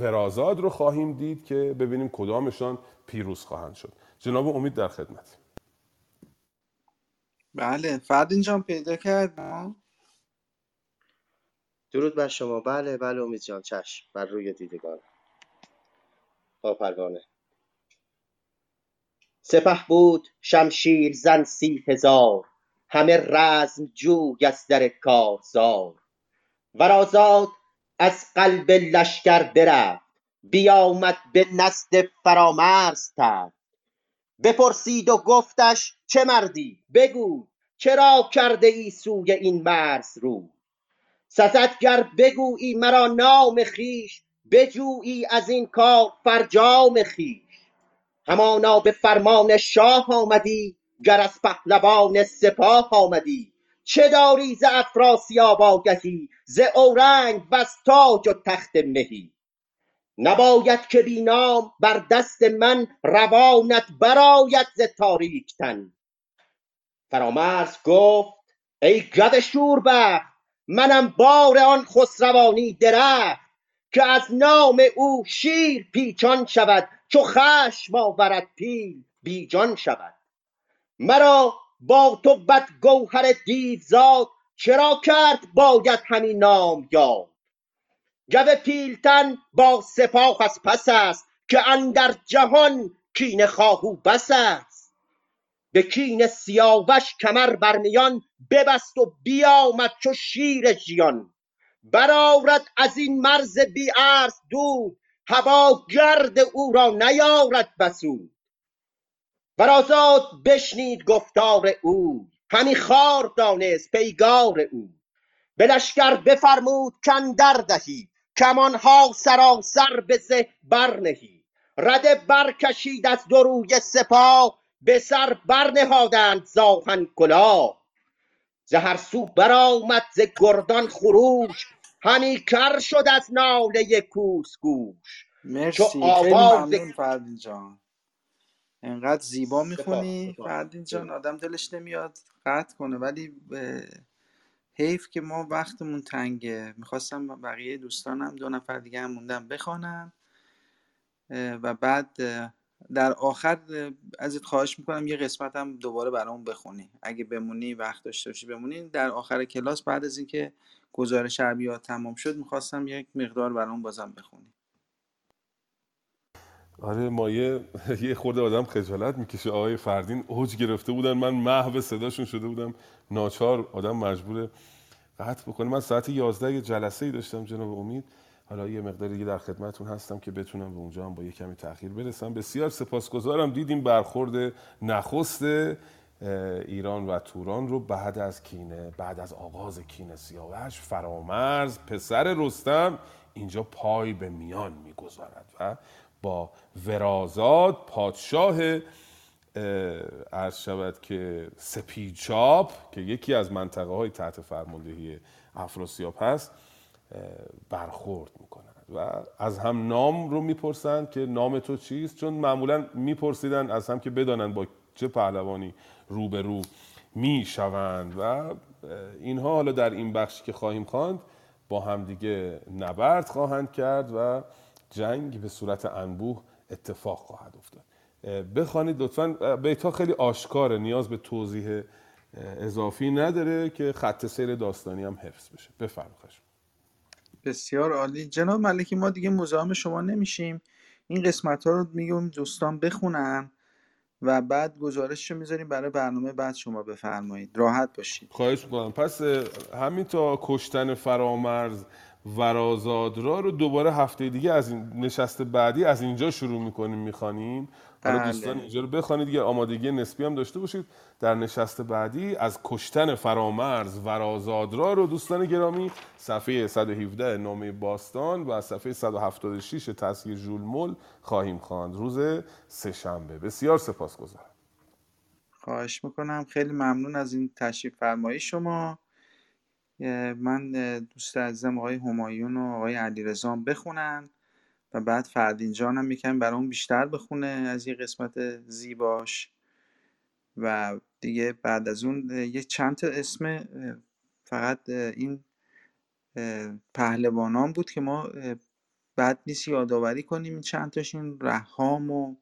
ورازاد رو خواهیم دید که ببینیم کدامشان پیروز خواهند شد. جناب امید در خدمت. بله فرد اینجا پیدا کرد. درود بر شما. بله بله امید جان چشم بر روی دیدگان. با پروانه. سپه بود شمشیر زن سی هزار. همه رزم جوی از در کارزار ورازاد از قلب لشکر برفت. بیامد به نزد فرامرز تفت. بپرسید و گفتش چه مردی؟ بگو چرا کرده ای سوی این مرز رو؟ سزد گر بگویی مرا نام خویش بجویی از این کار فرجام خویش. همانا به فرمان شاه آمدی گر از پهلوان سپاه آمدی. چه داری ز افراسیاب آگهی ز اورنگ وز تاج و تخت مهی نباید که بی نام بر دست من روانت برآید ز تاریک تن. فرامرز گفت ای گو شوربخت منم بار آن خسروانی درخت که از نام او شیر پیچان شود چو خشم آورد پیل بیجان شود. مرا با تو بد گوهر دیوزاد چرا کرد باید همین نام یاد؟ گو پیلتن با سپاه از پس است که اندر جهان کینه خواهو بس است. به کین سیاوش کمر بر میان ببست و بیامد چو شیر ژیان. برآرد از این مرز بی عرض دود هوا گرد او را نیارد بسود. ورازاد بشنید گفتار او. همی خوار دانست پیگار او. به لشکر بفرمود کاندر دهی. کمانها سراسر به زه برنهی رده برکشید از دو روی سپاه به سر برنهادند ز آهن کلاه ز هر سو برآمد ز گردان خروش. همی کر شد از ناله کوس گوش مرسی. خیلی آواز- ممنون فردین جان. انقدر زیبا می‌خونی سپاس. فردین جان آدم دلش نمیاد قطع کنه. ولی حیف که ما وقتمون تنگه. می‌خواستم بقیه دوستانم دو نفر دیگه هم موندن بخوانن اه، و بعد در آخر ازت خواهش می‌کنم یه قسمت هم دوباره برامون بخونی. اگه بمونی وقت داشته باشی بمونی. در آخر کلاس بعد از اینکه گزارش ابیات تمام شد می‌خواستم یک مقدار برامون بازم بخونی. آره مایه یه خورده آدم خجالت می‌کشه. آقای فردین اوج گرفته بودن. من محو صداشون شده بودم. ناچار آدم مجبور قطع بکنه. من ساعت 11 یه جلسه ای داشتم جناب امید. حالا یه مقدار دیگه در خدمتون هستم که بتونم به اونجا هم با یه کمی تاخیر برسم. بسیار سپاسگزارم. دیدیم برخورد نخست ایران و توران رو بعد از کینه بعد از آغاز کینه سیاوش. فرامرز پسر رستم اینجا پای به میان می‌گذارد و با ورازاد پادشاه اه، عرض شود که سپیچاب که یکی از منطقه های تحت فرماندهی افراسیاب هست برخورد می‌کنند و از هم نام رو می‌پرسند که نام تو چیست؟ چون معمولا میپرسیدن از هم که بدانند با چه پهلوانی روبرو می‌شوند و اینها حالا در این بخشی که خواهیم خواند با همدیگه نبرد خواهند کرد و جنگ به صورت انبوه اتفاق خواهد افتاد. بخوانید لطفا بیتا خیلی آشکاره نیاز به توضیح اضافی نداره که خط سیر داستانی هم حفظ بشه. بفرمایید. بسیار عالی. جناب ملکی ما دیگه مزاحم شما نمیشیم. این قسمت ها رو میگم دوستان بخونن و بعد گزارش رو می‌ذاریم برای برنامه بعد شما بفرمایید. راحت باشید. خواهش می‌کنم. پس همین تا کشتن فرامرز ورازادرا رو دوباره هفته دیگه از این نشست بعدی از اینجا شروع می‌کنیم می‌خوانیم. حالا بله. دوستان اینجا رو بخوانید دیگه آمادگی نسبی هم داشته باشید. در نشست بعدی از کشتن فرامرز ورازادرا رو دوستان گرامی صفحه 117 نامه باستان و صفحه 176 تصحیح ژولمل خواهیم خواند. روز سهشنبه بسیار سپاسگزارم. خواهش می‌کنم. خیلی ممنون از این تشریف فرمایی شما. من دوست عزیزم آقای همایون و آقای علیرضا بخونن و بعد فردین می‌کنم برام بیشتر بخونه از این قسمت زیباش. و دیگه بعد از اون یه چند تا اسم فقط این پهلوانان بود که ما بد نیست یادآوری کنیم چند تاشون رهام و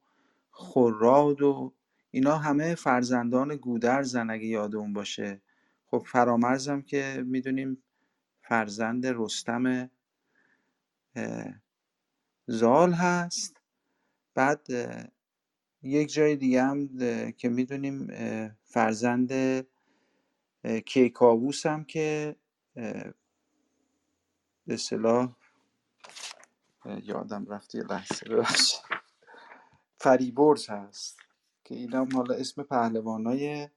خراد و اینا همه فرزندان گودرزن اگه یادمون باشه. خب فرامرزم که می‌دونیم فرزند رستم زال هست. بعد یک جای دیگه هم که می‌دونیم فرزند کیکاووس هم که به اصطلاح اه، یادم رفت یه لحظه فریبرز هست که اینا هم حالا اسم پهلوانای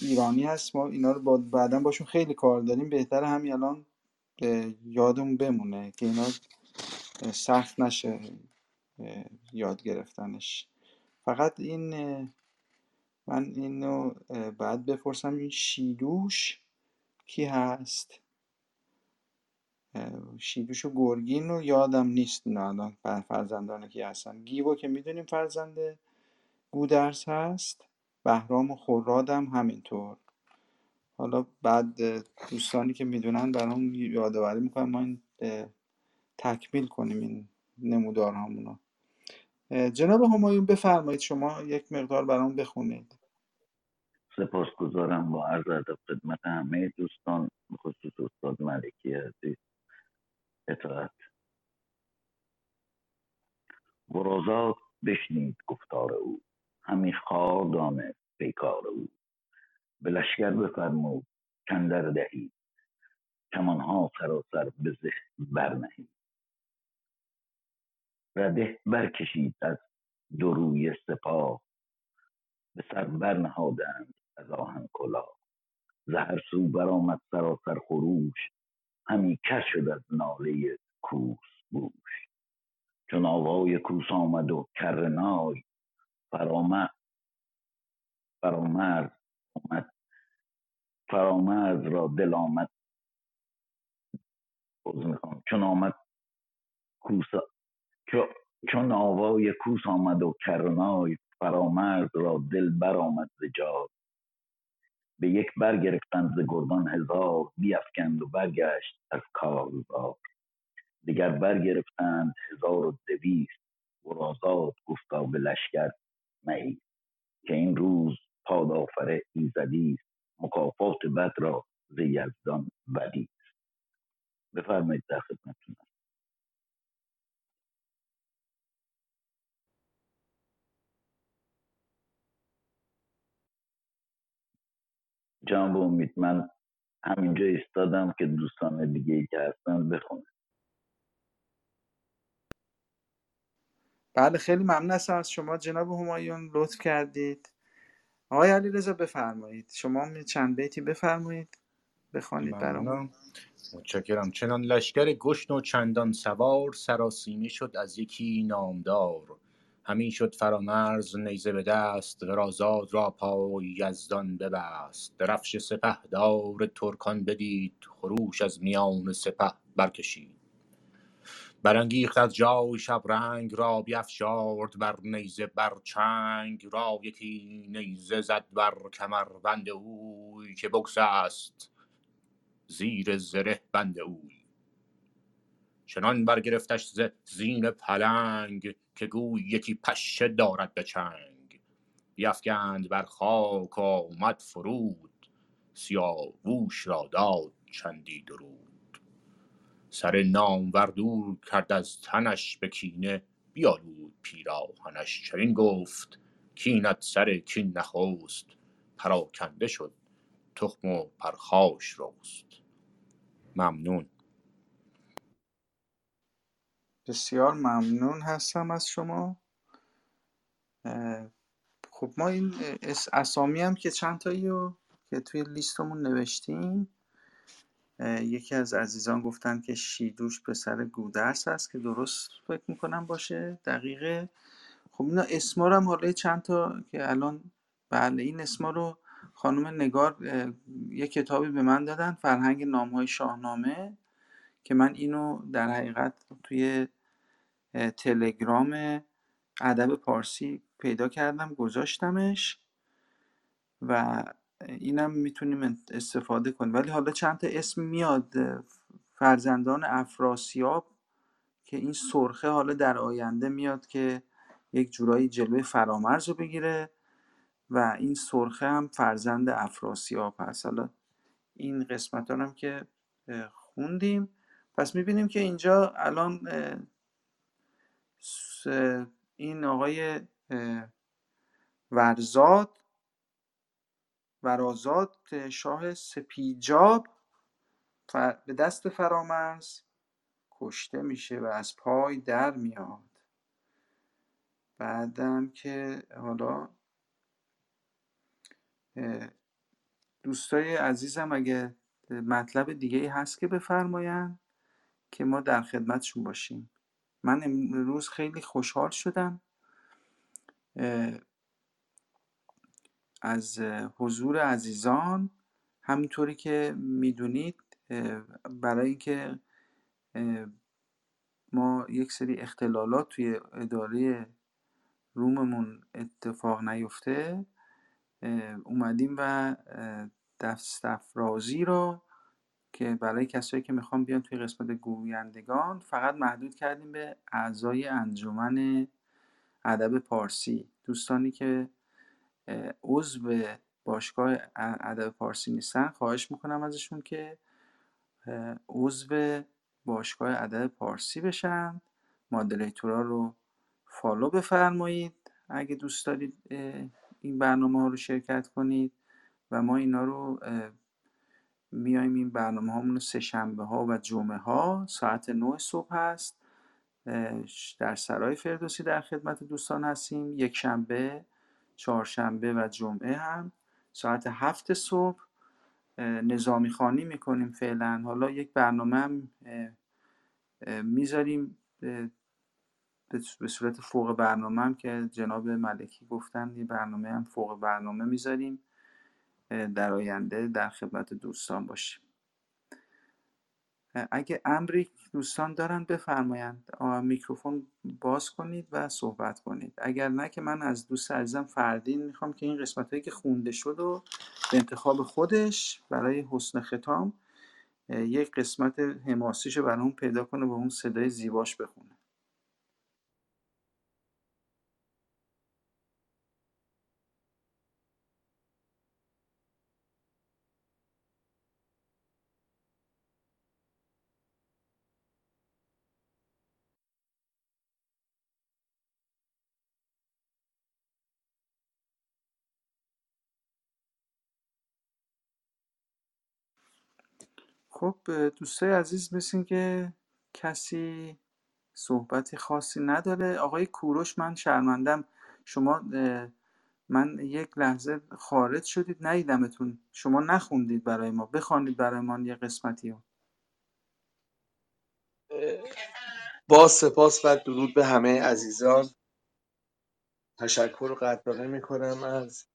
ایرانی هست ما اینا رو بعدا باشون خیلی کار داریم. بهتر همین الان اه، یادمون بمونه که اینا سخت نشه یاد گرفتنش. فقط این من اینو بعد بپرسم این شیدوش کی هست؟ شیدوش و گرگین رو یادم نیست الان فر- فرزندان کی هستن. گیوو که می‌دونیم فرزنده گودرز هست. بهرام و هم همینطور. حالا بعد دوستانی که می‌دونن برام یادآوری می‌کنم ما این تکمیل کنیم این نمودارهامونو. اه، جناب همایون بفرمایید شما یک مقدار برام بخونید. سپاسگزارم با عرض ادب خدمت همه دوستان خصوص استاد ملکی عزیز. اطاعت. گرازات بشنید گفتار او. همی خار دانست پیکار او. به لشکر بفرمود کندر دهی. کمانها سراسر به زه برنهی رده برکشید از دو روی سپاه. به سر برنهادند از آهن کلاه. ز هر سو برآمد سراسر خروش. همی کر شد از ناله کوس بوش چون آوای کوس آمد و کر نای فرامد فرامرز آمد فرامرز را دل آمد. می‌خوام. چون آمد کوس چو- چون آوای کوس آمد و کرنای فرامرز را دل برآمد ز جای. به یک برگرفتند ز گردان هزار. بیفکند و برگشت از کارزار دگر برگرفتند هزار و دویست. گرازات گفتا به لشکر مهی که این روز پادافر ایزدی است. مکافات بد را ز یزدان بدی بفرمایید در خدمتتونم جناب امید من همینجا ایستادم که دوستان دیگه که هستن بخونن. بله خیلی ممنون هستم از شما جناب همایون لطف کردید. آقای علیرضا بفرمایید. شما چند بیتی بفرمایید. بخوانید ممنونم. متشکرم. چنان لشکر گشن و چندان سوار سراسیمه شد از یکی نامدار. همین شد فرامرز نیزه به دست ورازاد را پای یزدان ببست. درفش سپهدار ترکان بدید خروش از میان سپه برکشید. برانگیخت از جای شبرنگ را بیفشارد بر نیزه بر چنگ را یکی نیزه زد بر کمر بند اوی که بگسست زیر زره بند اوی. چنان برگرفتش ز زین پلنگ که گوی یکی پشه دارد به چنگ. بیفگند بر خاک آمد فرود سیاووش را داد چندی درود. سر نامور دور کرد از تنش به کینه بیالود پیراهنش چنین گفت کینت سر کین نخست پراکنده شد تخم و پرخاش رست ممنون. بسیار ممنون هستم از شما. خب ما این اسامی هم که چند تایی رو که توی لیستمون نوشتیم یکی از عزیزان گفتن که شیدوش پسر گودرس هست که درست فکر می‌کنم باشه دقیقه. خب اینا اسما رو هم حالا چند تا که الان بله این اسما رو خانم نگار یه کتابی به من دادن فرهنگ نام های شاهنامه که من اینو در حقیقت توی تلگرام ادب پارسی پیدا کردم گذاشتمش و اینم می‌تونیم استفاده کنیم. ولی حالا چند تا اسم میاد فرزندان افراسیاب که این سرخه حالا در آینده میاد که یک جورایی جلوه فرامرز رو بگیره و این سرخه هم فرزند افراسیاب هست. حالا این قسمت هم که خوندیم. پس می‌بینیم که اینجا الان این آقای ورزاد ورازاد شاه سپیجاب به دست فرامرز کشته میشه و از پای در میاد. بعدم که حالا دوستای عزیزم اگه مطلب دیگه هست که بفرماین که ما در خدمتشون باشیم. من امروز خیلی خوشحال شدم. از حضور عزیزان. همینطوری که می‌دونید برای اینکه ما یک سری اختلالات توی اداره روممون اتفاق نیفته اومدیم و دستفرازی رو که برای کسایی که می‌خوان بیان توی قسمت گویندگان فقط محدود کردیم به اعضای انجمن ادب پارسی. دوستانی که عضو باشگاه ادب پارسی نیستن خواهش می‌کنم ازشون که عضو باشگاه ادب پارسی بشن. مادریتورا رو فالو بفرمایید. اگه دوست دارید این برنامه ها رو شرکت کنید و ما اینا رو میایم این برنامه هامون رو سه شنبه ها و جمعه ها ساعت 9 صبح هست. در سرای فردوسی در خدمت دوستان هستیم. یک شنبه چهارشنبه و جمعه هم ساعت هفت صبح نظامی خانی می‌کنیم فعلا. حالا یک برنامه هم می‌ذاریم به صورت فوق برنامه هم که جناب ملکی گفتن یه برنامه هم فوق برنامه می‌ذاریم در آینده در خدمت دوستان باشیم. اگه امری دوستان دارن بفرمایند. میکروفون باز کنید و صحبت کنید. اگر نه که من از دوست عزیزم فردین می‌خوام که این قسمت هایی که خونده شد و به انتخاب خودش برای حسن ختام یک قسمت حماسیشو برامون پیدا کنه با اون صدای زیباش بخونه. خب دوستای عزیز مثل که کسی صحبتی خاصی نداره. آقای کوروش من شرمندم. شما من یک لحظه خارج شدید ندیدمتون. شما نخوندید برای ما. بخوانید برای ما یه قسمتی رو. با سپاس و درود به همه عزیزان. تشکر و قدردانی می‌کنم از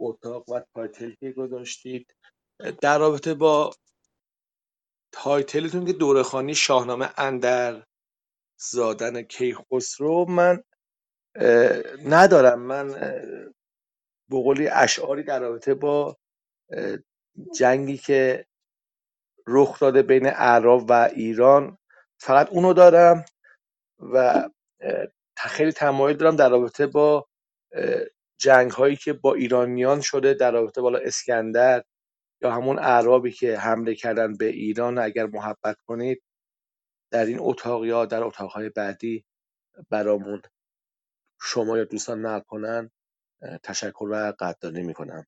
اتاق و title که گذاشتید. در رابطه با title تون که دورخوانی شاهنامه اندر زادن کیخسرو من ندارم. من بقولی اشعاری در رابطه با جنگی که رخ داده بین اعراب و ایران فقط اونو دارم و خیلی تمایل دارم در رابطه با جنگ هایی که با ایرانیان شده در رابطه با اسکندر یا همون اعرابی که حمله کردن به ایران اگر محبت کنید در این اتاق یا در اتاقهای بعدی برامون شما یا دوستان نقل تشکر و قدردانی می‌کنم.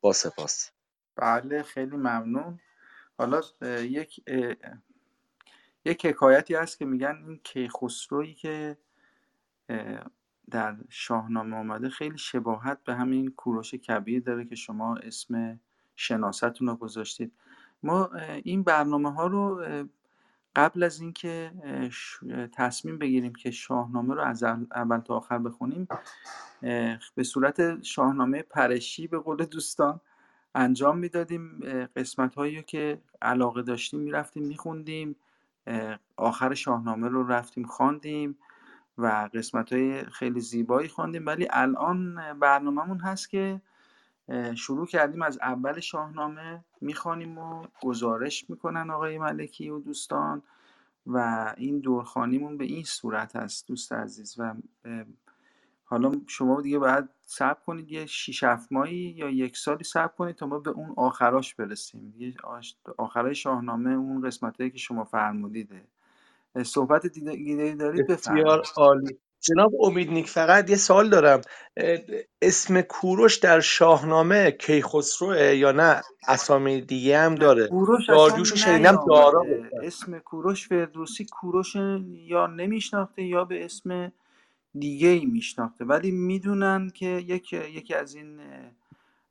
با سپاس. بله خیلی ممنون. حالا یک یک حکایتی هست که میگن این کیخسرویی که در شاهنامه آمده خیلی شباهت به همین کوروش کبیر داره که شما اسم شناستون رو گذاشتید. ما این برنامه ها رو قبل از اینکه تصمیم بگیریم که شاهنامه رو از اول تا آخر بخونیم به صورت شاهنامه پرشی به قول دوستان انجام می‌دادیم. قسمت هایی که علاقه داشتیم می‌رفتیم میخوندیم آخر شاهنامه رو رفتیم خواندیم و قسمت های خیلی زیبایی خواندیم. ولی الان برنامهمون هست که شروع کردیم از اول شاهنامه می‌خوانیم و گزارش می‌کنن آقای ملکی و دوستان و این دورخانیمون به این صورت هست دوست عزیز. و حالا شما دیگه باید صبر کنید یه 6 7 ماهی یا یک سالی صبر کنید تا ما به اون آخراش برسیم. یه آخرای شاهنامه اون قسمتایی که شما فرمودیده. صحبت دیگه دارید؟ بسیار بفرمایید. عالی. جناب امید نیک فقط یه سال دارم. اسم کوروش در شاهنامه کیخسروه یا نه؟ اسامی دیگه هم داره. کوروش داریوش شنیدم دارا اسم کوروش فردوسی کوروش یا نمیشناخته یا به اسم دیگه ای میشناخته. ولی می‌دونن که یک یکی از این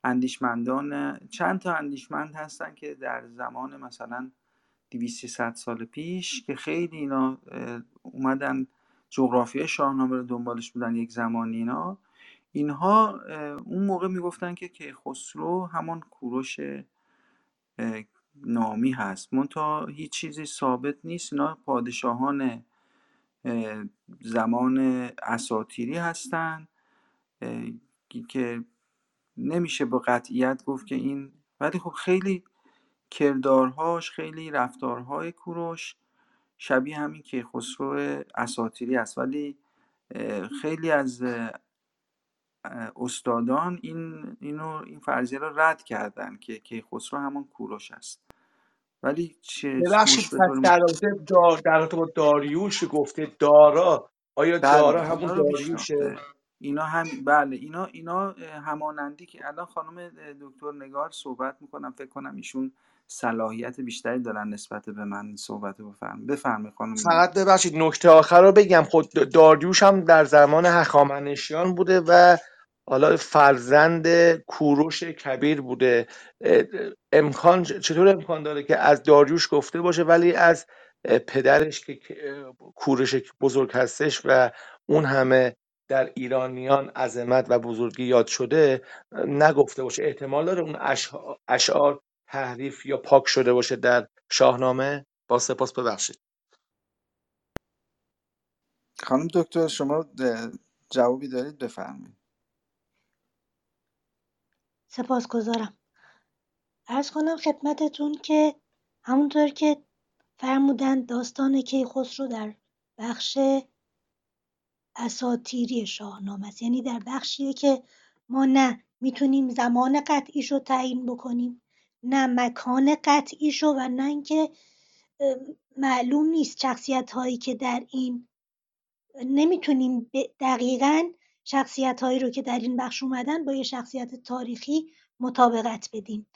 اندیشمندان چند تا اندیشمند هستن که در زمان مثلا 200 سال پیش که خیلی اینا اومدن جغرافی شاهنامه رو دنبالش بودن یک زمانی اینا اینها اون موقع می‌گفتن که کیخسرو همان کوروش نامی هست. منتها هیچ چیزی ثابت نیست. اینا پادشاهان زمان اساتیری هستن که نمیشه با قطعیت گفت که این ولی خب خیلی کردارهاش خیلی رفتارهای کوروش شبیه همین کیخسرو اساتیری است. ولی خیلی از استادان این اینو این فرضیه رو رد کردن که کیخسرو همون کوروش است. ولی چه ببخشید در رابطه با داریوش گفته دارا آیا بله دارا همون اینا رو داریوشه اینا هم بله اینا اینا همانندی که الان خانم دکتر نگار صحبت می‌کنم فکر کنم ایشون صلاحیت بیشتری دارن نسبت به من صحبت بفرم بفرمایید. خانم فقط ببخشید نکته آخر رو بگم. خود داریوش هم در زمان هخامنشیان بوده و حالا فرزند کوروش کبیر بوده. امکان چطور امکان داره که از داریوش گفته باشه؟ ولی از پدرش که کوروش بزرگ هستش و اون همه در ایرانیان عظمت و بزرگی یاد شده نگفته باشه. احتمال داره اون اشعار تحریف یا پاک شده باشه در شاهنامه با سپاس ببخشید. خانم دکتر شما جوابی دارید؟ بفرمایید. سپاسگزارم. عرض کنم خدمتتون که همونطور که فرمودن داستان کیخسرو در بخش اساطیری شاهنامه است. یعنی در بخشیه که ما نه می‌تونیم زمان قطعیش رو تعیین بکنیم نه مکان قطعیش رو و نه اینکه معلوم نیست شخصیت هایی که در این نمی‌تونیم دقیقا شخصیت هایی رو که در این بخش اومدن با یه شخصیت تاریخی مطابقت بدیم.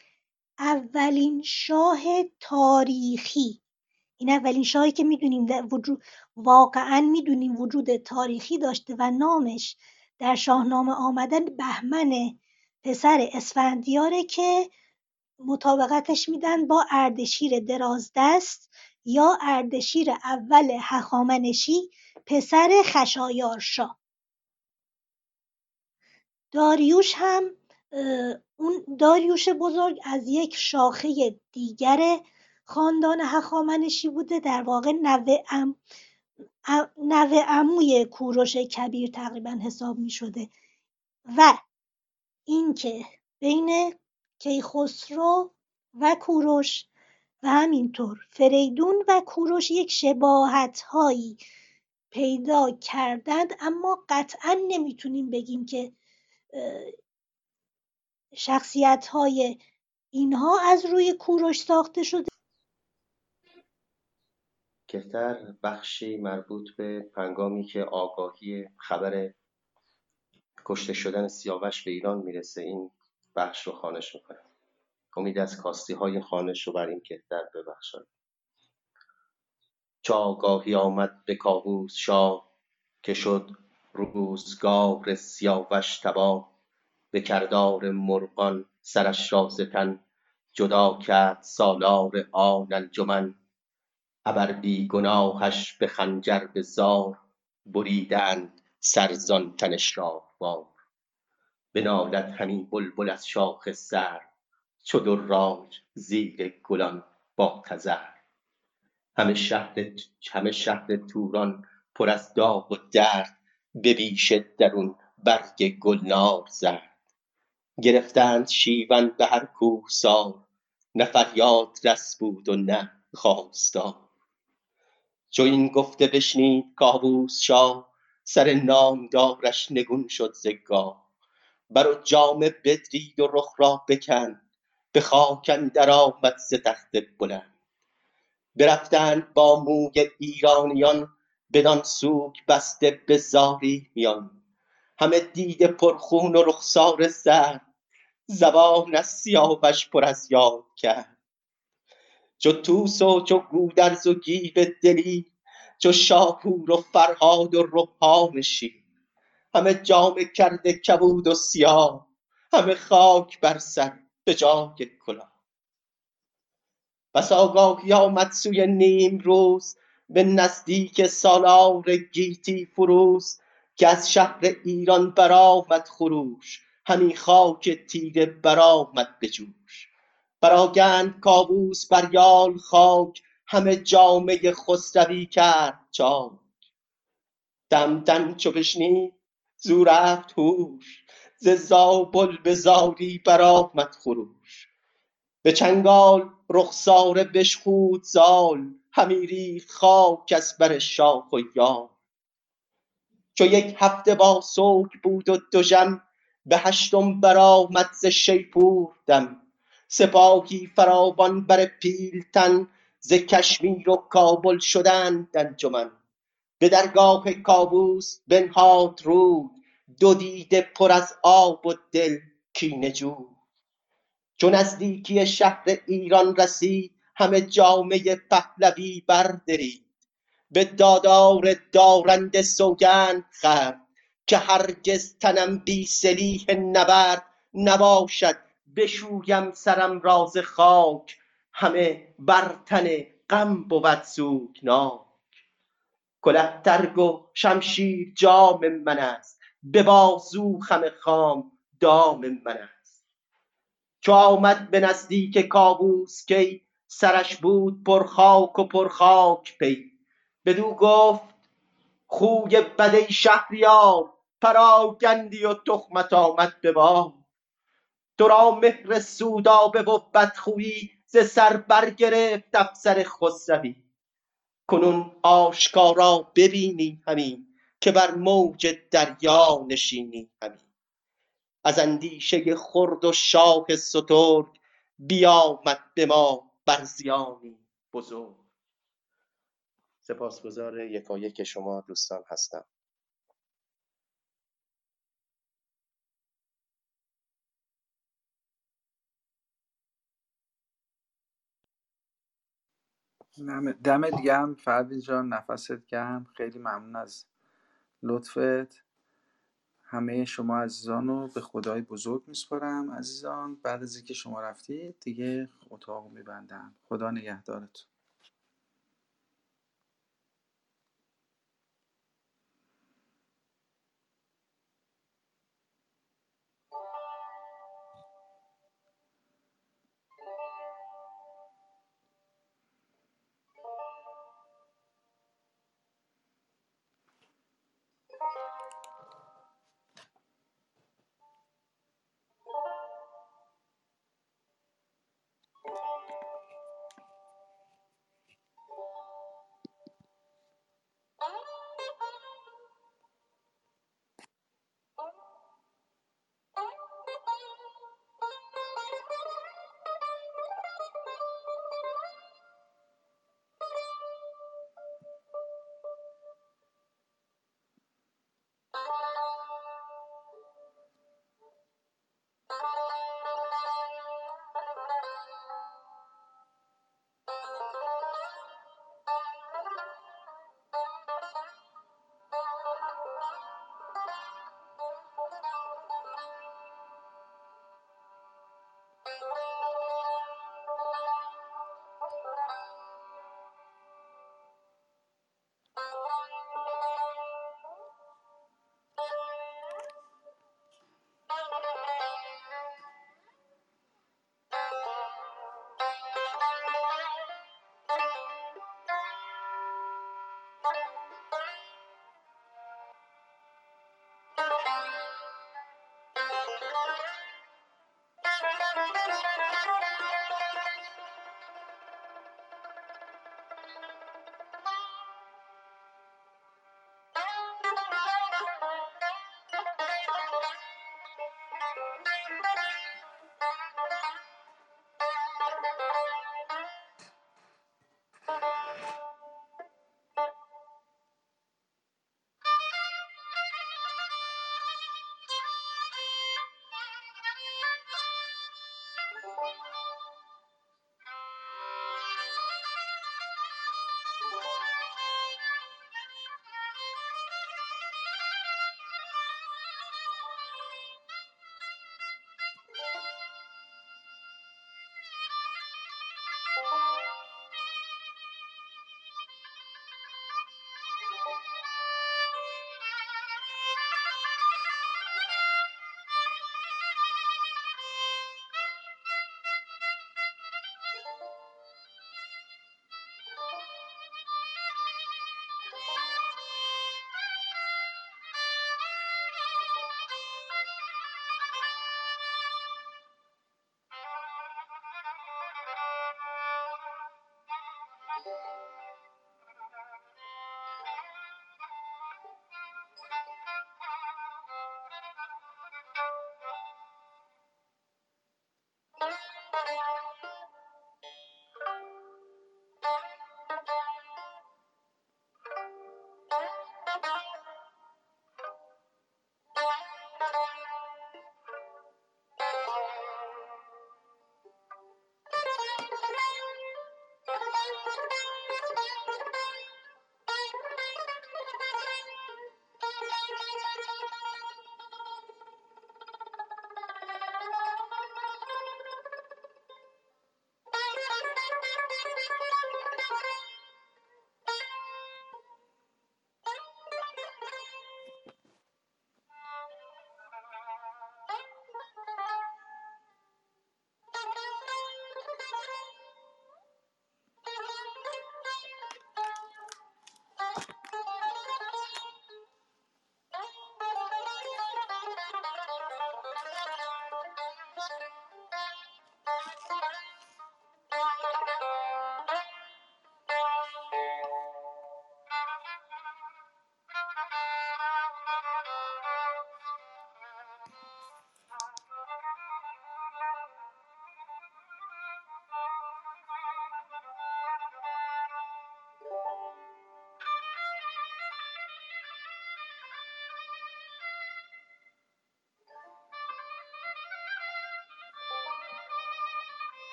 اولین شاه تاریخی این اولین شاهی که می‌دونیم وجود واقعا می‌دونیم وجود تاریخی داشته و نامش در شاهنامه آمدن بهمن پسر اسفندیاره که مطابقتش میدن با اردشیر درازدست یا اردشیر اول هخامنشی پسر خشایارشا داریوش هم اون داریوش بزرگ از یک شاخه دیگر خاندان هخامنشی بوده در واقع نوه ام نوه عموی کوروش کبیر تقریبا حساب می شده و اینکه بین کیخسرو و کوروش و همینطور فریدون و کوروش یک شباهت هایی پیدا کردند اما قطعا نمی‌تونیم بگیم که شخصیت های اینها از روی کوروش ساخته شده. کهتر بخشی مربوط به هنگامی که آگاهی خبر کشته شدن سیاوش به ایران می‌رسه این بخش رو خانش می‌کنه امید از کاستی های خانش رو بر این کهتر ببخشد چه آگاهی آمد به کاووس شاه که شد روزگار سیاوش تباه به کردار مرغان سرش را ز تن جدا کرد سالار آل انجمن. ابر بی گناهش به خنجر به زار بریدند سر زان تن شاهوار بنالد همی بلبل از شاخ سرو چو دراج زیر گلان با تذرو همه شهر توران پر از داغ و درد به بیش درون برگ گلنار زرد. گرفتند شیون به هر کوهسار نه فریاد رس بود و نه خواستار. چو این گفته بشنید کاووس شاه سر نامدارش نگون شد ز گاه. بر و جامه بدرید و رخ را بکند به خاک اندر آمد ز تخت بلند. برفتند با موی ایرانیان بدان سوگ بسته به زاری میان همه دیده پرخون و رخسار زرد زبان از سیاوش پر از یاد کرد. چو طوس و چو گودرز و گیو دلیر چو شاپور و فرهاد و روحان شیر. همه جامه کرده کبود و سیاه همه خاک بر سر به جای کلاه. بس آگاهی آمد سوی نیمروز به نزدیک سالار گیتی فروز که از شهر ایران برآمد خروش همی خاک تیره برآمد به جوش. برآگند کاووس بر یال خاک همه جامه خسروی کرد چاک تهمتن چو بشنید زو رفت هوش ز زابل به زاری برآمد خروش. به چنگال رخساره بشخود زال همی ریخت خاک از بر شاخ و یال. چو یک هفته با سوگ بود و دژم به هشتم برآمد ز شیپور دم. سپاهی فراوان بر پیلتن ز کشمیر و کابل شدند انجمن. به درگاه کاووس بنهاد روی دو دیده پر از آب و دل کینه جوی. چو نزدیکی شهر ایران رسید همه جامه پهلوی بردرید. به دادار دارنده سوگند خورد که هرگز تنم بی سلیح نبرد. نباشد بشویم سرم را ز خاک. همه بر تن غم بود سوگناک. کله ترگ و شمشیر جام من است. به بازو خم خام دام من است. چو آمد به نزدیک کاووس کی سرش بود پر خاک و پر خاک پی. بدو گفت خوی بد ای شهریار پراگندی و تهمت آمد به بار تو را مهر سودابه و بدخویی ز سر برگرفت افسر خسروی. کنون آشکارا ببینی همی که بر موج دریا نشینی همی از اندیشه خرد و شاه سترگ بیامد به ما بر زیانی بزرگ. سپاسگزار یکایک شما دوستان هستم. دم- دمت گرم فردین جان نفست گرم. خیلی ممنون از لطفت. همه شما عزیزان رو به خدای بزرگ میسپارم عزیزان. بعد از اینکه شما رفتید دیگه اتاق میبندم. خدا نگهدارتون.